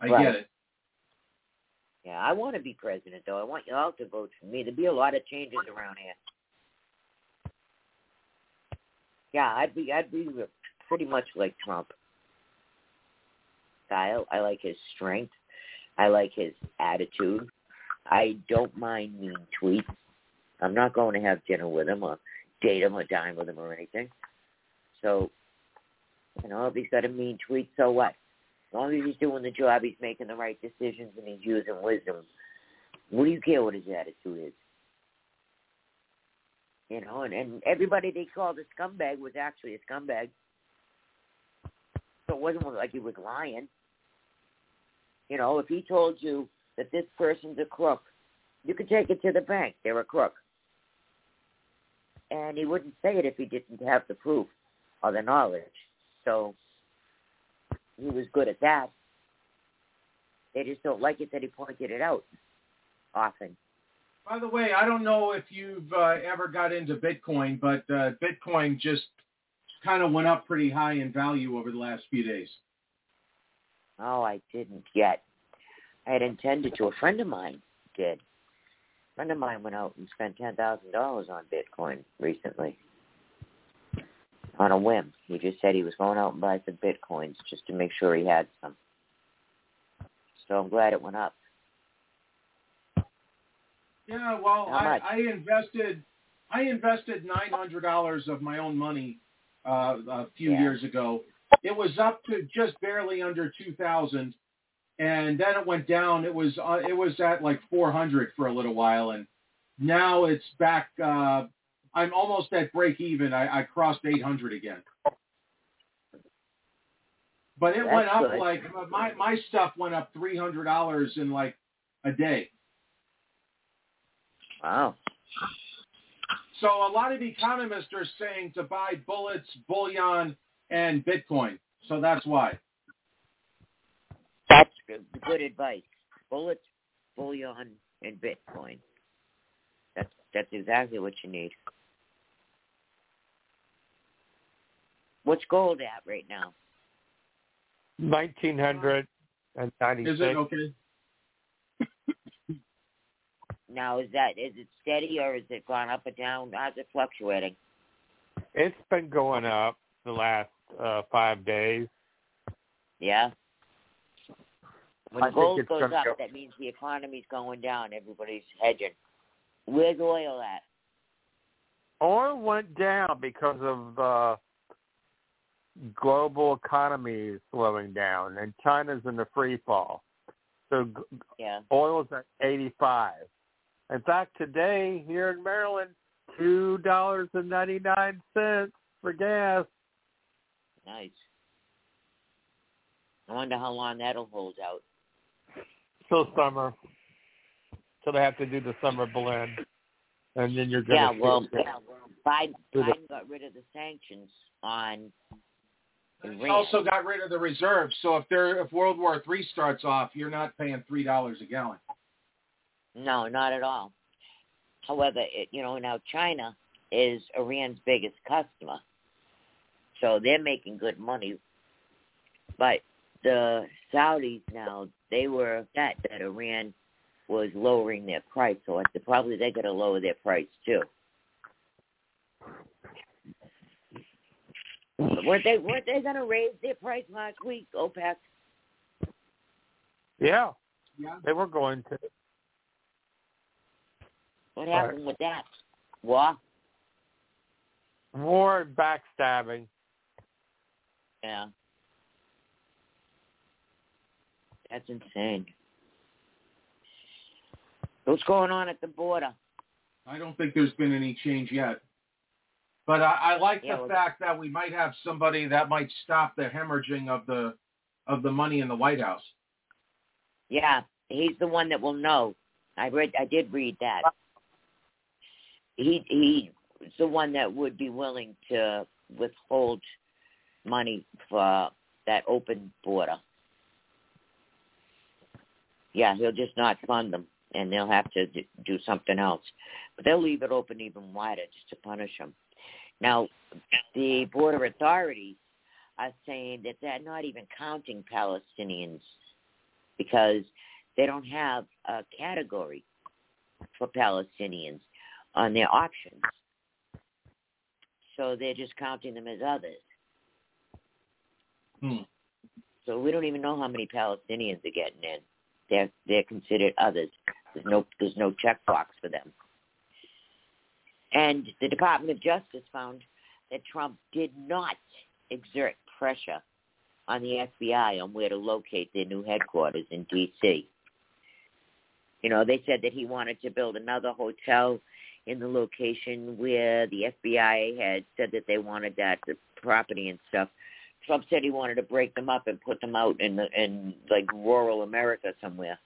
I right. get it. Yeah, I want to be president, though. I want you all to vote for me. There'll be a lot of changes around here. Yeah, I'd be, I'd be pretty much like Trump. Style. I like his strength. I like his attitude. I don't mind mean tweets. I'm not going to have dinner with him or date him or dine with him or anything. So, you know, if he's got a mean tweet, so what? As long as he's doing the job, he's making the right decisions, and he's using wisdom. What do you care what his attitude is? You know, and, and everybody they called a scumbag was actually a scumbag. So it wasn't like he was lying. You know, if he told you that this person's a crook, you could take it to the bank. They're a crook. And he wouldn't say it if he didn't have the proof or the knowledge. So he was good at that. They just don't like it that he pointed it out often. By the way, I don't know if you've uh, ever got into Bitcoin, but uh, Bitcoin just kind of went up pretty high in value over the last few days. Oh, I didn't yet. I had intended to. A friend of mine did. A friend of mine went out and spent ten thousand dollars on Bitcoin recently. On a whim. He just said he was going out and buy some Bitcoins just to make sure he had some. So I'm glad it went up. Yeah, well, I, I invested I invested nine hundred dollars of my own money uh, a few yeah. years ago. It was up to just barely under two thousand, and then it went down. It was uh, it was at like four hundred for a little while, and now it's back. Uh, I'm almost at break even. I, I crossed eight hundred again. But it That's went up good. like my my stuff went up three hundred dollars in like a day. Wow. So a lot of economists are saying to buy bullets, bullion, and Bitcoin. So that's why. That's good, good advice. Bullets, bullion, and Bitcoin. That's that's exactly what you need. What's gold at right now? Nineteen hundred and ninety six. Is it okay? Now is that is it steady or is it gone up or down? How's it fluctuating? It's been going up the last uh, five days. Yeah. When I gold goes up, go- that means the economy's going down. Everybody's hedging. Where's oil at? Oil went down because of uh, global economy slowing down, and China's in the free fall. So Yeah. oil's at 85. In fact, today here in Maryland, two dollars and ninety nine cents for gas. Nice. I wonder how long that'll hold out. Till summer. Till they have to do the summer blend, and then you're gonna. Yeah, see well, yeah, well, Biden, Biden got rid of the sanctions on He also got rid of the reserves. So if there if World War Three starts off, you're not paying three dollars a gallon. No, not at all. However, it, you know now China is Iran's biggest customer. So they're making good money. But the Saudis now, they were upset that Iran was lowering their price. So I said probably they're going to lower their price too. Weren't they weren't they going to raise their price last week, OPEC? Yeah. Yeah. They were going to. What happened right. with that? War? War and backstabbing. Yeah. That's insane. What's going on at the border? I don't think there's been any change yet. But I, I like yeah, the well, fact that we might have somebody that might stop the hemorrhaging of the of the money in the White House. Yeah, he's the one that will know. I read, I did read that. He he's the one that would be willing to withhold money for that open border. Yeah, he'll just not fund them, and they'll have to do something else. But they'll leave it open even wider just to punish them. Now, the border authorities are saying that they're not even counting Palestinians because they don't have a category for Palestinians on their auctions. So they're just counting them as others. Hmm. So we don't even know how many Palestinians are getting in. They're they're considered others. There's no there's no checkbox for them. And the Department of Justice found that Trump did not exert pressure on the FBI on where to locate their new headquarters in D.C. You know, they said that he wanted to build another hotel in the location where the FBI had said that they wanted that the property and stuff. Trump said he wanted to break them up and put them out in the in like rural America somewhere.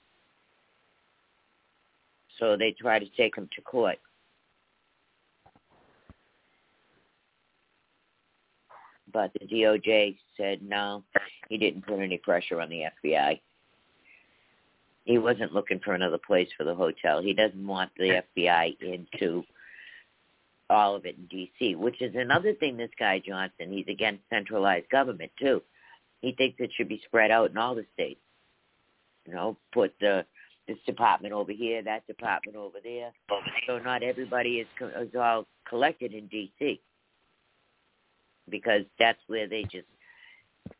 So they tried to take him to court. But the DOJ said no, he didn't put any pressure on the FBI. He wasn't looking for another place for the hotel. He doesn't want the FBI into all of it in D.C., which is another thing. This guy Johnson, he's against centralized government too. He thinks it should be spread out in all the states. You know, put the this department over here, that department over there, so not everybody is is all collected in D.C. Because that's where they just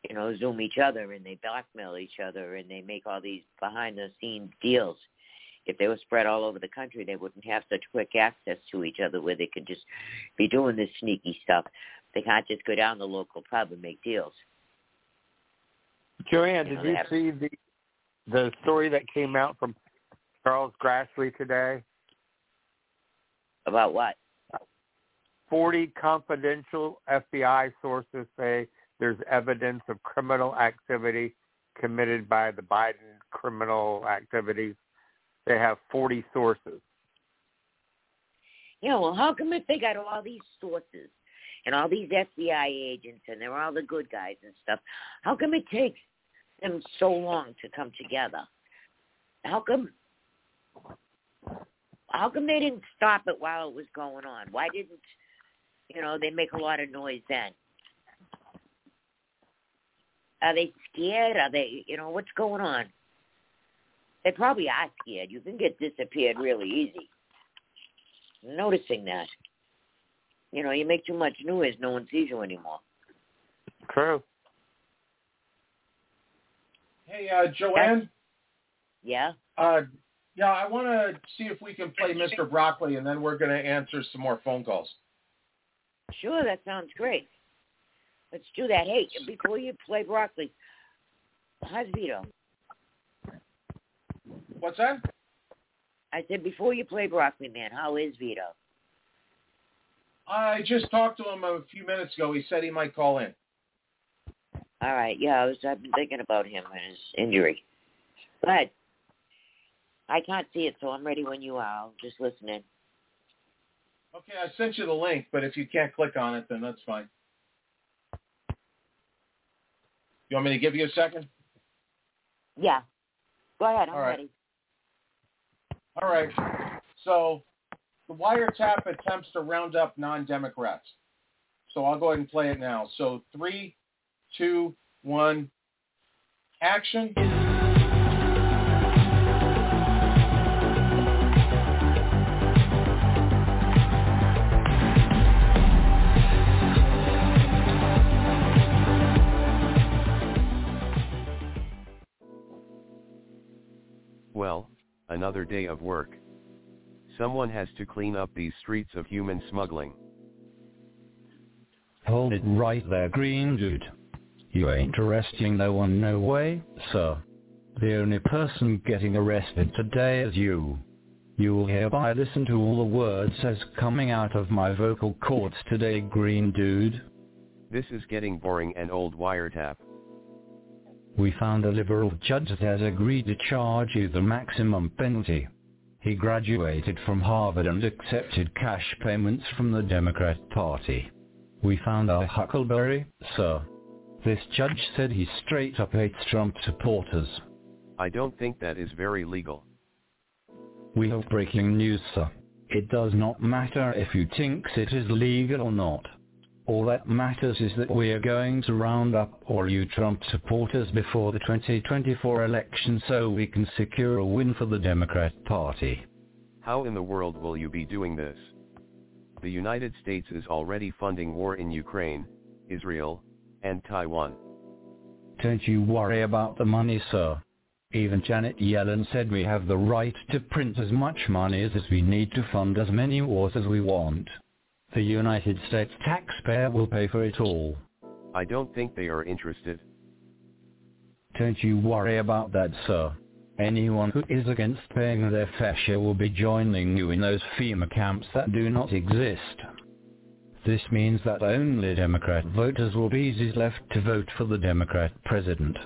you know zoom each other and they blackmail each other and they make all these behind the scenes deals if they were spread all over the country, they wouldn't have such quick access to each other where they could just be doing this sneaky stuff. They can't just go down the local pub and make deals. Joanne, You know, did you see the the story that came out from Charles Grassley today? About what? Forty confidential FBI sources say there's evidence of criminal activity committed by the Biden criminal activities. They have 40 sources. Yeah, well, how come if they got all these sources and all these FBI agents and they're all the good guys and stuff, how come it takes them so long to come together? How come? How come they didn't stop it while it was going on? Why didn't you know they make a lot of noise then? Are they scared? Are they you know what's going on? They probably are scared. You can get disappeared really easy. I'm noticing that. You know, you make too much noise, no one sees you anymore. True. Hey, uh, Joanne. Yeah. Uh, yeah, I want to see if we can play Mr. Broccoli, and then we're going to answer some more phone calls. Sure, that sounds great. Let's do that. Hey, before you play broccoli, how's Vito? What's that? I said before you play broccoli, man, how is Vito? I just talked to him a few minutes ago. He said he might call in. All right, yeah, I was. I've been thinking about him and his injury, but I can't see it, so I'm ready when you are. I'll just listen in. Okay, I sent you the link, but if you can't click on it, then that's fine. You want me to give you a second? Yeah. Go ahead. I'm right. ready. All right. So the wiretap attempts to round up non-Democrats. So I'll go ahead and play it now. So three, two, one, action. Well, another day of work. Someone has to clean up these streets of human smuggling. Hold it right there, green dude. You ain't arresting no one no way, sir. The only person getting arrested today is you. You will hereby listen to all the words as coming out of my vocal cords today, green dude. This is getting boring and old wiretap. We found a liberal judge that has agreed to charge you the maximum penalty. He graduated from Harvard and accepted cash payments from the Democrat Party. We found our Huckleberry, sir. This judge said he straight up hates Trump supporters. I don't think that is very legal. We have breaking news, sir. It does not matter if you thinks it is legal or not. All that matters is that we are going to round up all you Trump supporters before the 2024 election so we can secure a win for the Democrat Party. How in the world will you be doing this? The United States is already funding war in Ukraine, Israel, and Taiwan. Don't you worry about the money, sir. Even Janet Yellen said we have the right to print as much money as we need to fund as many wars as we want. The United States taxpayer will pay for it all. I don't think they are interested. Don't you worry about that, sir. Anyone who is against paying their fair share will be joining you in those FEMA camps that do not exist. This means that only Democrat voters will be easy left to vote for the Democrat president.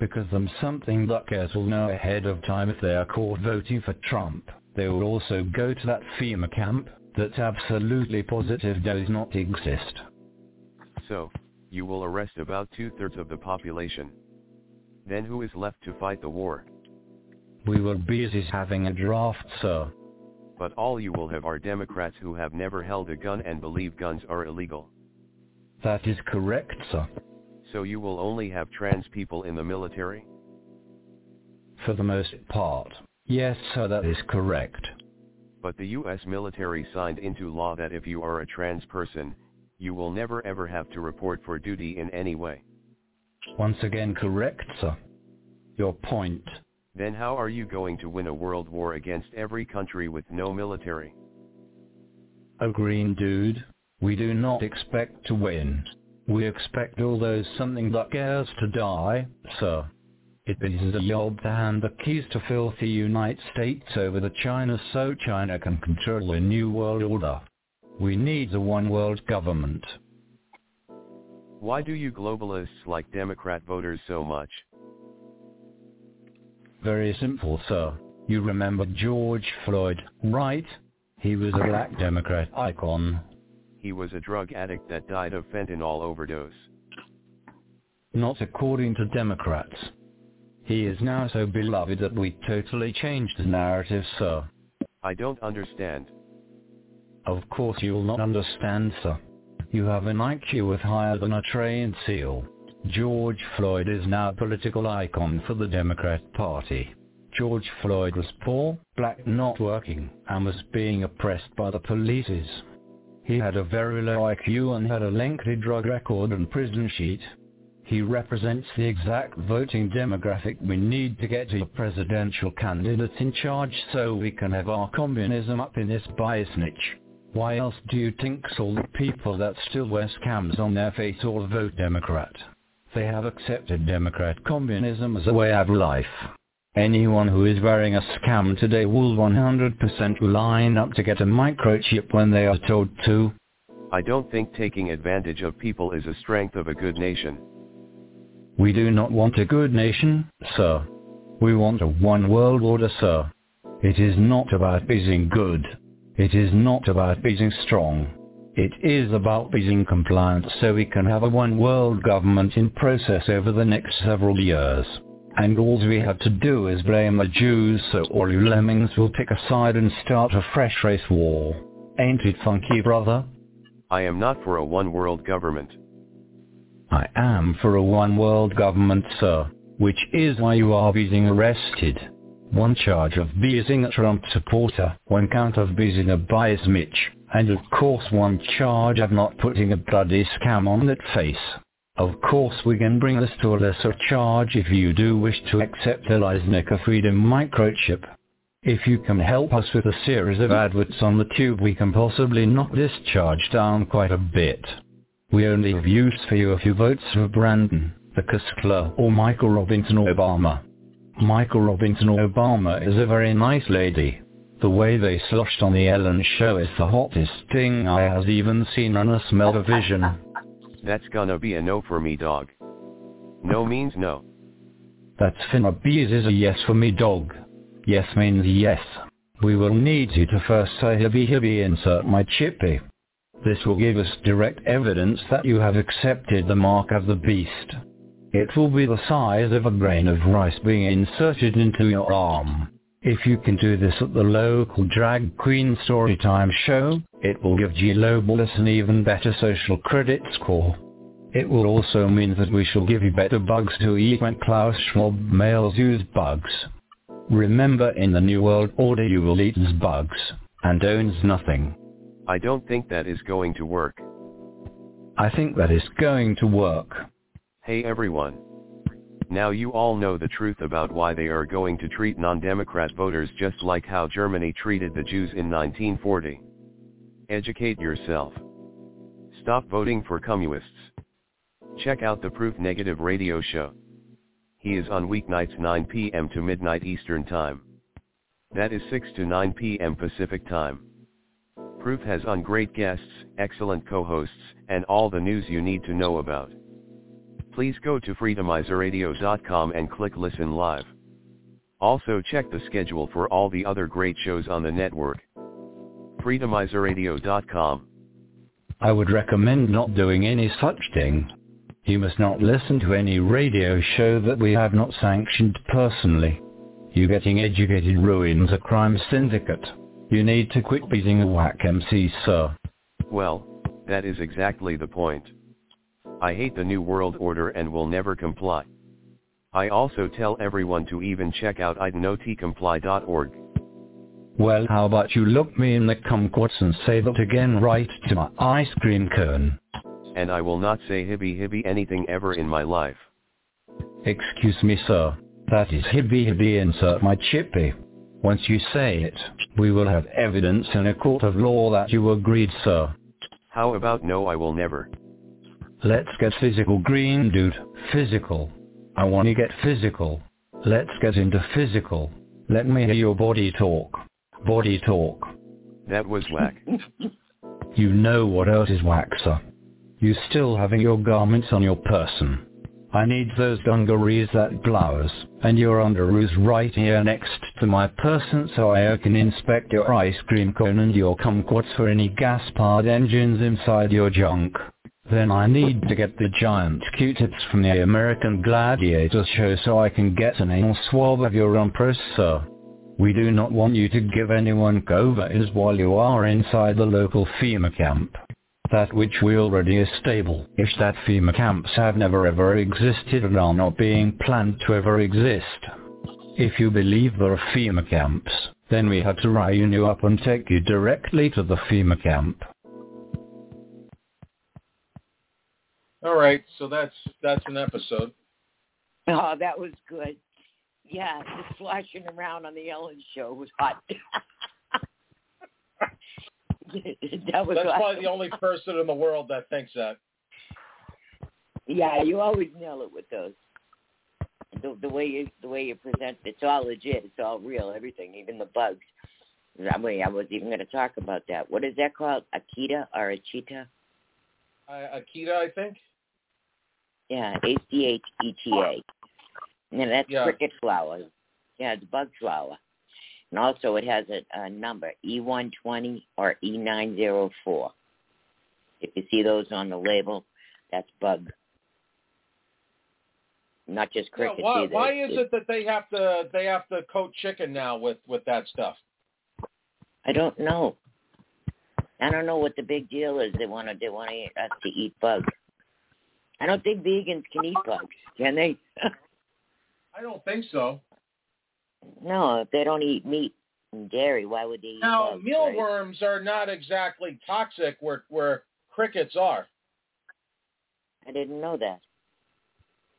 Because them something luckers will know ahead of time if they are caught voting for Trump, they will also go to that FEMA camp that's absolutely positive does not exist. So, you will arrest about two-thirds of the population. Then who is left to fight the war? We will be busy having a draft, sir. But all you will have are Democrats who have never held a gun and believe guns are illegal. That is correct, sir. So you will only have trans people in the military? For the most part. Yes, sir, that is correct. But the U.S. military signed into law that if you are a trans person, you will never ever have to report for duty in any way. Once again correct, sir. Your point. Then how are you going to win a world war against every country with no military? Oh green dude, we do not expect to win. We expect all those something that cares to die, sir. It is a job to hand the keys to filthy United States over to China so China can control a new world order. We need a one world government. Why do you globalists like Democrat voters so much? Very simple, sir. You remember George Floyd, right? He was a black Democrat icon. He was a drug addict that died of fentanyl overdose. Not according to Democrats. He is now so beloved that we totally changed the narrative, sir. I don't understand. Of course you'll not understand, sir. You have an IQ with higher than a trained seal. George Floyd is now a political icon for the Democrat Party. George Floyd was poor, black, not working, and was being oppressed by the polices. He had a very low IQ and had a lengthy drug record and prison sheet. He represents the exact voting demographic we need to get a presidential candidate in charge so we can have our communism up in this biasnitch. Why else do you think all the people that still wear scams on their face all vote Democrat? They have accepted Democrat communism as a way of life. Anyone who is wearing a scam today will 100% line up to get a microchip when they are told to. I don't think taking advantage of people is a strength of a good nation. We do not want a good nation, sir. We want a one world order, sir. It is not about being good. It is not about being strong. It is about being compliant so we can have a one world government in process over the next several years. And all we have to do is blame the Jews so all you lemmings will pick a side and start a fresh race war. Ain't it funky, brother? I am not for a one-world government. I am for a one-world government, sir, which is why you are being arrested. One charge of being a Trump supporter, one count of being a bias Mitch, and of course one charge of not putting a bloody scam on that face. Of course we can bring this to a lesser charge if you do wish to accept Eli's Nickel Freedom microchip. If you can help us with a series of adverts on the tube we can possibly knock this charge down quite a bit. We only have use for you if you vote for Brandon, the Kuskler, or Michael Robinson or Obama. Michael Robinson or Obama is a very nice lady. The way they sloshed on the Ellen show is the hottest thing I has even seen on a smell-o-vision. That's gonna be a no for me dog. No means no. That's finna bees is a yes for me dog. Yes means yes. We will need you to first say hibby hibby insert my chippy. This will give us direct evidence that you have accepted the mark of the beast. It will be the size of a grain of rice being inserted into your arm. If you can do this at the local drag queen storytime show, it will give G an even better social credit score. It will also mean that we shall give you better bugs to eat when Klaus Schwab males use bugs. Remember in the New World Order you will eat bugs, and owns nothing. I don't think that is going to work. I think that is going to work. Hey everyone. Now you all know the truth about why they are going to treat non-Democrat voters just like how Germany treated the Jews in 1940. Educate yourself. Stop voting for communists. Check out the Proof Negative radio show. He is on weeknights 9 p.m. to midnight Eastern Time. That is 6 to 9 p.m. Pacific Time. Proof has on great guests, excellent co-hosts, and all the news you need to know about. Please go to freedomizerradio.com and click listen live. Also check the schedule for all the other great shows on the network. freedomizerradio.com. I would recommend not doing any such thing. You must not listen to any radio show that we have not sanctioned personally. You getting educated ruins a crime syndicate. You need to quit being a whack MC, sir. Well, that is exactly the point. I hate the New World Order and will never comply. I also tell everyone to even check out idnotcomply.org. Well, how about you look me in the kumquats and say that again right to my ice cream cone? And I will not say hibby hibby anything ever in my life. Excuse me, sir. That is hibby hibby insert my chippy. Once you say it, we will have evidence in a court of law that you agreed, sir. How about no I will never? Let's get physical green dude, physical. I want to get physical. Let's get into physical. Let me hear your body talk. Body talk. That was whack. you know what else is whack, sir. You still having your garments on your person. I need those dungarees that blouse, and your underoos right here next to my person so I can inspect your ice cream cone and your kumquats for any gas-powered engines inside your junk. Then I need to get the giant Q-tips from the American Gladiator show so I can get an anal swab of your umpress, sir. We do not want you to give anyone COVID while you are inside the local FEMA camp. That which we already is stable. is that FEMA camps have never ever existed and are not being planned to ever exist. If you believe there are FEMA camps, then we had to round you up and take you directly to the FEMA camp. All right, so that's that's an episode. Oh, that was good. Yeah, just flashing around on the Ellen show was hot. that was That's probably the only person in the world that thinks that. Yeah, you always nail it with those. The, the way you the way you present it's all legit. It's all real. Everything, even the bugs. I mean, I was even going to talk about that. What is that called? Akita or Achita? cheetah? Uh, Akita, I think. Yeah, A C H E T A. And that's Yeah. cricket flour. Yeah, it's bug flour. And also it has a, a number, E120 or E904. If you see those on the label, that's bug. not just crickets yeah, why, either. Why is it that they have to they have to coat chicken now with with that stuff? I don't know. I don't know what the big deal is. They want to they want us to eat bugs. I don't think vegans can eat bugs, can they? I don't think so. No, if they don't eat meat and dairy, why would they eat now, bugs? mealworms right? are not exactly toxic where where crickets are. I didn't know that.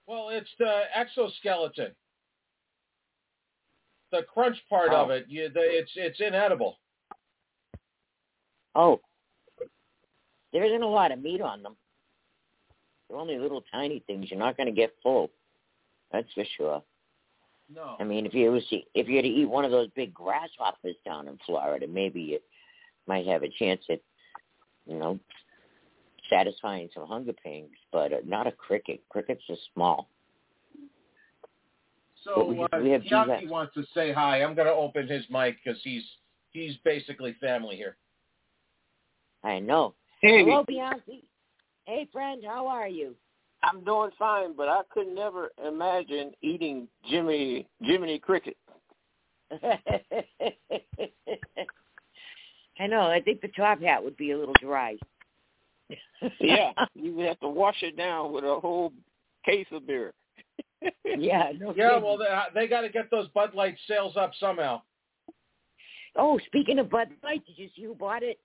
Well, it's the exoskeleton, the crunch part oh. of it. You, the, it's it's inedible. Oh, there isn't a lot of meat on them. They're only little tiny things. You're not going to get full. That's for sure. No. I mean, if you was to, if you had to eat one of those big grasshoppers down in Florida, maybe you might have a chance at, you know, satisfying some hunger pangs. But uh, not a cricket. Crickets are small. So we, uh, we have Yaki wants to say hi. I'm going to open his mic because he's he's basically family here. I know. Hey. Hello, Bianchi. Hey, friend, how are you? I'm doing fine, but I could never imagine eating Jimmy Jiminy Cricket. I know. I think the top hat would be a little dry. yeah, you would have to wash it down with a whole case of beer. yeah, no Yeah, kidding. well, they, uh, they got to get those Bud Light sales up somehow. Oh, speaking of Bud Light, did you see who bought it?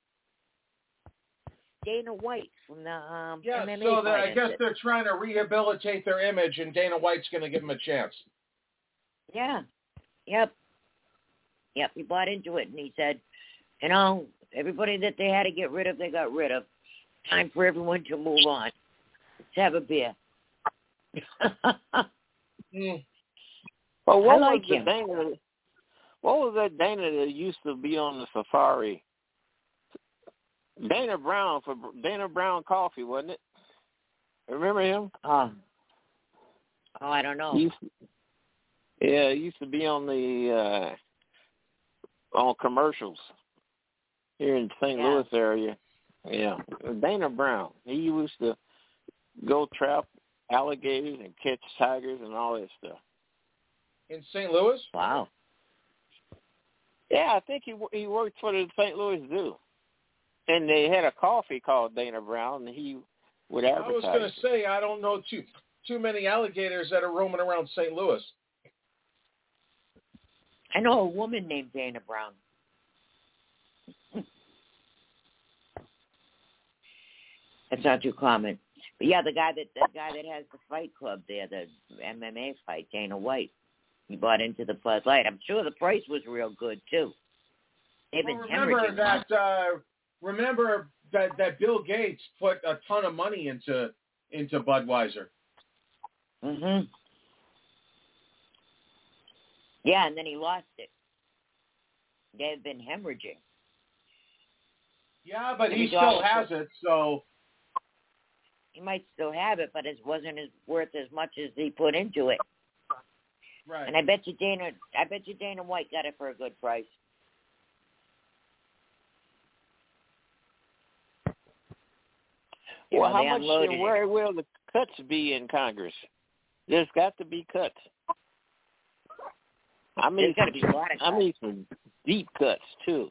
Dana White from the um, Yeah, MMA so fight, I guess it? they're trying to rehabilitate their image, and Dana White's going to give them a chance. Yeah. Yep. Yep. He bought into it, and he said, you know, everybody that they had to get rid of, they got rid of. Time for everyone to move on. Let's have a beer. mm. Well, what I like was the him. Dana? What was that Dana that used to be on the safari? Dana Brown for Dana Brown Coffee, wasn't it? Remember him? Oh. Oh, I don't know. He used to, yeah, he used to be on the uh on commercials here in St. Yeah. Louis area. Yeah, Dana Brown. He used to go trap alligators and catch tigers and all that stuff. In St. Louis? Wow. Yeah, I think he he worked for the St. Louis Zoo, and they had a coffee called Dana Brown, and he would advertise. I advertise. was going to say I don't know too too many alligators that are roaming around St. Louis. I know a woman named Dana Brown. That's not too common. But yeah, the guy that the guy that has the fight club there, the MMA fight, Dana White, he bought into the Bud Light. I'm sure the price was real good too. They've been Well, remember that. Uh, remember that that Bill Gates put a ton of money into into Budweiser. Mhm. Yeah, and then he lost it. They've been hemorrhaging. Yeah, but he still has it. So He might still have it, but it wasn't as worth as much as he put into it. right. And I bet you Dana, I bet you Dana White got it for a good price. You Well, know, how much? uh. Where will the cuts be in Congress? There's got to be cuts. I mean, There's gotta be a lot of I mean some deep cuts too.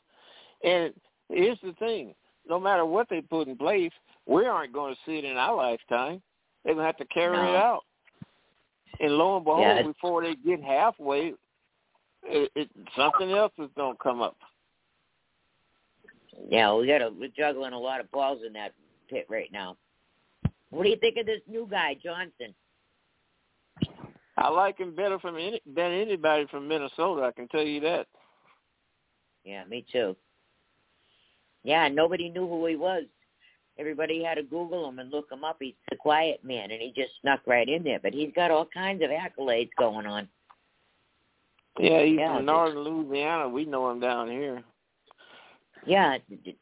And here's the thing: no matter what they put in place, we aren't going to see it in our lifetime. They're going to have to carry No. it out. And lo and behold, Yeah, before they get halfway, it, it, something else is going to come up. Yeah, we got to we're juggling a lot of balls in that pit right now. What do you think of this new guy, Johnson? I like him better from any, than anybody from Minnesota. I can tell you that. Yeah, me too. Yeah, nobody knew who he was. Everybody had to Google him and look him up. He's the quiet man, and he just snuck right in there. But he's got all kinds of accolades going on. Yeah, he's Yeah, from northern Louisiana. We know him down here. Yeah,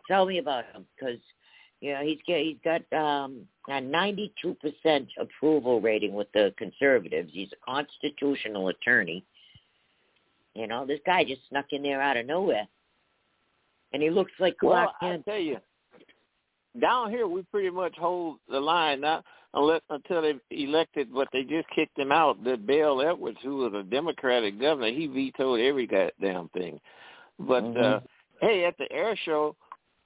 tell me about him because you know he's he's got um a 92 percent approval rating with the conservatives. He's a constitutional attorney. You know, this guy just snuck in there out of nowhere, and he looks like Well, Clark I tell you, down here we pretty much hold the line now unless until they elected, but they just kicked him out. That Bel Edwards, who was a Democratic governor, he vetoed every goddamn thing. But Mm-hmm. uh hey, at the air show,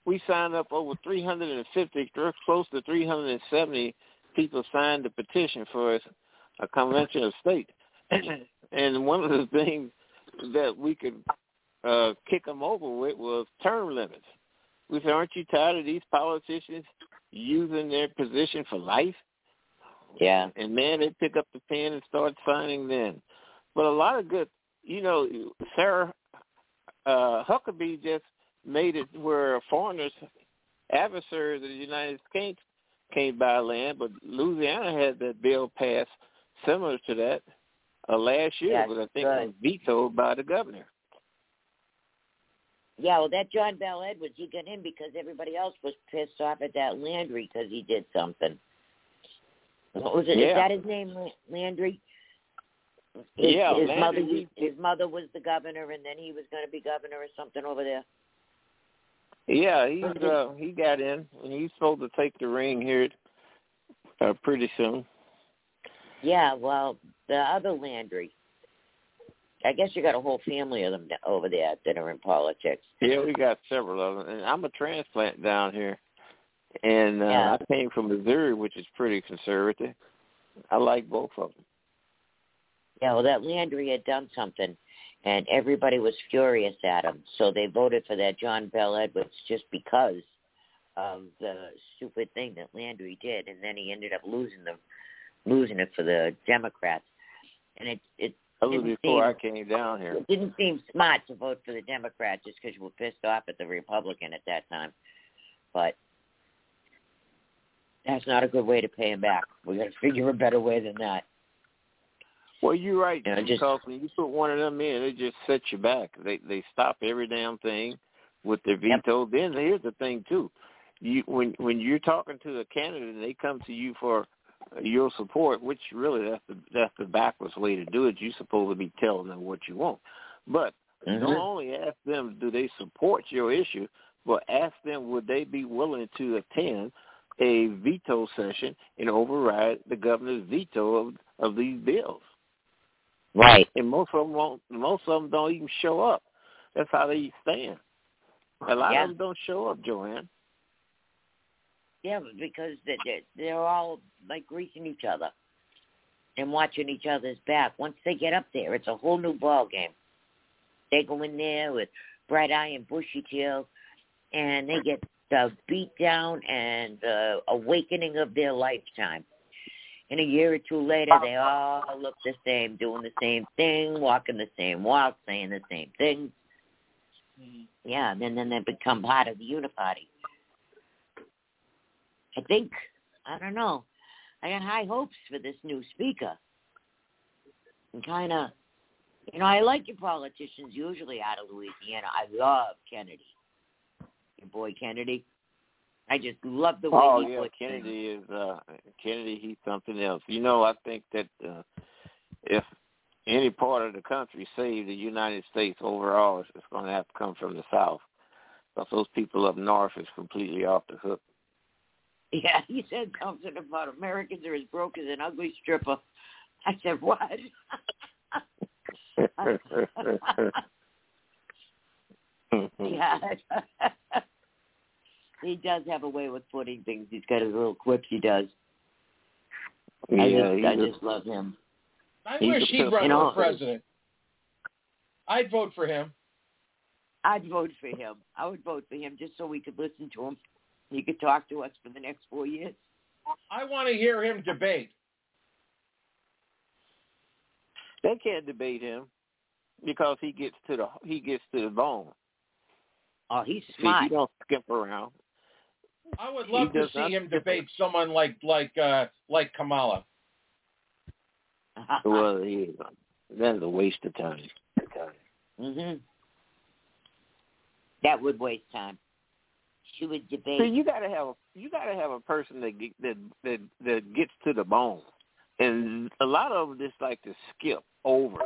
we signed up over 350, close to 370 people signed the petition for a convention of state. and one of the things that we could uh kick them over with was term limits. We said, aren't you tired of these politicians using their position for life? Yeah. And man, they pick up the pen and start signing then. But a lot of good, you know, Sarah uh, Huckabee just made it where foreigners, adversaries of the United States can't buy land, but Louisiana had that bill passed similar to that uh, last year, Yes, but I think good. it was vetoed by the governor. Yeah, well, that John Bell Edwards, he got in because everybody else was pissed off at that Landry because he did something. What was it? Is Yeah. that his name, Landry? His, Yeah, his Landry, mother. he- His mother was the governor, and then he was going to be governor or something over there. Yeah, he's uh he got in and he's supposed to take the ring here uh, pretty soon. Yeah, well, the other Landry. I guess you got a whole family of them over there that are in politics. Yeah, we got several of them. And I'm a transplant down here. And uh, Yeah. I came from Missouri, which is pretty conservative. I like both of them. Yeah, well, that Landry had done something, and everybody was furious at him. So they voted for that John Bell Edwards just because of the stupid thing that Landry did, and then he ended up losing the losing it for the Democrats. And it it That was didn't I seem, came down here. it didn't seem smart to vote for the Democrat just because you were pissed off at the Republican at that time. But that's not a good way to pay him back. We got to figure a better way than that. Well, you're right just- because when you put one of them in, they just set you back. They they stop every damn thing with their veto. Then here's the thing too, you when when you're talking to a candidate and they come to you for your support, which really that's the that's the backwards way to do it. You're supposed to be telling them what you want, but Mhm. don't only ask them do they support your issue, but ask them would they be willing to attend a veto session and override the governor's veto of of these bills. Right. And most of them won't. Most of them don't even show up. That's how they stand. A lot Yeah. of them don't show up, Joanne. Yeah, because they- they- they're all like greasing each other and watching each other's back. Once they get up there, it's a whole new ball game. They go in there with bright eye and bushy tail, and they get the beat down and the awakening of their lifetime. And a year or two later, they all look the same, doing the same thing, walking the same walk, saying the same things. Mm-hmm. Yeah, and then then they become part of the uniparty. I think I don't know. I got high hopes for this new speaker. And kind of, you know, I like your politicians usually out of Louisiana. I love Kennedy, your boy Kennedy. I just love the way oh he yeah. Kennedy is uh Kennedy. He's something else. You know, I think that uh, if any part of the country save the United States overall, it's, it's going to have to come from the South. Because those people up north is completely off the hook. Yeah, he said something about Americans are as broke as an ugly stripper. I said, what? yeah. He does have a way with putting things. He's got his little quips he does. I Yeah, just, I he's a- just love him. I He's wish he'd pistol. run for president. I'd vote for him. I'd vote for him. I would vote for him just so we could listen to him. He could talk to us for the next four years. I want to hear him debate. They can't debate him because he gets to the he gets to the bone. Oh, he's See, smart. he don't skip around. I would love to see him skip debate someone like like uh like Kamala. well, he, that's a waste of time. mhm. That would waste time. She would debate. So you gotta have a you gotta have a person that get, that that that gets to the bone, and a lot of them just like to skip over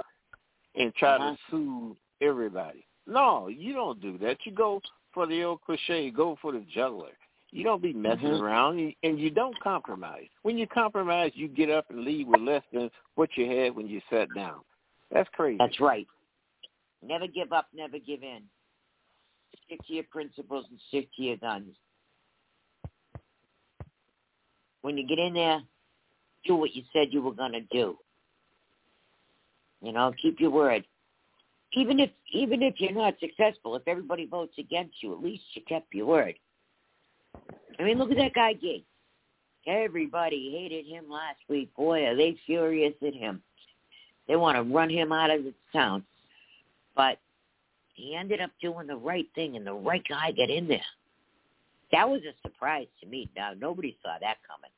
and try Uh-huh. to soothe everybody. No, you don't do that. You go for the old cliche. Go for the juggler. You don't be messing Mhm. around, and you don't compromise. When you compromise, you get up and leave with less than what you had when you sat down. That's crazy. That's right. Never give up, never give in. Stick to your principles and stick to your guns. When you get in there, do what you said you were going to do. You know, keep your word. Even if even if you're not successful, if everybody votes against you, at least you kept your word. I mean, look at that guy Gaetz. Everybody hated him last week. Boy, are they furious at him. They want to run him out of the town. But he ended up doing the right thing, and the right guy got in there. That was a surprise to me. Now, nobody saw that coming.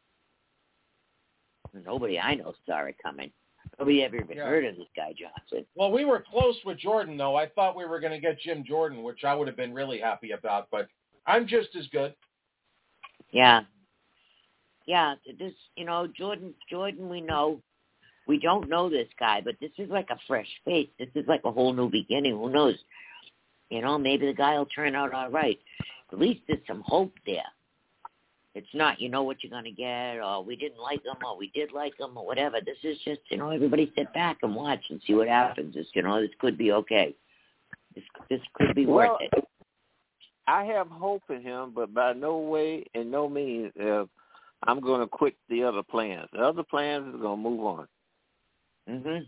Nobody I know saw it coming. Nobody ever even Yeah. heard of this guy Johnson. Well, we were close with Jordan, though. I thought we were going to get Jim Jordan, which I would have been really happy about. But I'm just as good. Yeah. Yeah, this you know, Jordan Jordan we know. We don't know this guy, but this is like a fresh face. This is like a whole new beginning. Who knows? You know, maybe the guy will turn out all right. At least there's some hope there. It's not, you know what you're gonna get, or we didn't like him, or we did like him, or whatever. This is just, you know, everybody sit back and watch and see what happens. This, you know, this could be okay. This this could be Well, worth it. I have hope in him, but by no way and no means uh, I'm going to quit the other plans. The other plans is going to move on. Mhm.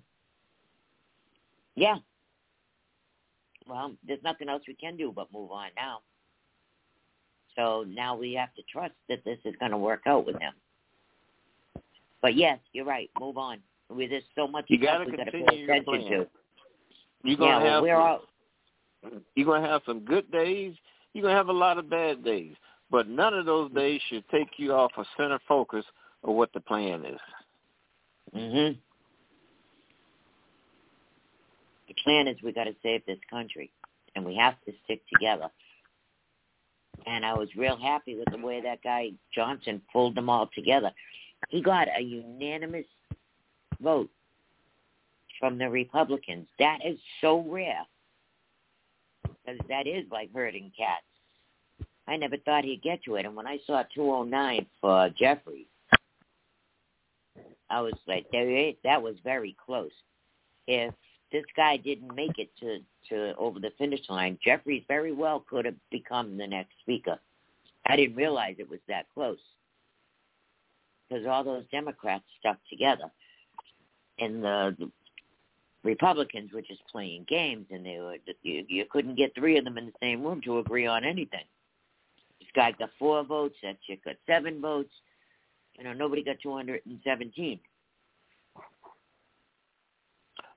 Yeah. Well, there's nothing else we can do but move on now. So now we have to trust that this is going to work out with him. But yes, you're right. Move on. We, there's so much You stuff got to we got to pay attention to. You're going yeah, have we're some, all you're going to have some good days. You're going to have a lot of bad days, but none of those days should take you off a center focus of what the plan is. Mhm. The plan is we got to save this country, and we have to stick together. And I was real happy with the way that guy Johnson pulled them all together. He got a unanimous vote from the Republicans. That is so rare. Because that is like herding cats. I never thought he'd get to it. And when I saw 209 for Jeffries, I was like, that was very close. If this guy didn't make it to, to over the finish line, Jeffries very well could have become the next speaker. I didn't realize it was that close because all those Democrats stuck together, and the, the Republicans were just playing games, and they were you, you couldn't get three of them in the same room to agree on anything. This guy got four votes, that chick got seven votes. You know, nobody got 217.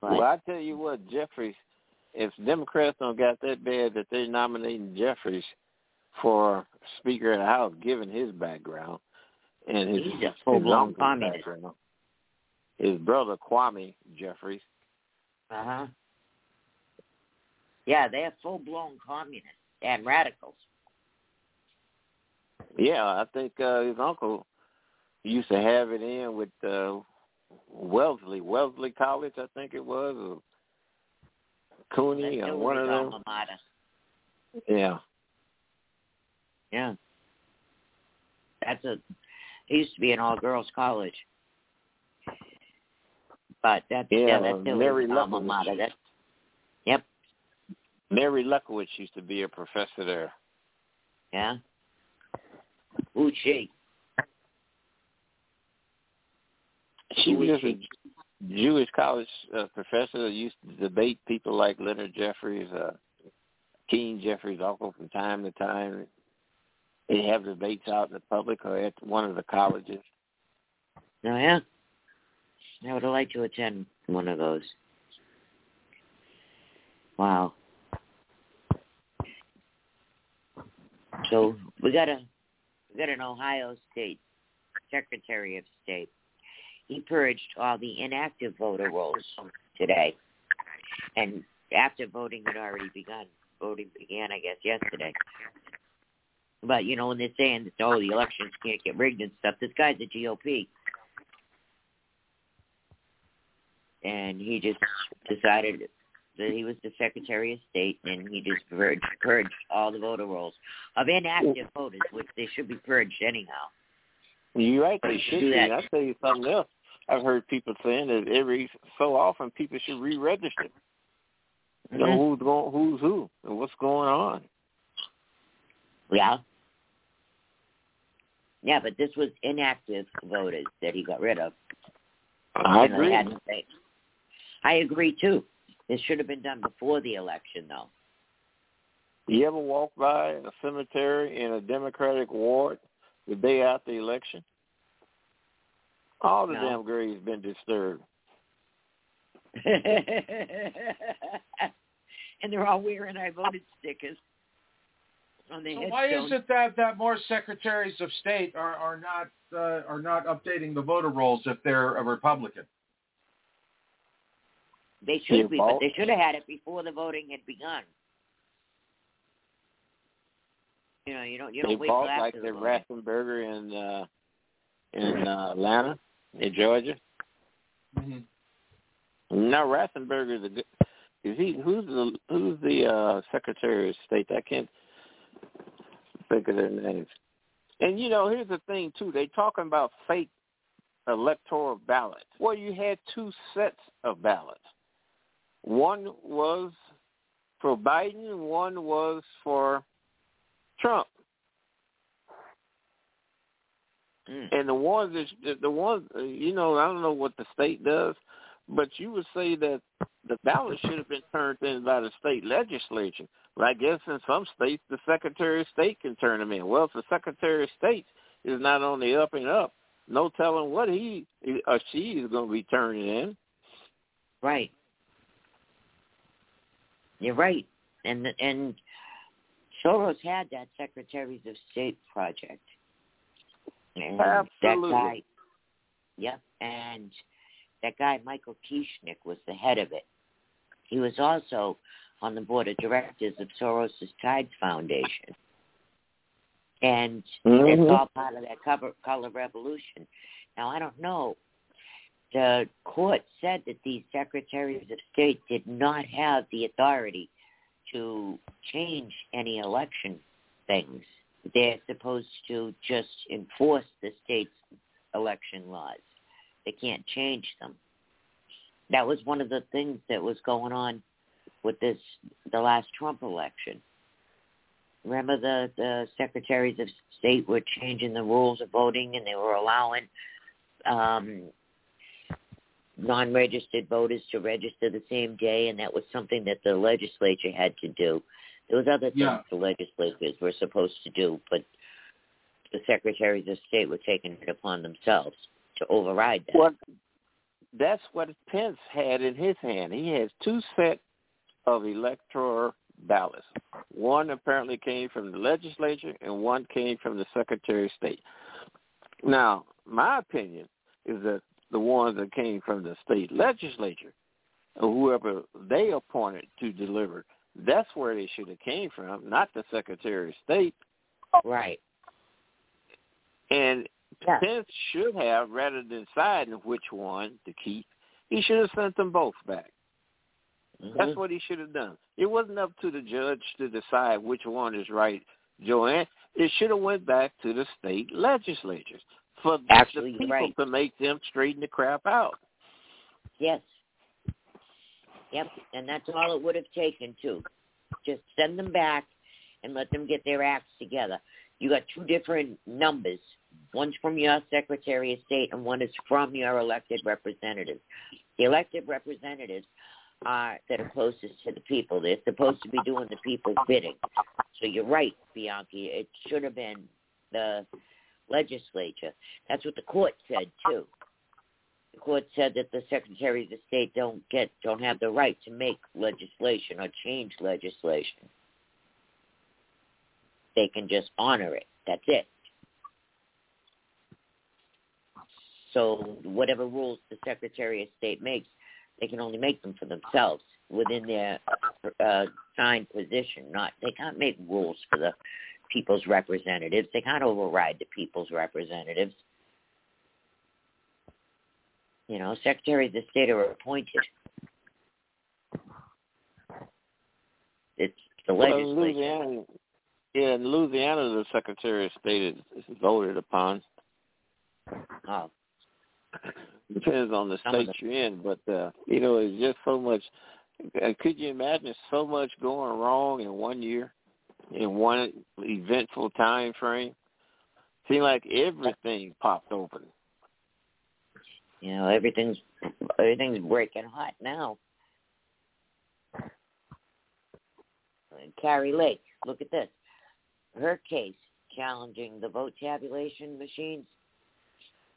But, Well, I tell you what, Jeffries, if Democrats don't got that bad that they're nominating Jeffries for Speaker of the House, given his background and his, his full-blown communist. background, his brother Kwame Jeffries. Uh huh. Yeah, they're full blown communists and radicals. Yeah, I think uh, his uncle used to have it in with uh, Wellesley, Wellesley College, I think it was, or CUNY, or one of them. mater. Yeah. Yeah. That's a. It used to be an all girls college. But that's yeah, Yeah, that's still Mary alma mater. Yep. Mary Lefkowitz used to be a professor there. Yeah. Who's she? She Who was just a Jewish college uh, professor that used to debate people like Leonard Jeffries, uh, King Jeffries' uncle from time to time. They have debates out in the public or at one of the colleges. Oh yeah. I would have liked to attend one of those. Wow. So we got a we got an Ohio State Secretary of State. He purged all the inactive voter rolls today, and after voting had already begun. Voting began, I guess, yesterday. But you know, when they're saying oh the elections can't get rigged and stuff, this guy's a GOP, and he just decided that he was the Secretary of State, and he just purged, purged all the voter rolls of inactive voters, which they should be purged anyhow. You're right. They should be. that. I'll tell you something else. I've heard people saying that every so often people should re-register. You know mm-hmm. who's going, who's who, and what's going on. Yeah. Yeah, but this was inactive voters that he got rid of. I they agree. hadn't- they- I agree too. This should have been done before the election, though. You ever walk by a cemetery in a Democratic ward the day after the election? All the No. damn graves been disturbed. and they're all wearing I voted stickers on their So why is it that, that more secretaries of state are, are not uh, are not updating the voter rolls if they're a Republican? They should be, but they should have had it before the voting had begun. You know, you don't you don't wait bought till like the the voting. Raffensperger in uh in uh, Atlanta, in Georgia. Mm-hmm. Now Raffensperger is a good. Is he who's the who's the uh Secretary of State? I can't think of their names. And you know, here's the thing too. They talking about fake electoral ballots. Well, you had two sets of ballots. One was for Biden, one was for Trump. Mm. And the ones that the ones you know, I don't know what the state does, but you would say that the ballot should have been turned in by the state legislature. But I guess in some states the Secretary of State can turn them in. Well, if the Secretary of State is not on the up and up, no telling what he or she is going to be turning in. Right. You're right. And and Soros had that Secretaries of State project. And Absolutely. That guy, yep. And that guy, Michael Kieschnick was the head of it. He was also on the board of directors of Soros' Tides Foundation. And Mhm. it's all part of that cover, color revolution. Now, I don't know. The court said that these secretaries of state did not have the authority to change any election things. They're supposed to just enforce the state's election laws. They can't change them. That was one of the things that was going on with this the last Trump election. Remember the the secretaries of state were changing the rules of voting and they were allowing um non-registered voters to register the same day and that was something that the legislature had to do. There was other things Yeah. the legislators were supposed to do, but the secretaries of state were taking it upon themselves to override that. Well, that's what Pence had in his hand. He has two sets of electoral ballots. One apparently came from the legislature, and one came from the Secretary of State. Now, my opinion is that the ones that came from the state legislature, or whoever they appointed to deliver, that's where they should have came from, not the Secretary of State. Right. And Yeah. Pence should have, rather than deciding which one to keep, he should have sent them both back. Mhm. That's what he should have done. It wasn't up to the judge to decide which one is right, Joanne. It should have went back to the state legislatures for Actually, the people right. to make them straighten the crap out. Yes. Yep, and that's all it would have taken too. Just send them back and let them get their acts together. You got two different numbers. One's from your Secretary of State and one is from your elected representatives. The elected representatives are that are closest to the people. They're supposed to be doing the people's bidding. So you're right, Bianchi. It should have been the legislature. That's what the court said too. The court said that the secretaries of state don't get don't have the right to make legislation or change legislation. They can just honor it. That's it. So whatever rules the Secretary of State makes, they can only make them for themselves within their uh, signed position. Not they can't make rules for the people's representatives. They can't override the people's representatives. You know, secretaries of state are appointed. It's the well, legislature. Louisiana, yeah, in Louisiana, the Secretary of State is, is voted upon. Oh. Depends on the state you're in, but uh, you know, it's just so much. Uh, could you imagine so much going wrong in one year, in one eventful time frame? Seemed like everything popped open. You know, everything's everything's breaking hot now. Kari Lake, look at this. Her case challenging the vote tabulation machines,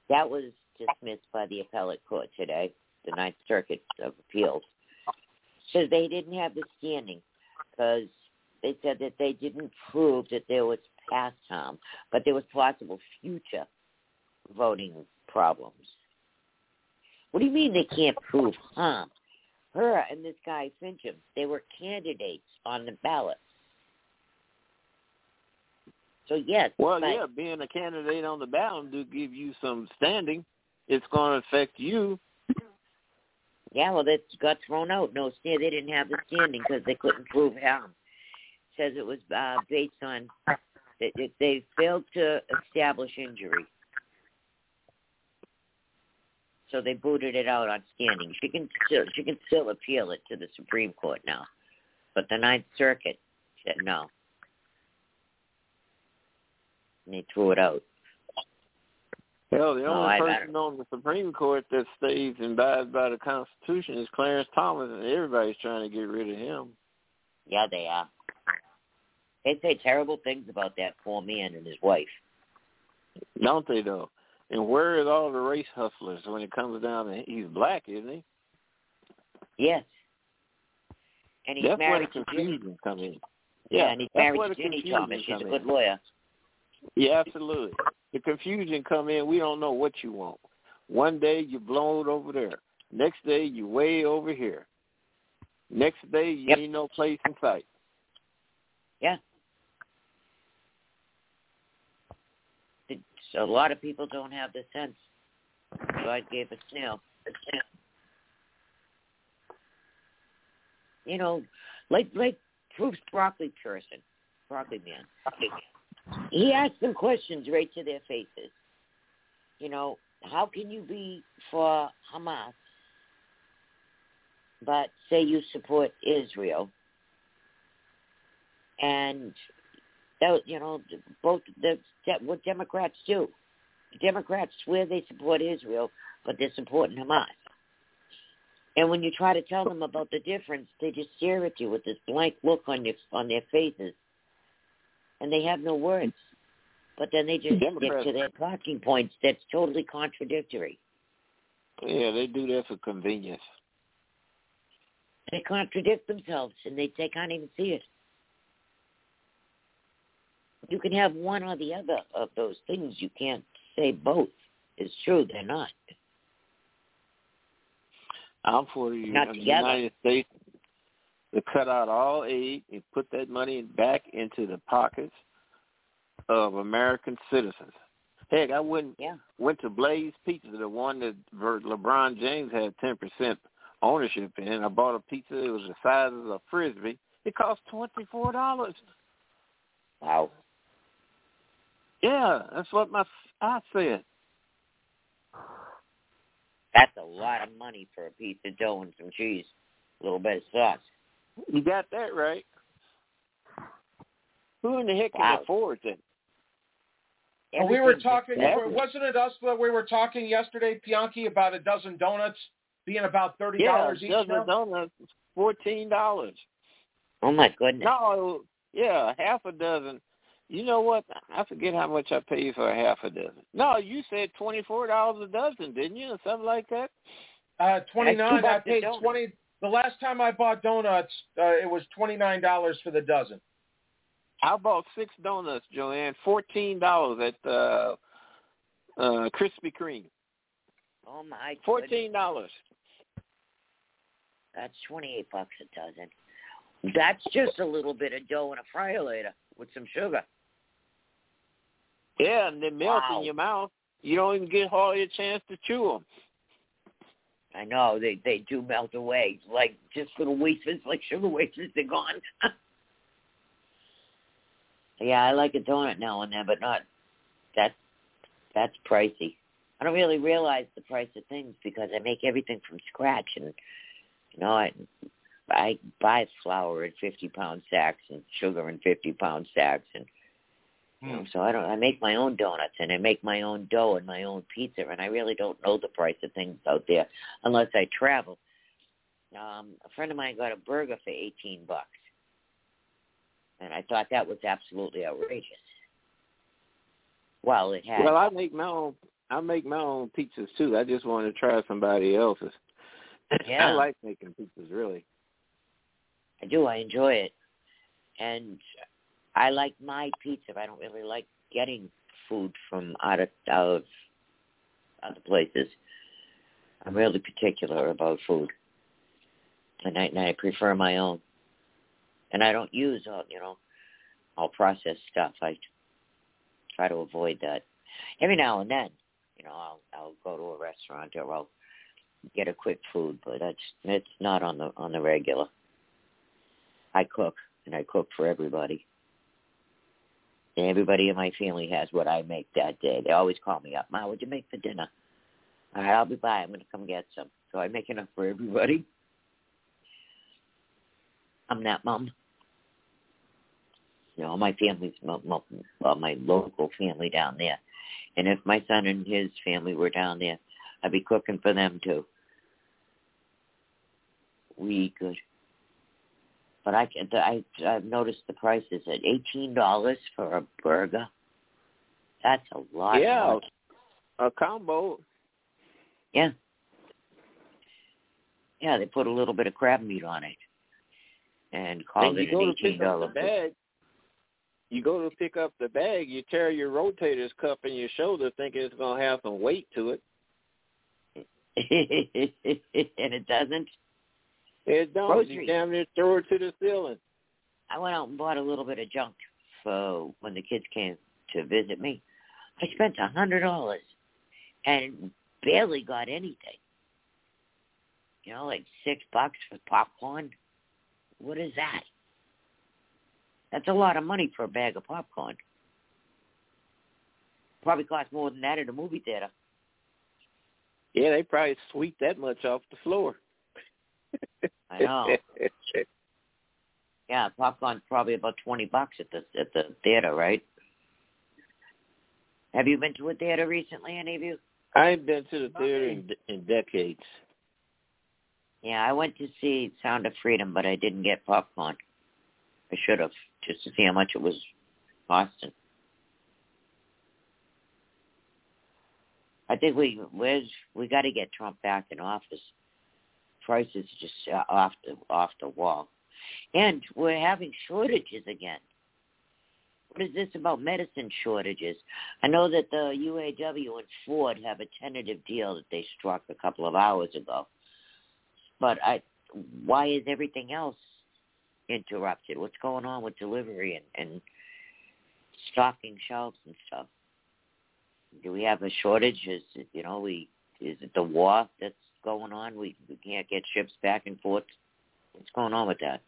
that was dismissed by the appellate court today, the Ninth Circuit of Appeals. So they didn't have the standing because they said that they didn't prove that there was past harm, but there was possible future voting problems. What do you mean they can't prove harm? Her and this guy Fincham, they were candidates on the ballot. So yes. Well, yeah, being a candidate on the ballot do give you some standing. It's going to affect you. Yeah, well, that got thrown out. No, they didn't have the standing because they couldn't prove harm. Says it was uh, based on that they failed to establish injury. So they booted it out on standing. She can still she can still appeal it to the Supreme Court now, but the Ninth Circuit said no. And they threw it out. Well, the only I person on the Supreme Court that stays and abides by the Constitution is Clarence Thomas, and everybody's trying to get rid of him. Yeah, they are. They say terrible things about that poor man and his wife. Don't they, though? And where is all the race hustlers when it comes down to he's black, isn't he? Yes. And he's That's married where the to confusion come in. Yeah, Yeah, and he's married to Ginni Thomas. She's a good in. lawyer. Yeah, absolutely. The confusion come in. We don't know what you want. One day you're blown over there. Next day you're way over here. Next day you Yep. ain't no place in sight. Yeah. So a lot of people don't have the sense. God gave us now. You know, like like Bruce broccoli person, broccoli man. He asked them questions right to their faces. You know, how can you be for Hamas, but say you support Israel? And that you know both the what Democrats do. Democrats swear they support Israel, but they're supporting Hamas. And when you try to tell them about the difference, they just stare at you with this blank look on your on their faces, and they have no words. But then they just Democrats- stick to their talking points. That's totally contradictory. Yeah, they do that for convenience. They contradict themselves, and they they can't even see it. You can have one or the other of those things. You can't say both. It's true, they're not. I'm for the Not uh, the. United States to cut out all aid and put that money back into the pockets of American citizens. Heck, I went Yeah. went to Blaze Pizza, the one that LeBron James had ten percent ownership in. I bought a pizza. It was the size of a frisbee. It cost twenty four dollars. Wow. Yeah, that's what my I said. That's a lot of money for a piece of dough and some cheese, a little bit of sauce. You got that right. Who in the heck Wow. can afford that? Well, we were talking. expensive. Wasn't it us that we were talking yesterday, Bianchi, about a dozen donuts being about thirty Yeah, dollars each dozen now? donuts, fourteen dollars. Oh my goodness. No, yeah, half a dozen. You know what? I forget how much I paid for a half a dozen. No, you said twenty four dollars a dozen, didn't you, or something like that? Uh, twenty nine. I paid twenty. The last time I bought donuts, uh, it was twenty nine dollars for the dozen. I bought six donuts, Joanne, fourteen dollars at uh, uh, Krispy Kreme. Oh my goodness. Fourteen dollars. That's twenty eight bucks a dozen. That's just a little bit of dough in a fryer later with some sugar. Yeah, and they melt Wow. in your mouth. You don't even get hardly a chance to chew them. I know they they do melt away like just little wafers, like sugar wafers. They're gone. Yeah, I like a donut now and then, but not that. That's pricey. I don't really realize the price of things because I make everything from scratch, and you know, I I buy flour in fifty pound sacks and sugar in fifty pound sacks, and you know, so I don't. I make my own donuts and I make my own dough and my own pizza, and I really don't know the price of things out there unless I travel. Um, a friend of mine got a burger for eighteen bucks, and I thought that was absolutely outrageous. Well, it had. Well, I make my own. I make my own pizzas too. I just want to try somebody else's. Yeah. I like making pizzas, really. I do. I enjoy it, and I like my pizza. But I don't really like getting food from out of out of other places. I'm really particular about food, and I, and I prefer my own. And I don't use all you know all processed stuff. I try to avoid that. Every now and then, you know, I'll I'll go to a restaurant or I'll get a quick food, but that's it's not on the on the regular. I cook and I cook for everybody. And everybody in my family has what I make that day. They always call me up, Ma, what'd you make for dinner? All right, I'll be by. I'm gonna come get some. So I make enough for everybody. I'm that mom. You know, my family's well, my local family down there. And if my son and his family were down there, I'd be cooking for them too. We good. But I can I I've noticed the prices at eighteen dollars for a burger. That's a lot. Yeah, a combo. Yeah. Yeah, they put a little bit of crab meat on it, and called and you it an eighteen the bag. You go to pick up the bag, you tear your rotator's cuff in your shoulder, thinking it's gonna have some weight to it. and it doesn't. It don't. Grocery. You damn near throw it to the ceiling. I went out and bought a little bit of junk for when the kids came to visit me. I spent a hundred dollars and barely got anything. You know, like six bucks for popcorn. What is that? That's a lot of money for a bag of popcorn. Probably costs more than that at a movie theater. Yeah, they probably sweep that much off the floor. I know. Yeah, popcorn's probably about twenty bucks at the at the theater, right? Have you been to a theater recently, any of you? I ain't been to the theater in, in decades. Yeah, I went to see Sound of Freedom, but I didn't get popcorn. I should have, just to see how much it was costing. I think we we we got to get Trump back in office. Prices just off the off the wall, and we're having shortages again. What is this about medicine shortages? I know that the UAW and Ford have a tentative deal that they struck a couple of hours ago, but I, why is everything else interrupted? What's going on with delivery and, and stocking shelves and stuff? Do we have a shortage? Is you know we is it the war that's going on? We we can't get ships back and forth. What's going on with that?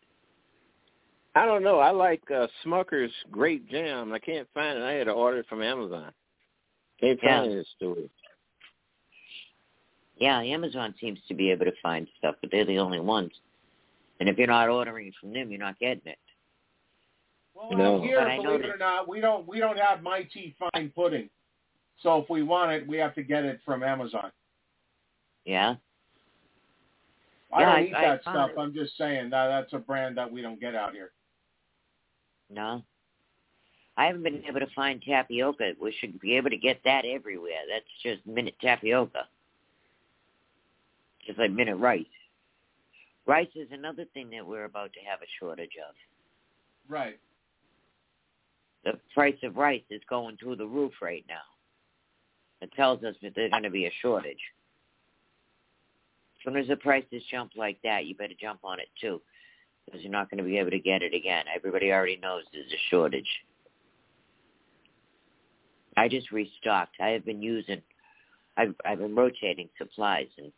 I don't know. I like uh, Smucker's Grape Jam. I can't find it. I had to order it from Amazon. Can't Yeah. find it in the store. Yeah, Amazon seems to be able to find stuff, but they're the only ones. And if you're not ordering from them, you're not getting it. Well, No. out here, But I believe it or not, we don't we don't have mighty fine pudding. So if we want it, we have to get it from Amazon. Yeah. I Yeah, don't I- eat I that found stuff. it. I'm just saying that that's a brand that we don't get out here. No. I haven't been able to find tapioca. We should be able to get that everywhere. That's just minute tapioca. Just like minute rice. Rice is another thing that we're about to have a shortage of. Right. The price of rice is going through the roof right now. It tells us that there's going to be a shortage. As soon as the prices jump like that, you better jump on it too, because you're not going to be able to get it again. Everybody already knows there's a shortage. I just restocked. I have been using. I've I've been rotating supplies, and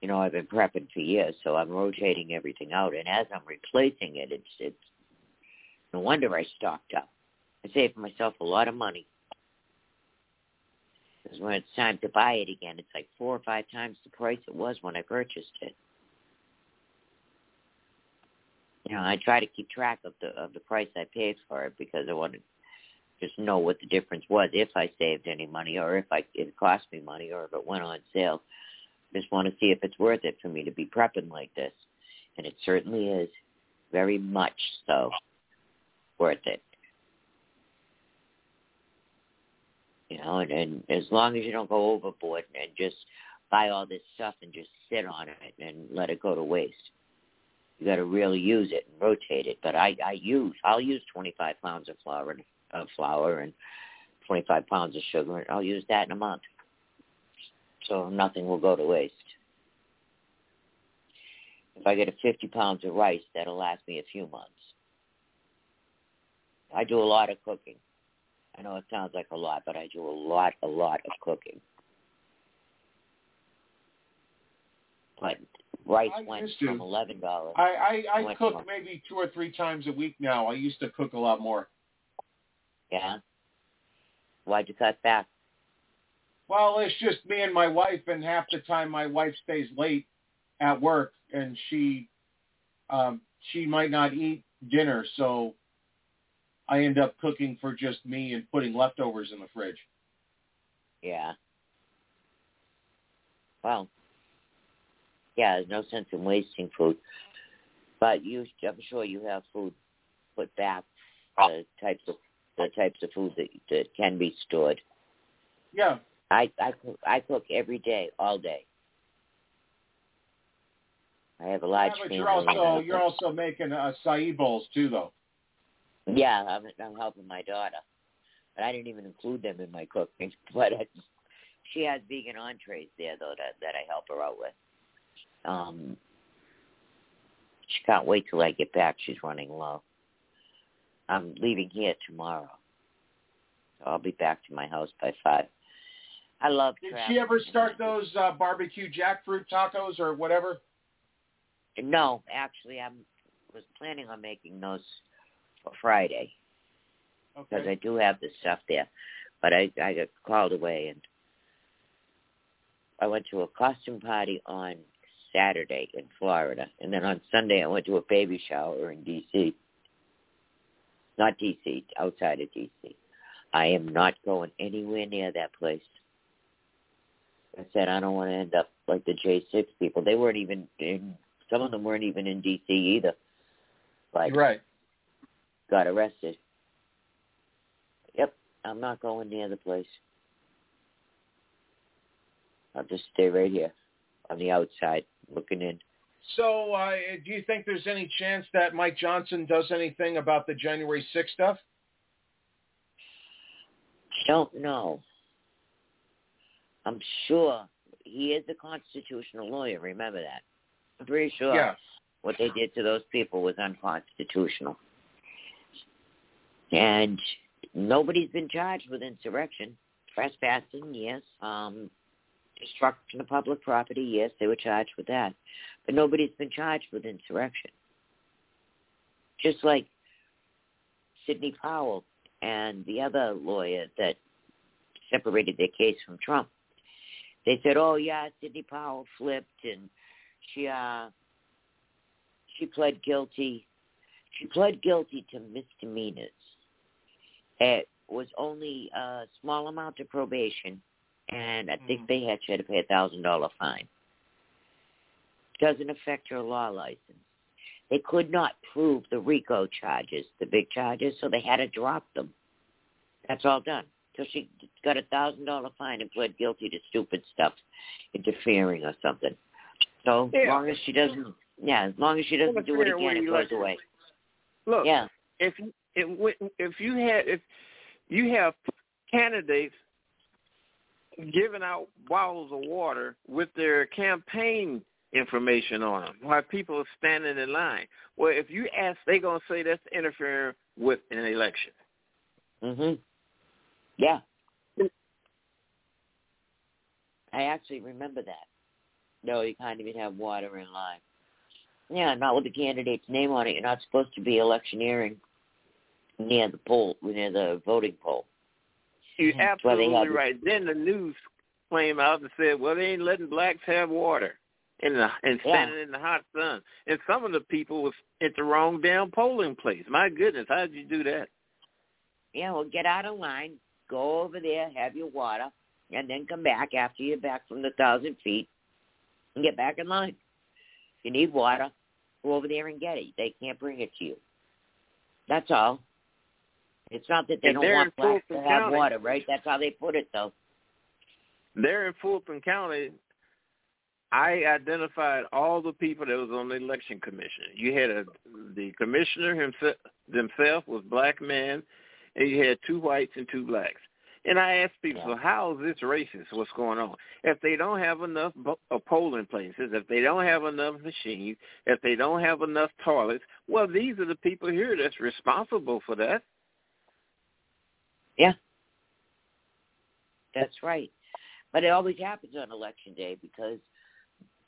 you know I've been prepping for years, so I'm rotating everything out. And as I'm replacing it, it's it's no wonder I stocked up. I saved myself a lot of money. Because when it's time to buy it again, it's like four or five times the price it was when I purchased it. You know, I try to keep track of the of the price I paid for it because I want to just know what the difference was if I saved any money or if I it cost me money or if it went on sale. Just want to see if it's worth it for me to be prepping like this, and it certainly is, very much so, worth it. You know, and, and as long as you don't go overboard and just buy all this stuff and just sit on it and let it go to waste. You got to really use it and rotate it. But I, I use, I'll use 25 pounds of flour, of flour and 25 pounds of sugar, and I'll use that in a month. So nothing will go to waste. If I get a 50 pounds of rice, that'll last me a few months. I do a lot of cooking. I know it sounds like a lot, but I do a lot, a lot of cooking. But rice I went from eleven dollars. I I, I cook from- maybe two or three times a week now. I used to cook a lot more. Yeah. Why'd you cut back? Well, it's just me and my wife, and half the time my wife stays late at work, and she um, she might not eat dinner, so I end up cooking for just me and putting leftovers in the fridge. Yeah. Well, yeah, there's no sense in wasting food. But you, I'm sure you have food put back, the types of the types of food that that can be stored. Yeah. I I cook, I cook every day, all day. I have a large yeah, but you're also you're also making uh, acai bowls too, though. Yeah, I'm, I'm helping my daughter, but I didn't even include them in my cooking. But I, she has vegan entrees there though that that I help her out with. Um, she can't wait till I get back. She's running low. I'm leaving here tomorrow, so I'll be back to my house by five. I love. Did traveling. she ever start those uh, barbecue jackfruit tacos or whatever? No, actually, I was planning on making those Friday because Okay. I do have the stuff there, but I I got called away and I went to a costume party on Saturday in Florida, and then on Sunday I went to a baby shower in D.C. Not D.C., outside of D.C. I am not going anywhere near that place. I said I don't want to end up like the J6 people. They weren't even in. Some of them weren't even in D.C. either. Like right. Got arrested. Yep, I'm not going near the place. I'll just stay right here on the outside looking in. So, uh, do you think there's any chance that Mike Johnson does anything about the January 6th stuff? Don't know. I'm sure he is a constitutional lawyer. Remember that. I'm pretty sure Yeah. what they did to those people was unconstitutional. And nobody's been charged with insurrection. Trespassing, yes. Um, destruction of public property, yes, they were charged with that. But nobody's been charged with insurrection. Just like Sidney Powell and the other lawyer that separated their case from Trump. They said, "Oh yeah, Sidney Powell flipped and she uh she pled guilty. She pled guilty to misdemeanors. It was only a small amount of probation, and I think they had she had to pay a thousand dollar fine. Doesn't affect her law license. They could not prove the RICO charges, the big charges, so they had to drop them. That's all done. So she got a thousand dollar fine and pled guilty to stupid stuff, interfering or something. So as Yeah. long as she doesn't, yeah, as long as she doesn't do it again, it goes away. Look, Yeah. if if if you had if you have candidates giving out bottles of water with their campaign information on them while people are standing in line. Well, if you ask, they're gonna say that's interfering with an election. Mhm. Yeah. I actually remember that. No, you can't even have water in line. Yeah, not with the candidate's name on it. You're not supposed to be electioneering. Near the poll, near the voting poll. You're That's absolutely had- right. Then the news came out and said, "Well, they ain't letting blacks have water in the and Yeah. standing in the hot sun." And some of the people was at the wrong damn polling place. My goodness, how did you do that? Yeah, well, get out of line, go over there, have your water, and then come back after you're back from the thousand feet and get back in line. If you need water, go over there and get it. They can't bring it to you. That's all. It's not that they don't want blacks to Fulton have County. water, right? That's how they put it, though. There in Fulton County, I identified all the people that was on the election commission. You had a the commissioner himself was black man, and you had two whites and two blacks. And I asked people, so how is this racist? What's going on? If they don't have enough bo- uh, polling places, if they don't have enough machines, if they don't have enough toilets, well, these are the people here that's responsible for that. Yeah. That's right. But it always happens on election day because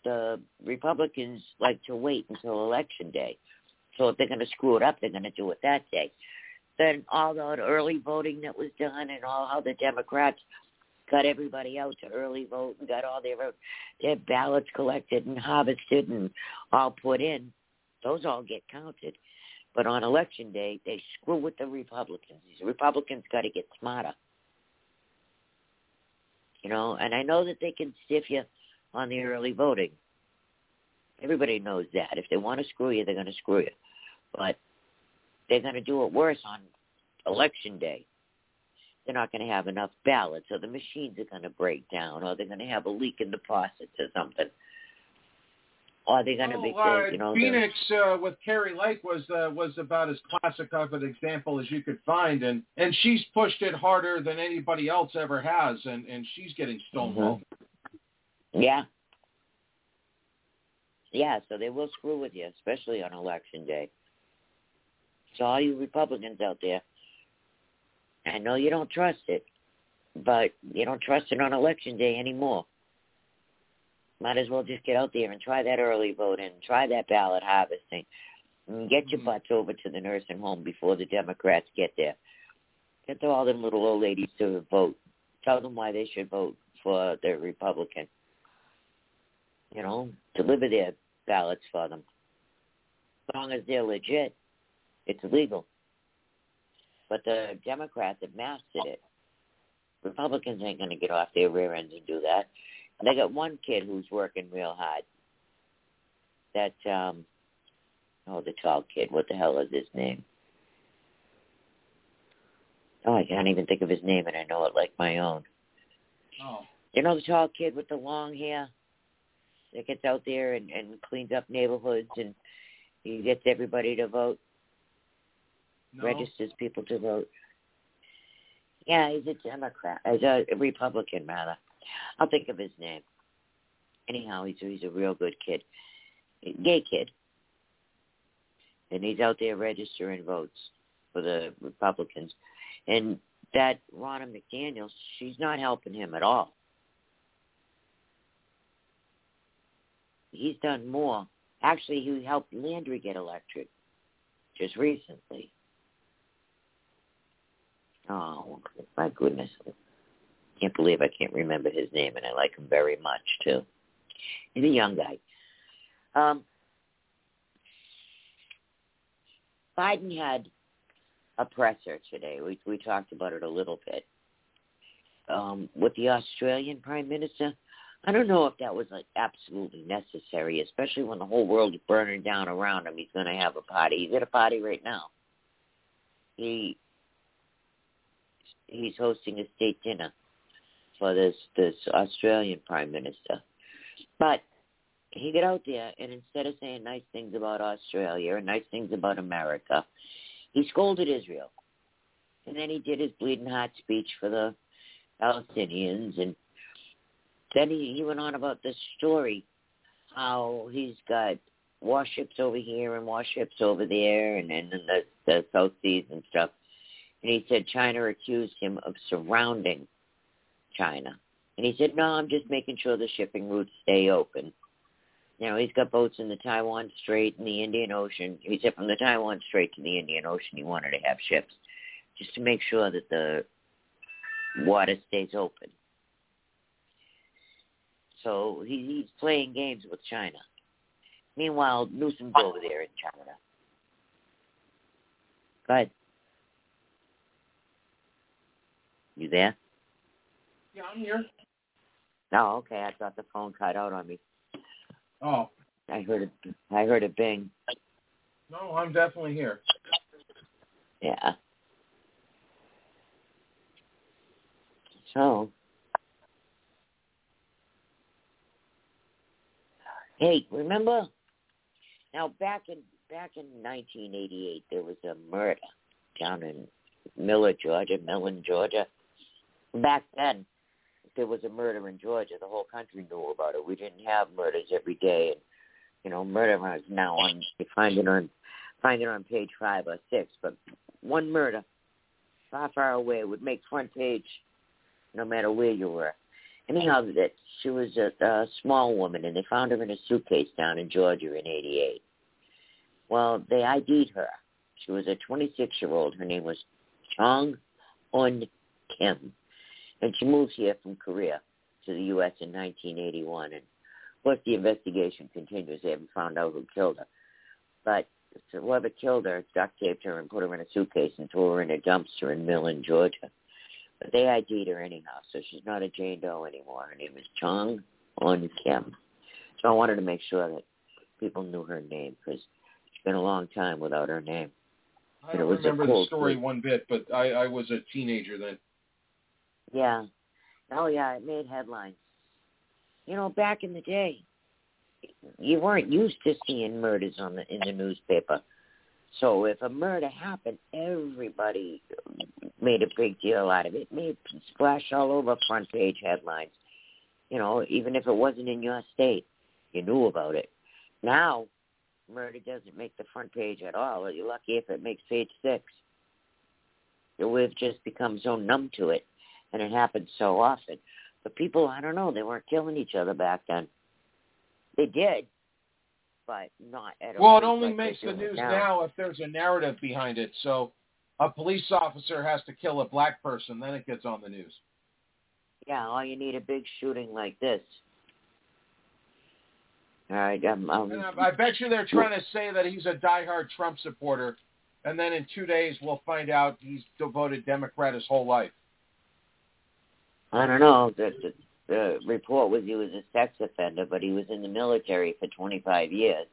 the Republicans like to wait until election day. So if they're going to screw it up, they're going to do it that day. Then all that early voting that was done and all how the Democrats got everybody out to early vote and got all their their ballots collected and harvested and all put in, those all get counted. But on election day, they screw with the Republicans. These Republicans got to get smarter. You know, and I know that they can stiff you on the early voting. Everybody knows that. If they want to screw you, they're going to screw you. But they're going to do it worse on election day. They're not going to have enough ballots, or the machines are going to break down, or they're going to have a leak in the faucets or something. Or they're going to be, Well, uh, you know, Phoenix uh, with Kari Lake was uh, was about as classic of an example as you could find, and and she's pushed it harder than anybody else ever has, and and she's getting stonewalled. Yeah. Yeah, so they will screw with you, especially on election day. So all you Republicans out there, I know you don't trust it, but you don't trust it on election day anymore. Might as well just get out there and try that early voting, try that ballot harvesting, and get your mm-hmm. butts over to the nursing home before the Democrats get there. Get to all them little old ladies to vote. Tell them why they should vote for the Republican you know, deliver their ballots for them. As long as they're legit, it's legal. But the Democrats have mastered it. Republicans ain't going to get off their rear ends and do that. And they got one kid who's working real hard. That, um, oh, the tall kid. What the hell is his name? Oh, I can't even think of his name, and I know it like my own. Oh. You know the tall kid with the long hair? that gets out there and, and cleans up neighborhoods and he gets everybody to vote, No. registers people to vote. Yeah, he's a Democrat, he's a Republican rather. I'll think of his name. Anyhow, he's he's a real good kid, gay kid, and he's out there registering votes for the Republicans. And that Ronna McDaniel, she's not helping him at all. he's done more. Actually, he helped Landry get elected just recently. Oh, my goodness. Can't believe I can't remember his name, and I like him very much, too. He's a young guy. Um, Biden had a presser today. We, we talked about it a little bit. Um, with the Australian Prime Minister, I don't know if that was like absolutely necessary, especially when the whole world is burning down around him. He's going to have a party. He's at a party right now. He he's hosting a state dinner for this this Australian prime minister. But he got out there and instead of saying nice things about Australia and nice things about America, he scolded Israel. And then he did his bleeding heart speech for the Palestinians and then he, he went on about this story, how he's got warships over here and warships over there and then the, the South Seas and stuff. And he said China accused him of surrounding China. And he said, no, I'm just making sure the shipping routes stay open. You know, he's got boats in the Taiwan Strait and the Indian Ocean. He said from the Taiwan Strait to the Indian Ocean, he wanted to have ships just to make sure that the water stays open. So he, he's playing games with China. Meanwhile, Newsom's over there in China. Go ahead. You there? I'm here. Oh, okay. I thought the phone cut out on me. Oh. I heard it. I heard it bing. No, I'm definitely here. Yeah. So. Hey, remember? Now back in back in 1988, there was a murder down in Miller, Georgia, Millen, Georgia. Back then, there was a murder in Georgia, the whole country knew about it. We didn't have murders every day, and you know, murder is now on. You find it on, find it on page five or six. But one murder, far, far away, would make front page, no matter where you were. Anyhow, that she was a, a small woman, and they found her in a suitcase down in Georgia in '88. Well, they ID'd her. She was a 26-year-old. Her name was Chong Un Kim and she moved here from Korea to the U.S. in 1981. And of course, the investigation continues. They haven't found out who killed her, but whoever killed her duct taped her and put her in a suitcase and threw her in a dumpster in Millen, Georgia. But they ID'd her anyhow, so she's not a Jane Doe anymore. Her name is Chong Un Kim. So I wanted to make sure that people knew her name because it's been a long time without her name. I don't remember the story one bit, but I, I was a teenager then. Yeah. Oh yeah, it made headlines. You know, back in the day, you weren't used to seeing murders on the in the newspaper. So if a murder happened, everybody made a big deal out of it. It made splash all over front page headlines. You know, even if it wasn't in your state, you knew about it. Now, murder doesn't make the front page at all. You're lucky if it makes page six. We've just become so numb to it and it happened so often. But people, I don't know, they weren't killing each other back then. They did, but not at all. Well, it only like makes the news now. now if there's a narrative behind it. So a police officer has to kill a black person, then it gets on the news. Yeah, all you need a big shooting like this. All right, um, um, I, I bet you they're trying to say that he's a diehard Trump supporter, and then in two days we'll find out he's devoted Democrat his whole life. I don't know. The, the, the report was he was a sex offender, but he was in the military for 25 years.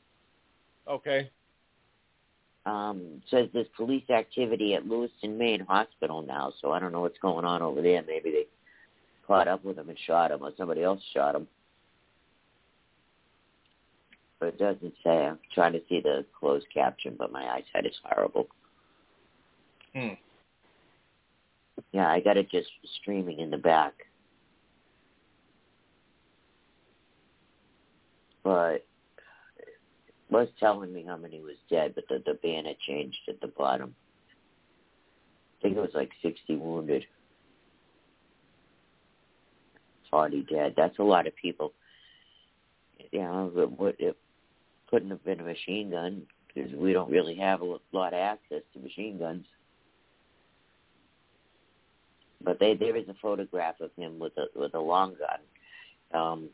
Okay. Um, says there's police activity at Lewiston, Maine Hospital now, so I don't know what's going on over there. Maybe they caught up with him and shot him, or somebody else shot him. But it doesn't say. I'm trying to see the closed caption, but my eyesight is horrible. Hmm. Yeah, I got it just streaming in the back. But it was telling me how many was dead, but the, the banner changed at the bottom. I think it was like 60 wounded. 40 dead. That's a lot of people. Know, it, would- it couldn't have been a machine gun because we don't really have a lot of access to machine guns but they there is a photograph of him with a with a long gun. Um,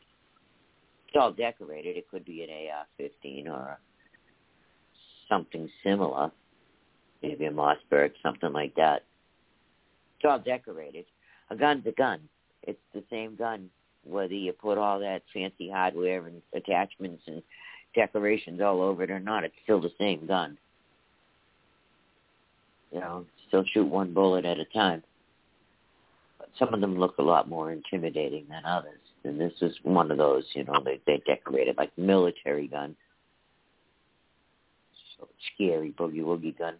it's all decorated. It could be an AR-15 or something similar, maybe a Mossberg, something like that. It's all decorated. A gun's a gun. It's the same gun, whether you put all that fancy hardware and attachments and decorations all over it or not. It's still the same gun. You know, still shoot one bullet at a time some of them look a lot more intimidating than others. And this is one of those, you know, they they decorated like military gun. So scary boogie woogie gun.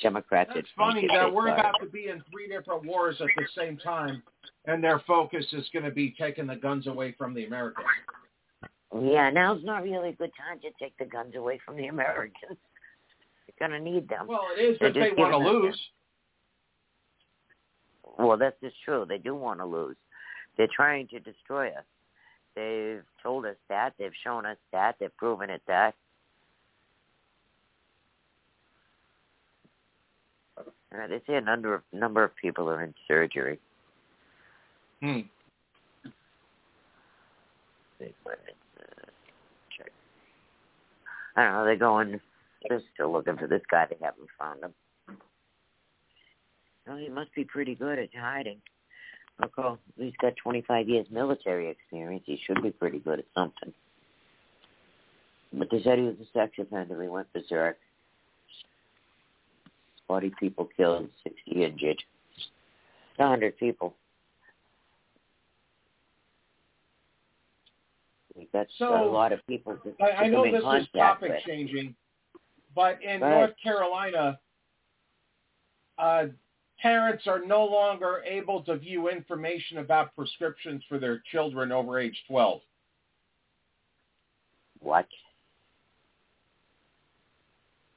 Democrats had funny that we're about to be in three different wars at the same time, and their focus is going to be taking the guns away from the Americans. Yeah, now's not really a good time to take the guns away from the Americans. They're gonna need them. Well, it is They're if they want to lose. Well, that's just true. They do want to lose. They're trying to destroy us. They've told us that. They've shown us that. They've proven it that. Uh, they say a number of number of people are in surgery. Hmm. I don't know. They're going. They're still looking for this guy. They haven't found him. Well, he must be pretty good at hiding. Okay, he's got 25 years military experience. He should be pretty good at something. But they said he was a sex offender. He went berserk. 40 people killed, 60 injured. 100 people. That's so, a lot of people. To, I, I know this is topic with. changing, but in North Carolina, uh, parents are no longer able to view information about prescriptions for their children over age 12. What?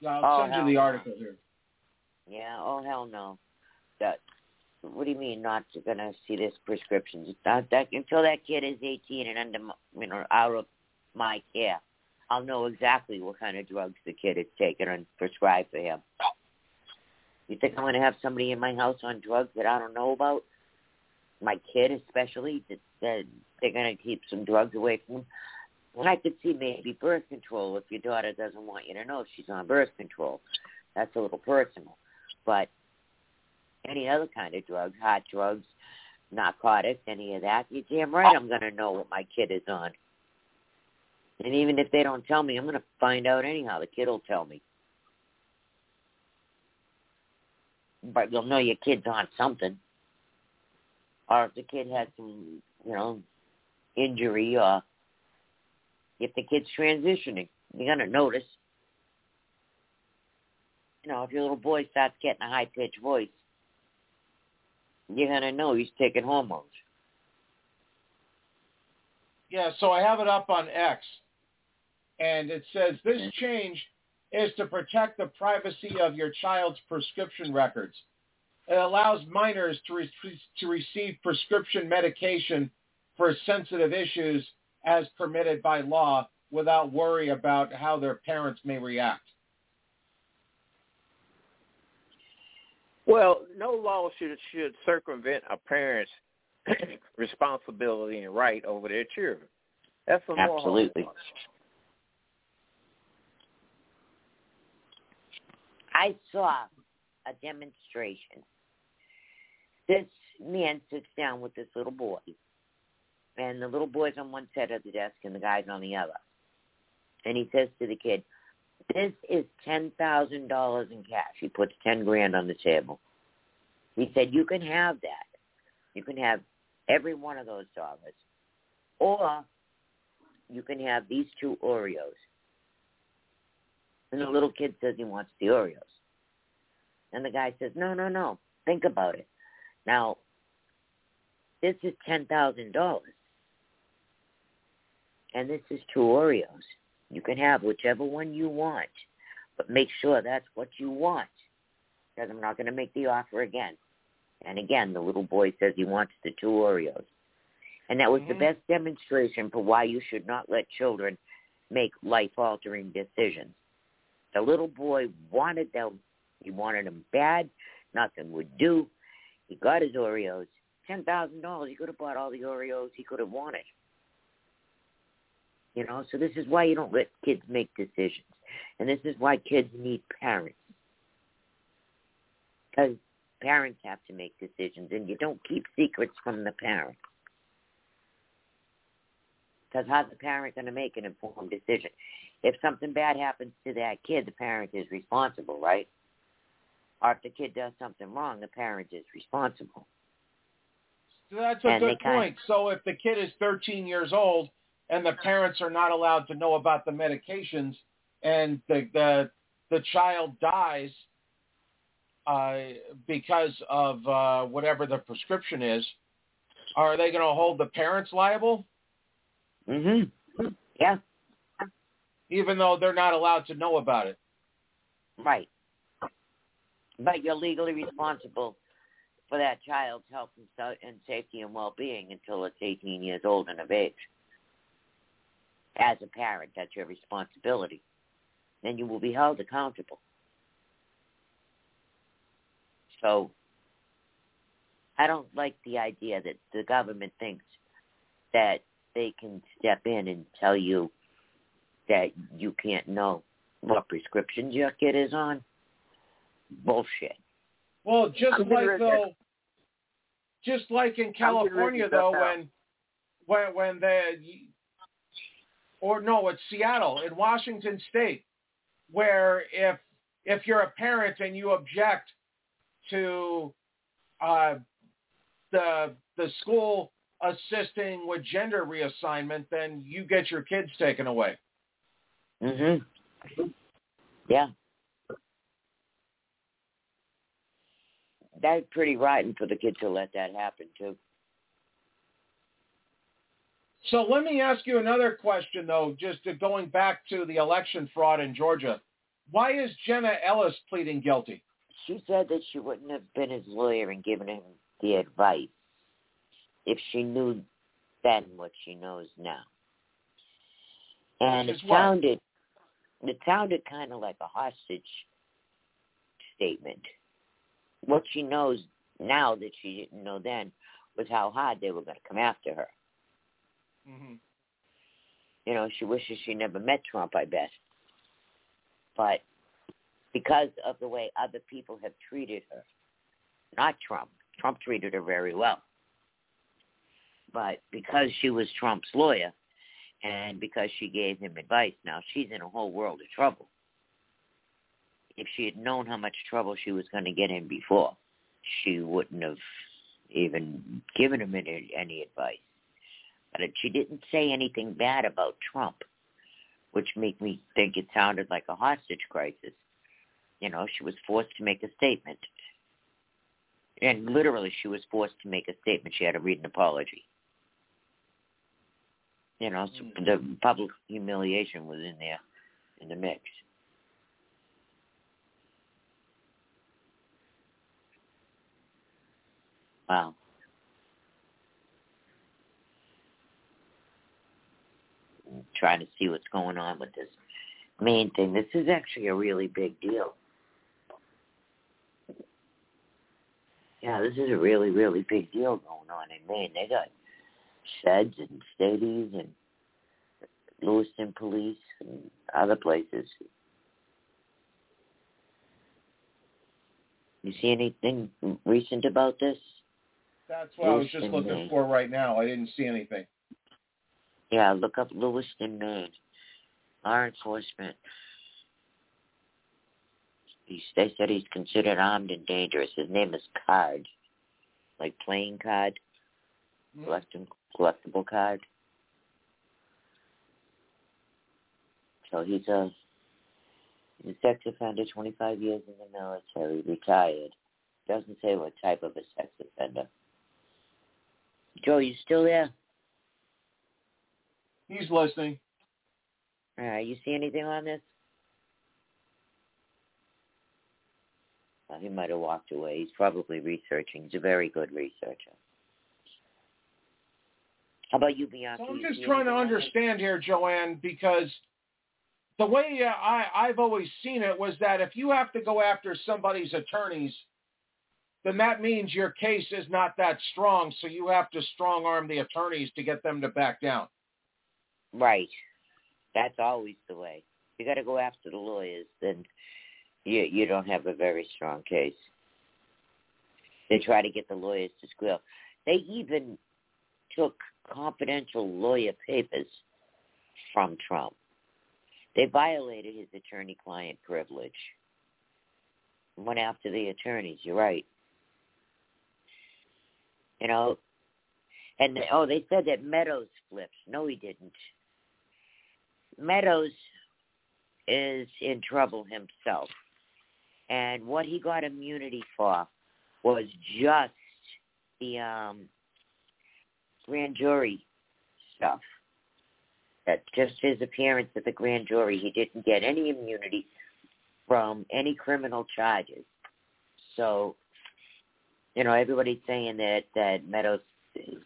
I'll Oh, send you hell the no. article here. Yeah, oh hell no. That what do you mean not gonna see this prescriptions? That, that until that kid is eighteen and under you know out of my care, I'll know exactly what kind of drugs the kid is taking and prescribed for him. You think I'm gonna have somebody in my house on drugs that I don't know about? My kid especially that, that they're gonna keep some drugs away from him. And I could see maybe birth control if your daughter doesn't want you to know she's on birth control. That's a little personal. But any other kind of drugs, hot drugs, narcotics, any of that, you're damn right I'm going to know what my kid is on. And even if they don't tell me, I'm going to find out anyhow. The kid will tell me. But you'll know your kid's on something. Or if the kid has some, you know, injury or if the kid's transitioning, you're going to notice. You know, if your little boy starts getting a high-pitched voice, you're going to know he's taking hormones. Yeah, so I have it up on X, and it says this change is to protect the privacy of your child's prescription records. It allows minors to, re- to receive prescription medication for sensitive issues as permitted by law without worry about how their parents may react. Well, no law should should circumvent a parent's responsibility and right over their children. That's a moral Absolutely. I saw a demonstration. This man sits down with this little boy, and the little boy's on one side of the desk and the guy's on the other. And he says to the kid, this is ten thousand dollars in cash. He puts ten grand on the table. He said, You can have that. You can have every one of those dollars. Or you can have these two Oreos. And the little kid says he wants the Oreos. And the guy says, No, no, no. Think about it. Now, this is ten thousand dollars. And this is two Oreos. You can have whichever one you want, but make sure that's what you want. Because I'm not going to make the offer again. And again, the little boy says he wants the two Oreos. And that was the Mhm. best demonstration for why you should not let children make life-altering decisions. The little boy wanted them. He wanted them bad. Nothing would do. He got his Oreos. $10,000. He could have bought all the Oreos he could have wanted. You know, so this is why you don't let kids make decisions. And this is why kids need parents. Because parents have to make decisions, and you don't keep secrets from the parent. Because how's the parent going to make an informed decision? If something bad happens to that kid, the parent is responsible, right? Or if the kid does something wrong, the parent is responsible. So that's a And good point. So if the kid is 13 years old and the parents are not allowed to know about the medications and the the, the child dies uh, because of uh, whatever the prescription is, are they going to hold the parents liable? Mm-hmm. Yeah. Even though they're not allowed to know about it. Right. But you're legally responsible for that child's health and, safety and well-being until it's 18 years old and of age. as a parent. That's your responsibility. Then you will be held accountable. So I don't like the idea that the government thinks that they can step in and tell you that you can't know what prescriptions your kid is on. Bullshit. Well, just I'm like gonna- though, just like in California though, when when when the or no, it's Seattle in Washington State, where if if you're a parent and you object to uh, the the school assisting with gender reassignment, then you get your kids taken away. Mhm. Yeah. That's pretty rotten for the kid to let that happen too. So let me ask you another question, though, just going back to the election fraud in Georgia. Why is Jenna Ellis pleading guilty? She said that she wouldn't have been his lawyer and given him the advice if she knew then what she knows now. And it sounded it sounded kind of like a hostage statement. What she knows now that she didn't know then was how hard they were going to come after her. Mm-hmm. You know, she wishes she never met Trump, I bet. But because of the way other people have treated her, not Trump. Trump treated her very well. But because she was Trump's lawyer and because she gave him advice, now she's in a whole world of trouble. If she had known how much trouble she was going to get in before, she wouldn't have even given him any, any advice. But she didn't say anything bad about Trump, which made me think it sounded like a hostage crisis. You know, she was forced to make a statement. And literally, she was forced to make a statement. She had to read an apology. You know, so mm-hmm. the public humiliation was in there, in the mix. Wow. trying to see what's going on with this main thing. This is actually a really big deal. Yeah, this is a really, really big deal going on in Maine. They got sheds and stadies and Lewiston police and other places. You see anything recent about this? That's what I was just looking Maine. for right now. I didn't see anything. Yeah, look up Lewiston, Maine. Law enforcement. He's, they said he's considered armed and dangerous. His name is Card, like playing card, hmm? collecting, collectible card. So he's a he's sex offender, 25 years in the military, retired. Doesn't say what type of a sex offender. Joe, you still there? He's listening. All right, you see anything on this? Well, he might have walked away. He's probably researching. He's a very good researcher. How about you, Bianca? So I'm just see trying to anything on this? understand here, Joanne, because the way uh, I, I've always seen it was that if you have to go after somebody's attorneys, then that means your case is not that strong, so you have to strong arm the attorneys to get them to back down. Right. That's always the way. You got to go after the lawyers, then you you don't have a very strong case. They try to get the lawyers to squeal. They even took confidential lawyer papers from Trump. They violated his attorney-client privilege. Went after the attorneys. You're right. You know, and oh, they said that Meadows flipped. No, he didn't. Meadows is in trouble himself. And what he got immunity for was just the um, grand jury stuff. That just his appearance at the grand jury, he didn't get any immunity from any criminal charges. So, you know, everybody's saying that that Meadows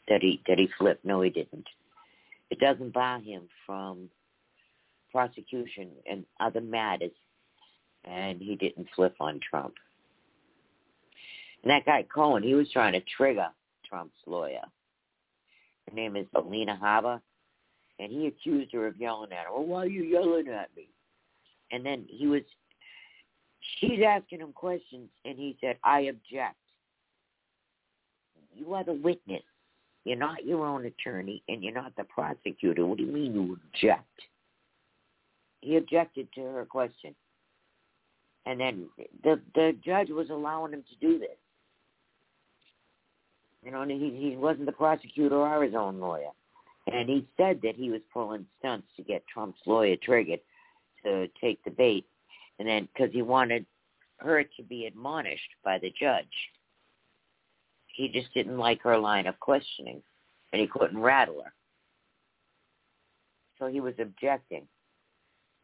that he that he flipped. No, he didn't. It doesn't bar him from prosecution and other matters, and he didn't flip on Trump. And that guy Cohen, he was trying to trigger Trump's lawyer. Her name is Alina Habba, and he accused her of yelling at her. Well, why are you yelling at me? And then he was, she's asking him questions, and he said, I object. You are the witness. You're not your own attorney, and you're not the prosecutor. What do you mean you object? He objected to her question. And then the the judge was allowing him to do this. You know, and he he wasn't the prosecutor or his own lawyer. And he said that he was pulling stunts to get Trump's lawyer triggered to take the bait, and then because he wanted her to be admonished by the judge. He just didn't like her line of questioning, and he couldn't rattle her. So he was objecting.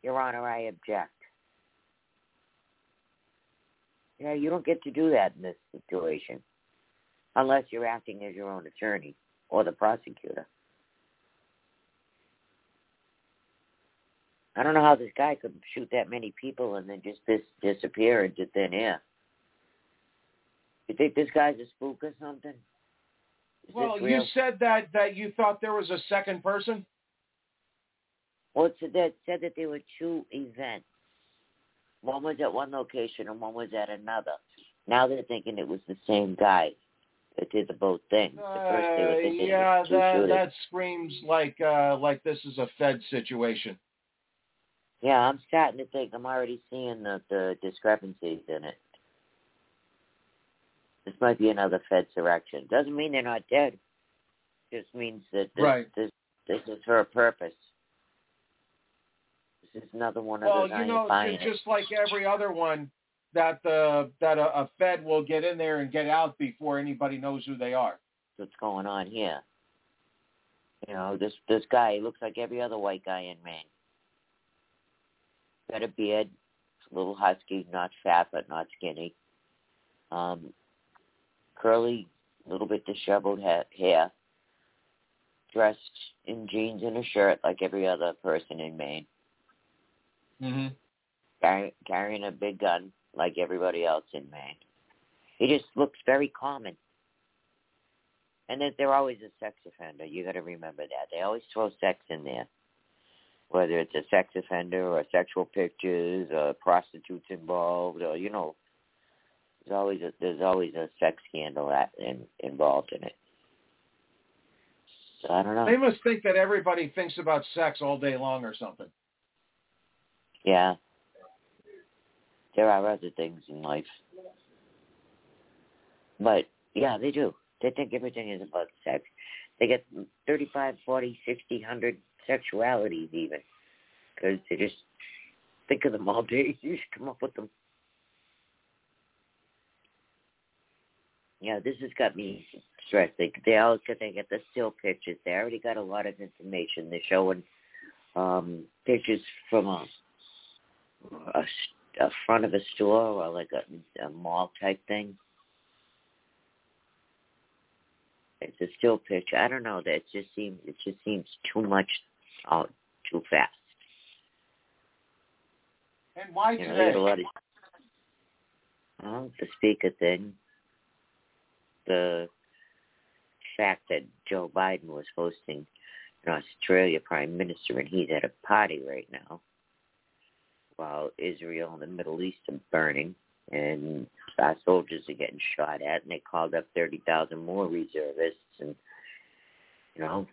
Your Honor, I object. Yeah, you don't get to do that in this situation unless you're acting as your own attorney or the prosecutor. I don't know how this guy could shoot that many people and then just dis- disappear into thin air. You think this guy's a spook or something? Is well, you said that that you thought there was a second person. Well, it said that, said that there were two events. One was at one location and one was at another. Now they're thinking it was the same guy that did the both things. The first they were Uh, yeah, that shooters. that screams like uh like this is a Fed situation. Yeah, I'm starting to think I'm already seeing the, the discrepancies in it. This might be another Fed direction. Doesn't mean they're not dead. Just means that this Right. this this is for a purpose. This is another one of Well, those I you know, buying ju- it. just like every other one, that the that a, a Fed will get in there and get out before anybody knows who they are. what's going on here. You know, this this guy looks like every other white guy in Maine. Got a beard, a little husky, not fat but not skinny. Um, curly, a little bit disheveled ha- hair. Dressed in jeans and a shirt like every other person in Maine. Mm-hmm. Carry, carrying a big gun like everybody else in Maine. He just looks very common. And that they're always a sex offender. You got to remember that. They always throw sex in there, whether it's a sex offender or sexual pictures or prostitutes involved or you know, there's always a, there's always a sex scandal at, in, involved in it. So I don't know. They must think that everybody thinks about sex all day long or something. Yeah, there are other things in life, but yeah, they do. They think everything is about sex. They get 35, 40, 60, 100 sexualities even. Because they just think of them all day. You just come up with them. Yeah, this has got me stressed. They, they always get, they get the still pictures. They already got a lot of information. They're showing um, pictures from a, a, a front of a store or like a, a mall type thing. It's a still picture. I don't know. That just seems it just seems too much, out too fast. And why You know, today? a lot of well, the speaker thing, the fact that Joe Biden was hosting an Australia prime minister and he's at a party right now, while Israel and the Middle East are burning and our soldiers are getting shot at, and they called up thirty thousand more reservists, and you know,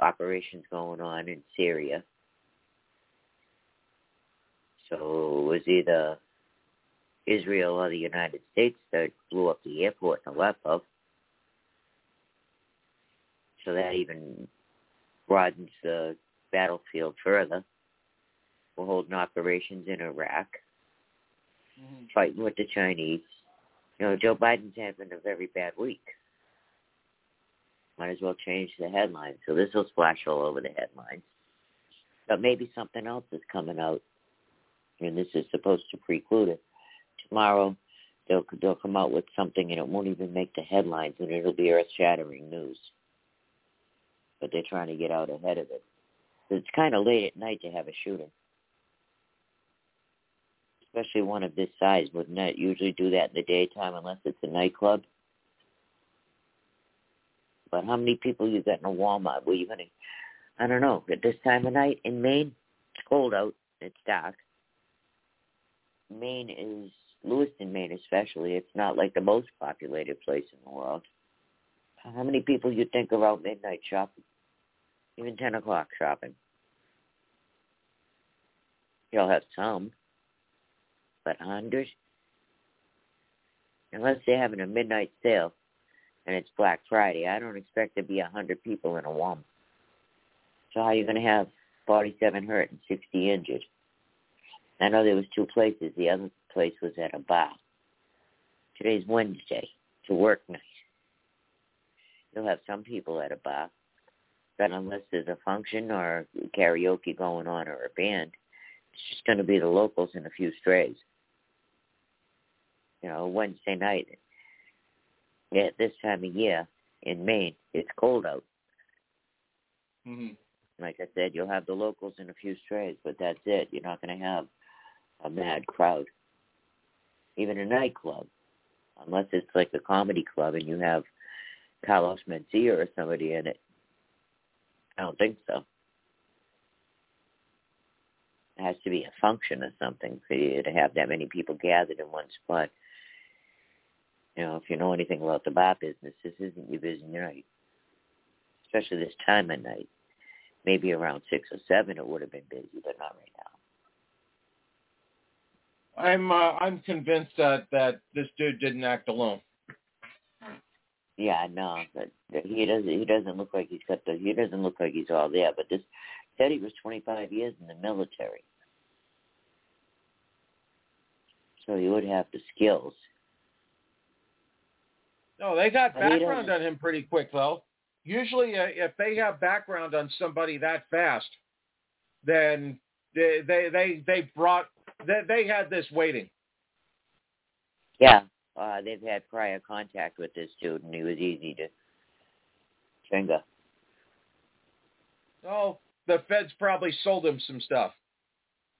operations going on in Syria. So it was either Israel or the United States that blew up the airport in Aleppo. So that even broadens the battlefield further. We're holding operations in Iraq, mm-hmm. fighting with the Chinese. You know, Joe Biden's having a very bad week. Might as well change the headline. So this will splash all over the headlines. But maybe something else is coming out and this is supposed to preclude it. Tomorrow, they'll they'll come out with something, and it won't even make the headlines, and it'll be earth-shattering news. But they're trying to get out ahead of it. It's kind of late at night to have a shooting, especially one of this size. Wouldn't it usually do that in the daytime unless it's a nightclub? But how many people you got in a Walmart? Were you gonna? I don't know. At this time of night in Maine, it's cold out. It's dark. Maine is Lewiston, Maine, especially. It's not like the most populated place in the world. How many people you think are out midnight shopping? Even ten o'clock shopping. You'll have some, but hundreds. Unless they're having a midnight sale, and it's Black Friday, I don't expect to be a hundred people in a Walmart. So how are you going to have 47 hurt and 60 injured? I know there was two places. The other place was at a bar. Today's Wednesday. It's a work night. You'll have some people at a bar, but unless there's a function or karaoke going on or a band, it's just going to be the locals and a few strays. You know, Wednesday night. At this time of year in Maine, it's cold out. Mm-hmm. Like I said, you'll have the locals and a few strays, but that's it. You're not going to have a mad crowd. Even a nightclub, unless it's like a comedy club and you have Carlos Mencia or somebody in it. I don't think so. It has to be a function or something for you to have that many people gathered in one spot. You know, if you know anything about the bar business, this isn't your busy night, especially this time of night. Maybe around six or seven, it would have been busy, but not right now. I'm uh, I'm convinced that that this dude didn't act alone. Yeah, no, but he doesn't. He doesn't look like he's got the. He doesn't look like he's all there. But this said he was 25 years in the military, so he would have the skills. No, they got background on him pretty quick though. Usually, uh, if they have background on somebody that fast, then they they they, they brought they, they had this waiting. Yeah, uh, they've had prior contact with this dude, and he was easy to finger. Oh, the feds probably sold him some stuff.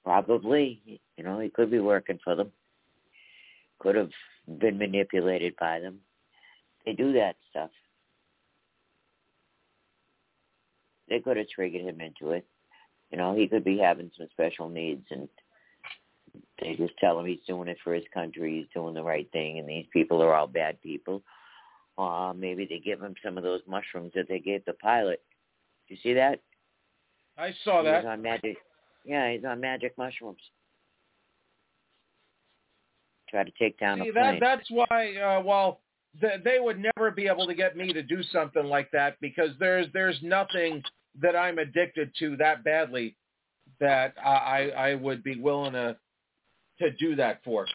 Probably, you know, he could be working for them. Could have been manipulated by them. They do that stuff. They could have triggered him into it. You know, he could be having some special needs and they just tell him he's doing it for his country, he's doing the right thing, and these people are all bad people. Or maybe they give him some of those mushrooms that they gave the pilot. You see that? I saw that. He's on magic. Yeah, he's on magic mushrooms. Try to take down See, a plane. that that's why. Uh, well, th- they would never be able to get me to do something like that because there's there's nothing that I'm addicted to that badly that I I, I would be willing to to do that for.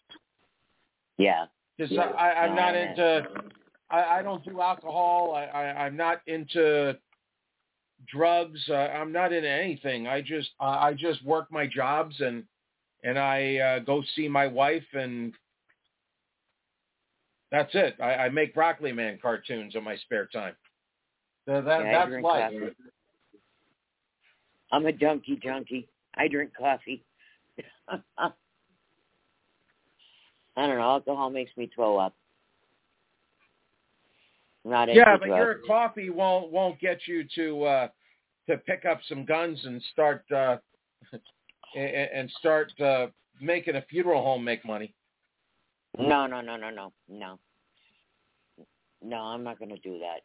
Yeah. Because yeah. I, I'm not into. I, I don't do alcohol. I, I I'm not into drugs. Uh, I'm not into anything. I just uh, I just work my jobs and and I uh, go see my wife and that's it. I, I make Broccoli Man cartoons in my spare time. So that, yeah, that's life. Coffee. I'm a junkie junkie. I drink coffee. I don't know. Alcohol makes me throw up. I'm not yeah, but drugs. your coffee won't won't get you to uh to pick up some guns and start uh and, and start uh making a funeral home make money. No, no, no, no, no, no. No, I'm not going to do that.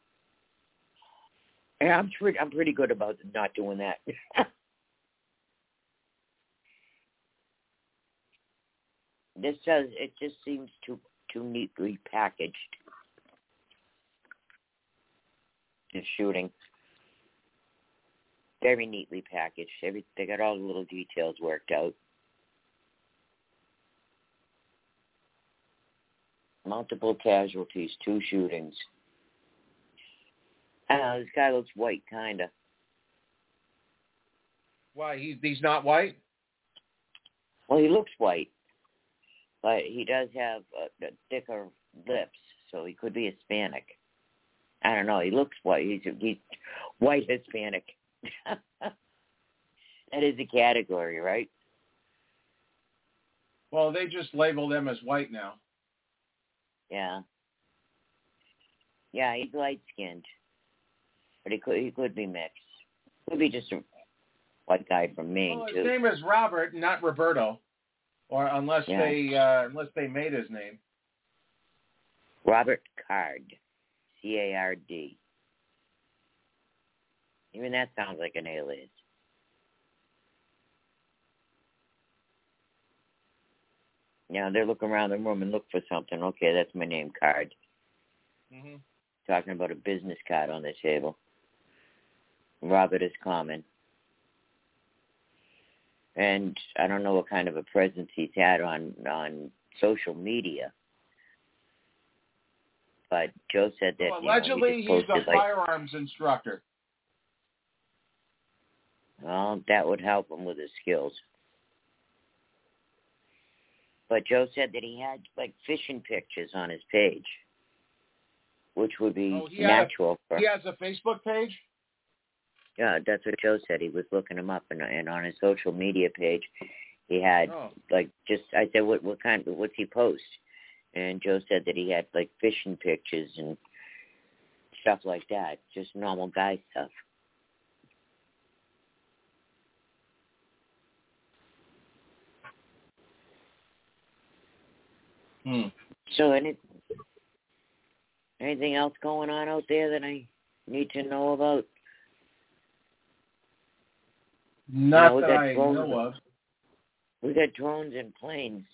Yeah, I'm pretty, I'm pretty good about not doing that. this does, it just seems too, too neatly packaged. The shooting. Very neatly packaged. Every, they got all the little details worked out. Multiple casualties, two shootings. Uh, this guy looks white, kinda. Why he he's not white? Well, he looks white, but he does have uh, thicker lips, so he could be Hispanic. I don't know. He looks white. He's he's white Hispanic. That is a category, right? Well, they just label them as white now. Yeah. Yeah, he's light skinned, but he could he could be mixed. Could be just a white guy from Maine well, his too. name is Robert, not Roberto, or unless Yeah. they uh, unless they made his name. Robert Card, C A R D. Even that sounds like an alias. Now they're looking around the room and look for something. Okay, that's my name card. Mm-hmm. Talking about a business card on the table. Robert is common. And I don't know what kind of a presence he's had on on social media. But Joe said that Well, you know, allegedly, he he's a like, firearms instructor. Well, that would help him with his skills. But Joe said that he had like fishing pictures on his page, which would be Oh, natural a, for. He has a Facebook page. Yeah, that's what Joe said. He was looking him up, and, and on his social media page, he had Oh. like just. I said, what what kind? What's he post? And Joe said that he had like fishing pictures and stuff like that, just normal guy stuff. Hmm. So any anything else going on out there that I need to know about? Not we that got I drones know and- of. We got drones and planes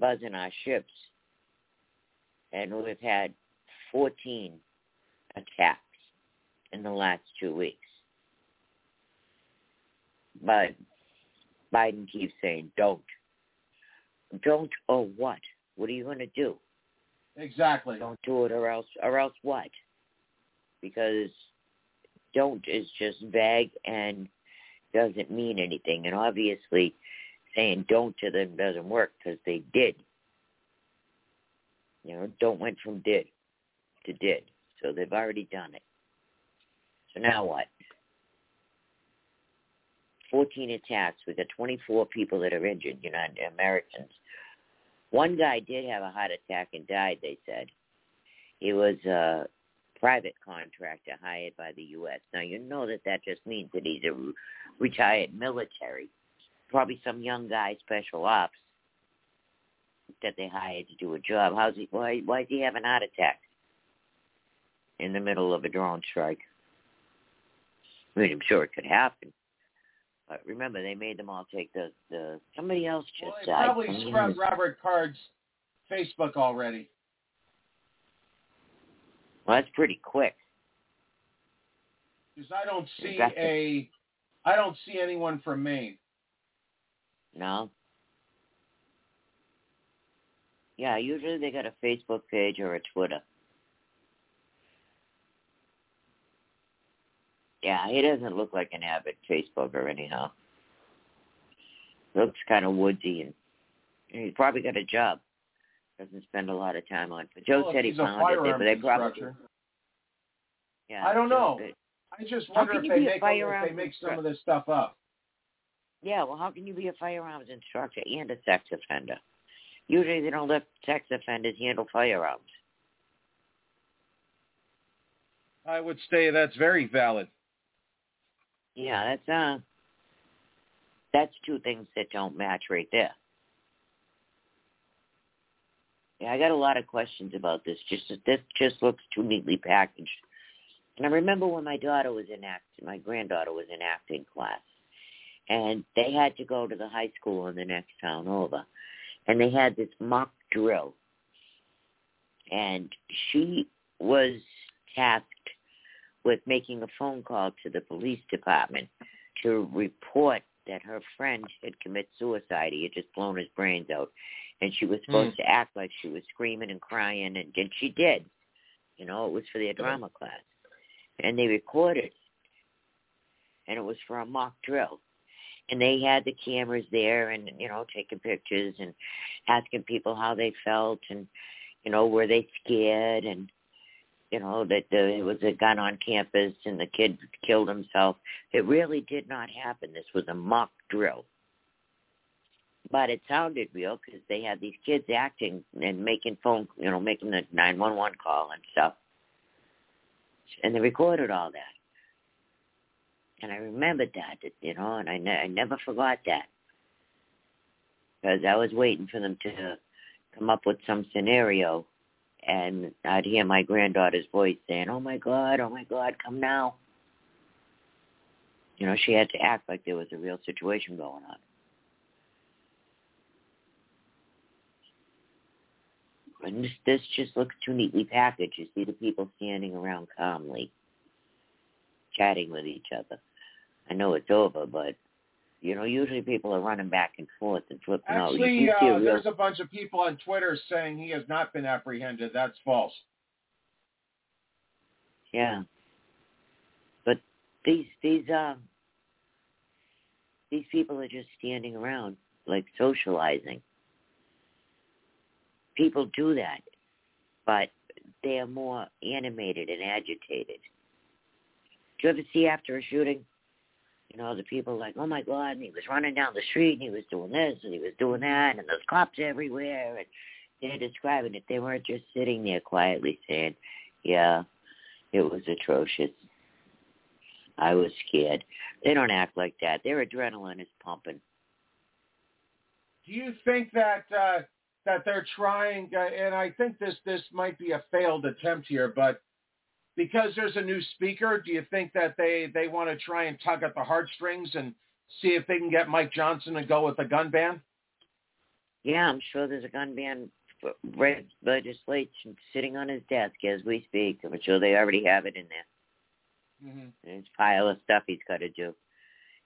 buzzing our ships, and we've had 14 attacks in the last two weeks. But Biden keeps saying, don't. Don't or what? What are you going to do? Exactly. Don't do it or else, or else what? Because don't is just vague and doesn't mean anything. And obviously, saying don't to them doesn't work because they did. You know, don't went from did to did. So they've already done it. So now what? 14 attacks. We got 24 people that are injured, United Americans. One guy did have a heart attack and died, they said. He was a private contractor hired by the U.S. Now, you know that that just means that he's a retired military. Probably some young guy, special ops, that they hired to do a job. How's he? Why? Why is he having a heart attack in the middle of a drone strike? I mean, I'm sure it could happen. But remember, they made them all take the the. Somebody else just Well, died. probably Somebody scrubbed else. Robert Card's Facebook already. Well, that's pretty quick. Because I don't see Exactly. a, I don't see anyone from Maine. No. Yeah, usually they got a Facebook page or a Twitter. Yeah, he doesn't look like an avid Facebooker anyhow. Looks kind of woodsy and he's probably got a job. Doesn't spend a lot of time on. But Joe Well, said he found it, but they probably. Yeah, I don't know. I just wonder if they make if they make some of this stuff up. Yeah, well, how can you be a firearms instructor and a sex offender? Usually they don't let sex offenders handle firearms. I would say that's very valid. Yeah, that's uh that's two things that don't match right there. Yeah, I got a lot of questions about this. Just this just looks too neatly packaged. And I remember when my daughter was in act my granddaughter was in acting class. And they had to go to the high school in the next town over. And they had this mock drill. And she was tasked with making a phone call to the police department to report that her friend had committed suicide. He had just blown his brains out. And she was supposed hmm. to act like she was screaming and crying, and, and she did. You know, it was for their drama class. And they recorded. And it was for a mock drill. And they had the cameras there and, you know, taking pictures and asking people how they felt and, you know, were they scared and you know, that uh, there was a gun on campus and the kid killed himself. It really did not happen. This was a mock drill. But it sounded real because they had these kids acting and making phone, you know, making the 911 call and stuff. And they recorded all that. And I remembered that, you know, and I, ne- I never forgot that. Because I was waiting for them to come up with some scenario and I'd hear my granddaughter's voice saying, "Oh my God, oh my God, come now." You know, she had to act like there was a real situation going on. And this, this just looks too neatly packaged. You see the people standing around calmly, chatting with each other. I know it's over, but you know, usually people are running back and forth and flipping Actually, out. uh, real... there's a bunch of people on Twitter saying he has not been apprehended. That's false. Yeah. But these these uh these people are just standing around like socializing. People do that, but they are more animated and agitated. Do you ever see after a shooting you know, the people like, oh my God, and he was running down the street and he was doing this and he was doing that and there's cops everywhere and they're describing it. They weren't just sitting there quietly saying, yeah, it was atrocious. I was scared. They don't act like that. Their adrenaline is pumping. Do you think that uh, that they're trying? Uh, and I think this this might be a failed attempt here, but because there's a new speaker, do you think that they they want to try and tug at the heartstrings and see if they can get Mike Johnson to go with a gun ban? Yeah, I'm sure there's a gun ban legislation sitting on his desk as we speak. I'm sure they already have it in there. Mm-hmm. There's a pile of stuff he's got to do.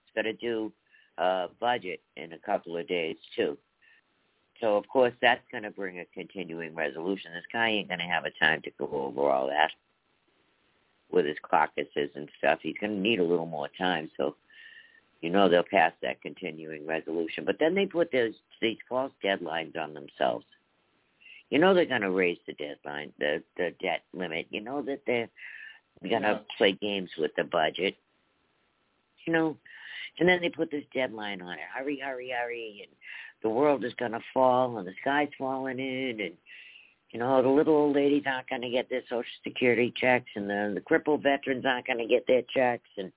He's got to do a budget in a couple of days too. So of course that's going to bring a continuing resolution. This guy ain't going to have a time to go over all that with his caucuses and stuff. He's going to need a little more time, so you know they'll pass that continuing resolution. But then they put those these false deadlines on themselves. You know they're going to raise the deadline, the the debt limit. You know that they're going to yeah. play games with the budget. You know, and then they put this deadline on it. Hurry, hurry, hurry, and the world is going to fall, and the sky's falling in, and you know, the little old ladies aren't going to get their Social Security checks, and the, the crippled veterans aren't going to get their checks, and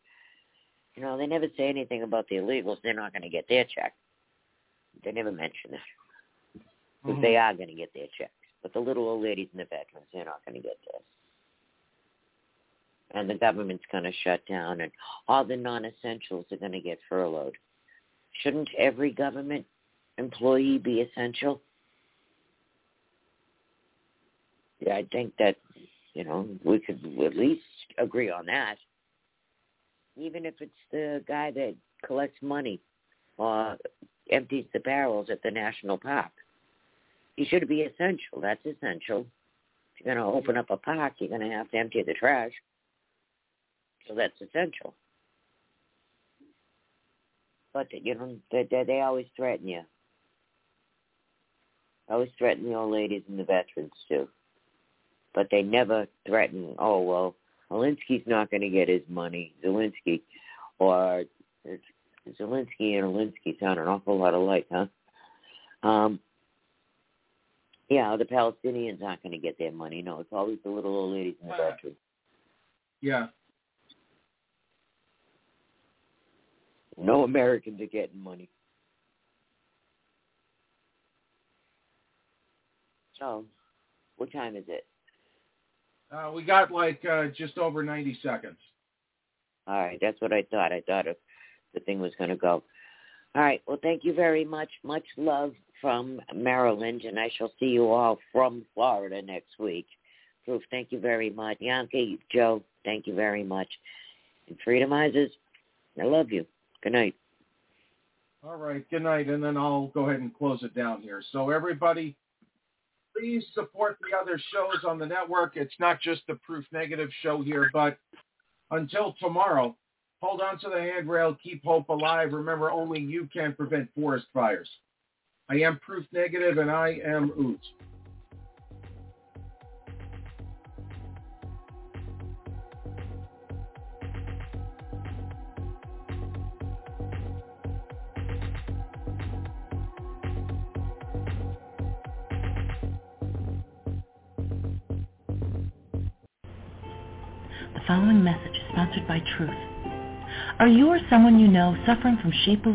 you know, they never say anything about the illegals. They're not going to get their check. They never mention it. But mm-hmm. they are going to get their checks. But the little old ladies and the veterans, they're not going to get this. And the government's going to shut down, and all the non-essentials are going to get furloughed. Shouldn't every government employee be essential? Yeah, I think that you know we could at least agree on that. Even if it's the guy that collects money or empties the barrels at the national park, he should be essential. That's essential. If you're going to open up a park, you're going to have to empty the trash. So that's essential. But you know, they they, they always threaten you. Always threaten the old ladies and the veterans too but they never threaten, oh, well, Alinsky's not going to get his money, Zelensky, or Zelensky and Alinsky sound an awful lot alike, huh? Um, yeah, the Palestinians aren't going to get their money. No, it's always the little old ladies in the veterans. Yeah. No Americans are getting money. So, what time is it? Uh, we got like uh, just over 90 seconds. All right, that's what I thought. I thought if the thing was going to go. All right, well, thank you very much. Much love from Maryland, and I shall see you all from Florida next week. Proof, thank you very much. Yankee, Joe, thank you very much. And Freedomizers, I love you. Good night. All right, good night, and then I'll go ahead and close it down here. So everybody, please support the other shows on the network. It's not just the Proof Negative show here, but until tomorrow, hold on to the handrail, keep hope alive. Remember, only you can prevent forest fires. I am Proof Negative, and I am Oot. Sponsored by Truth. Are you or someone you know suffering from sheep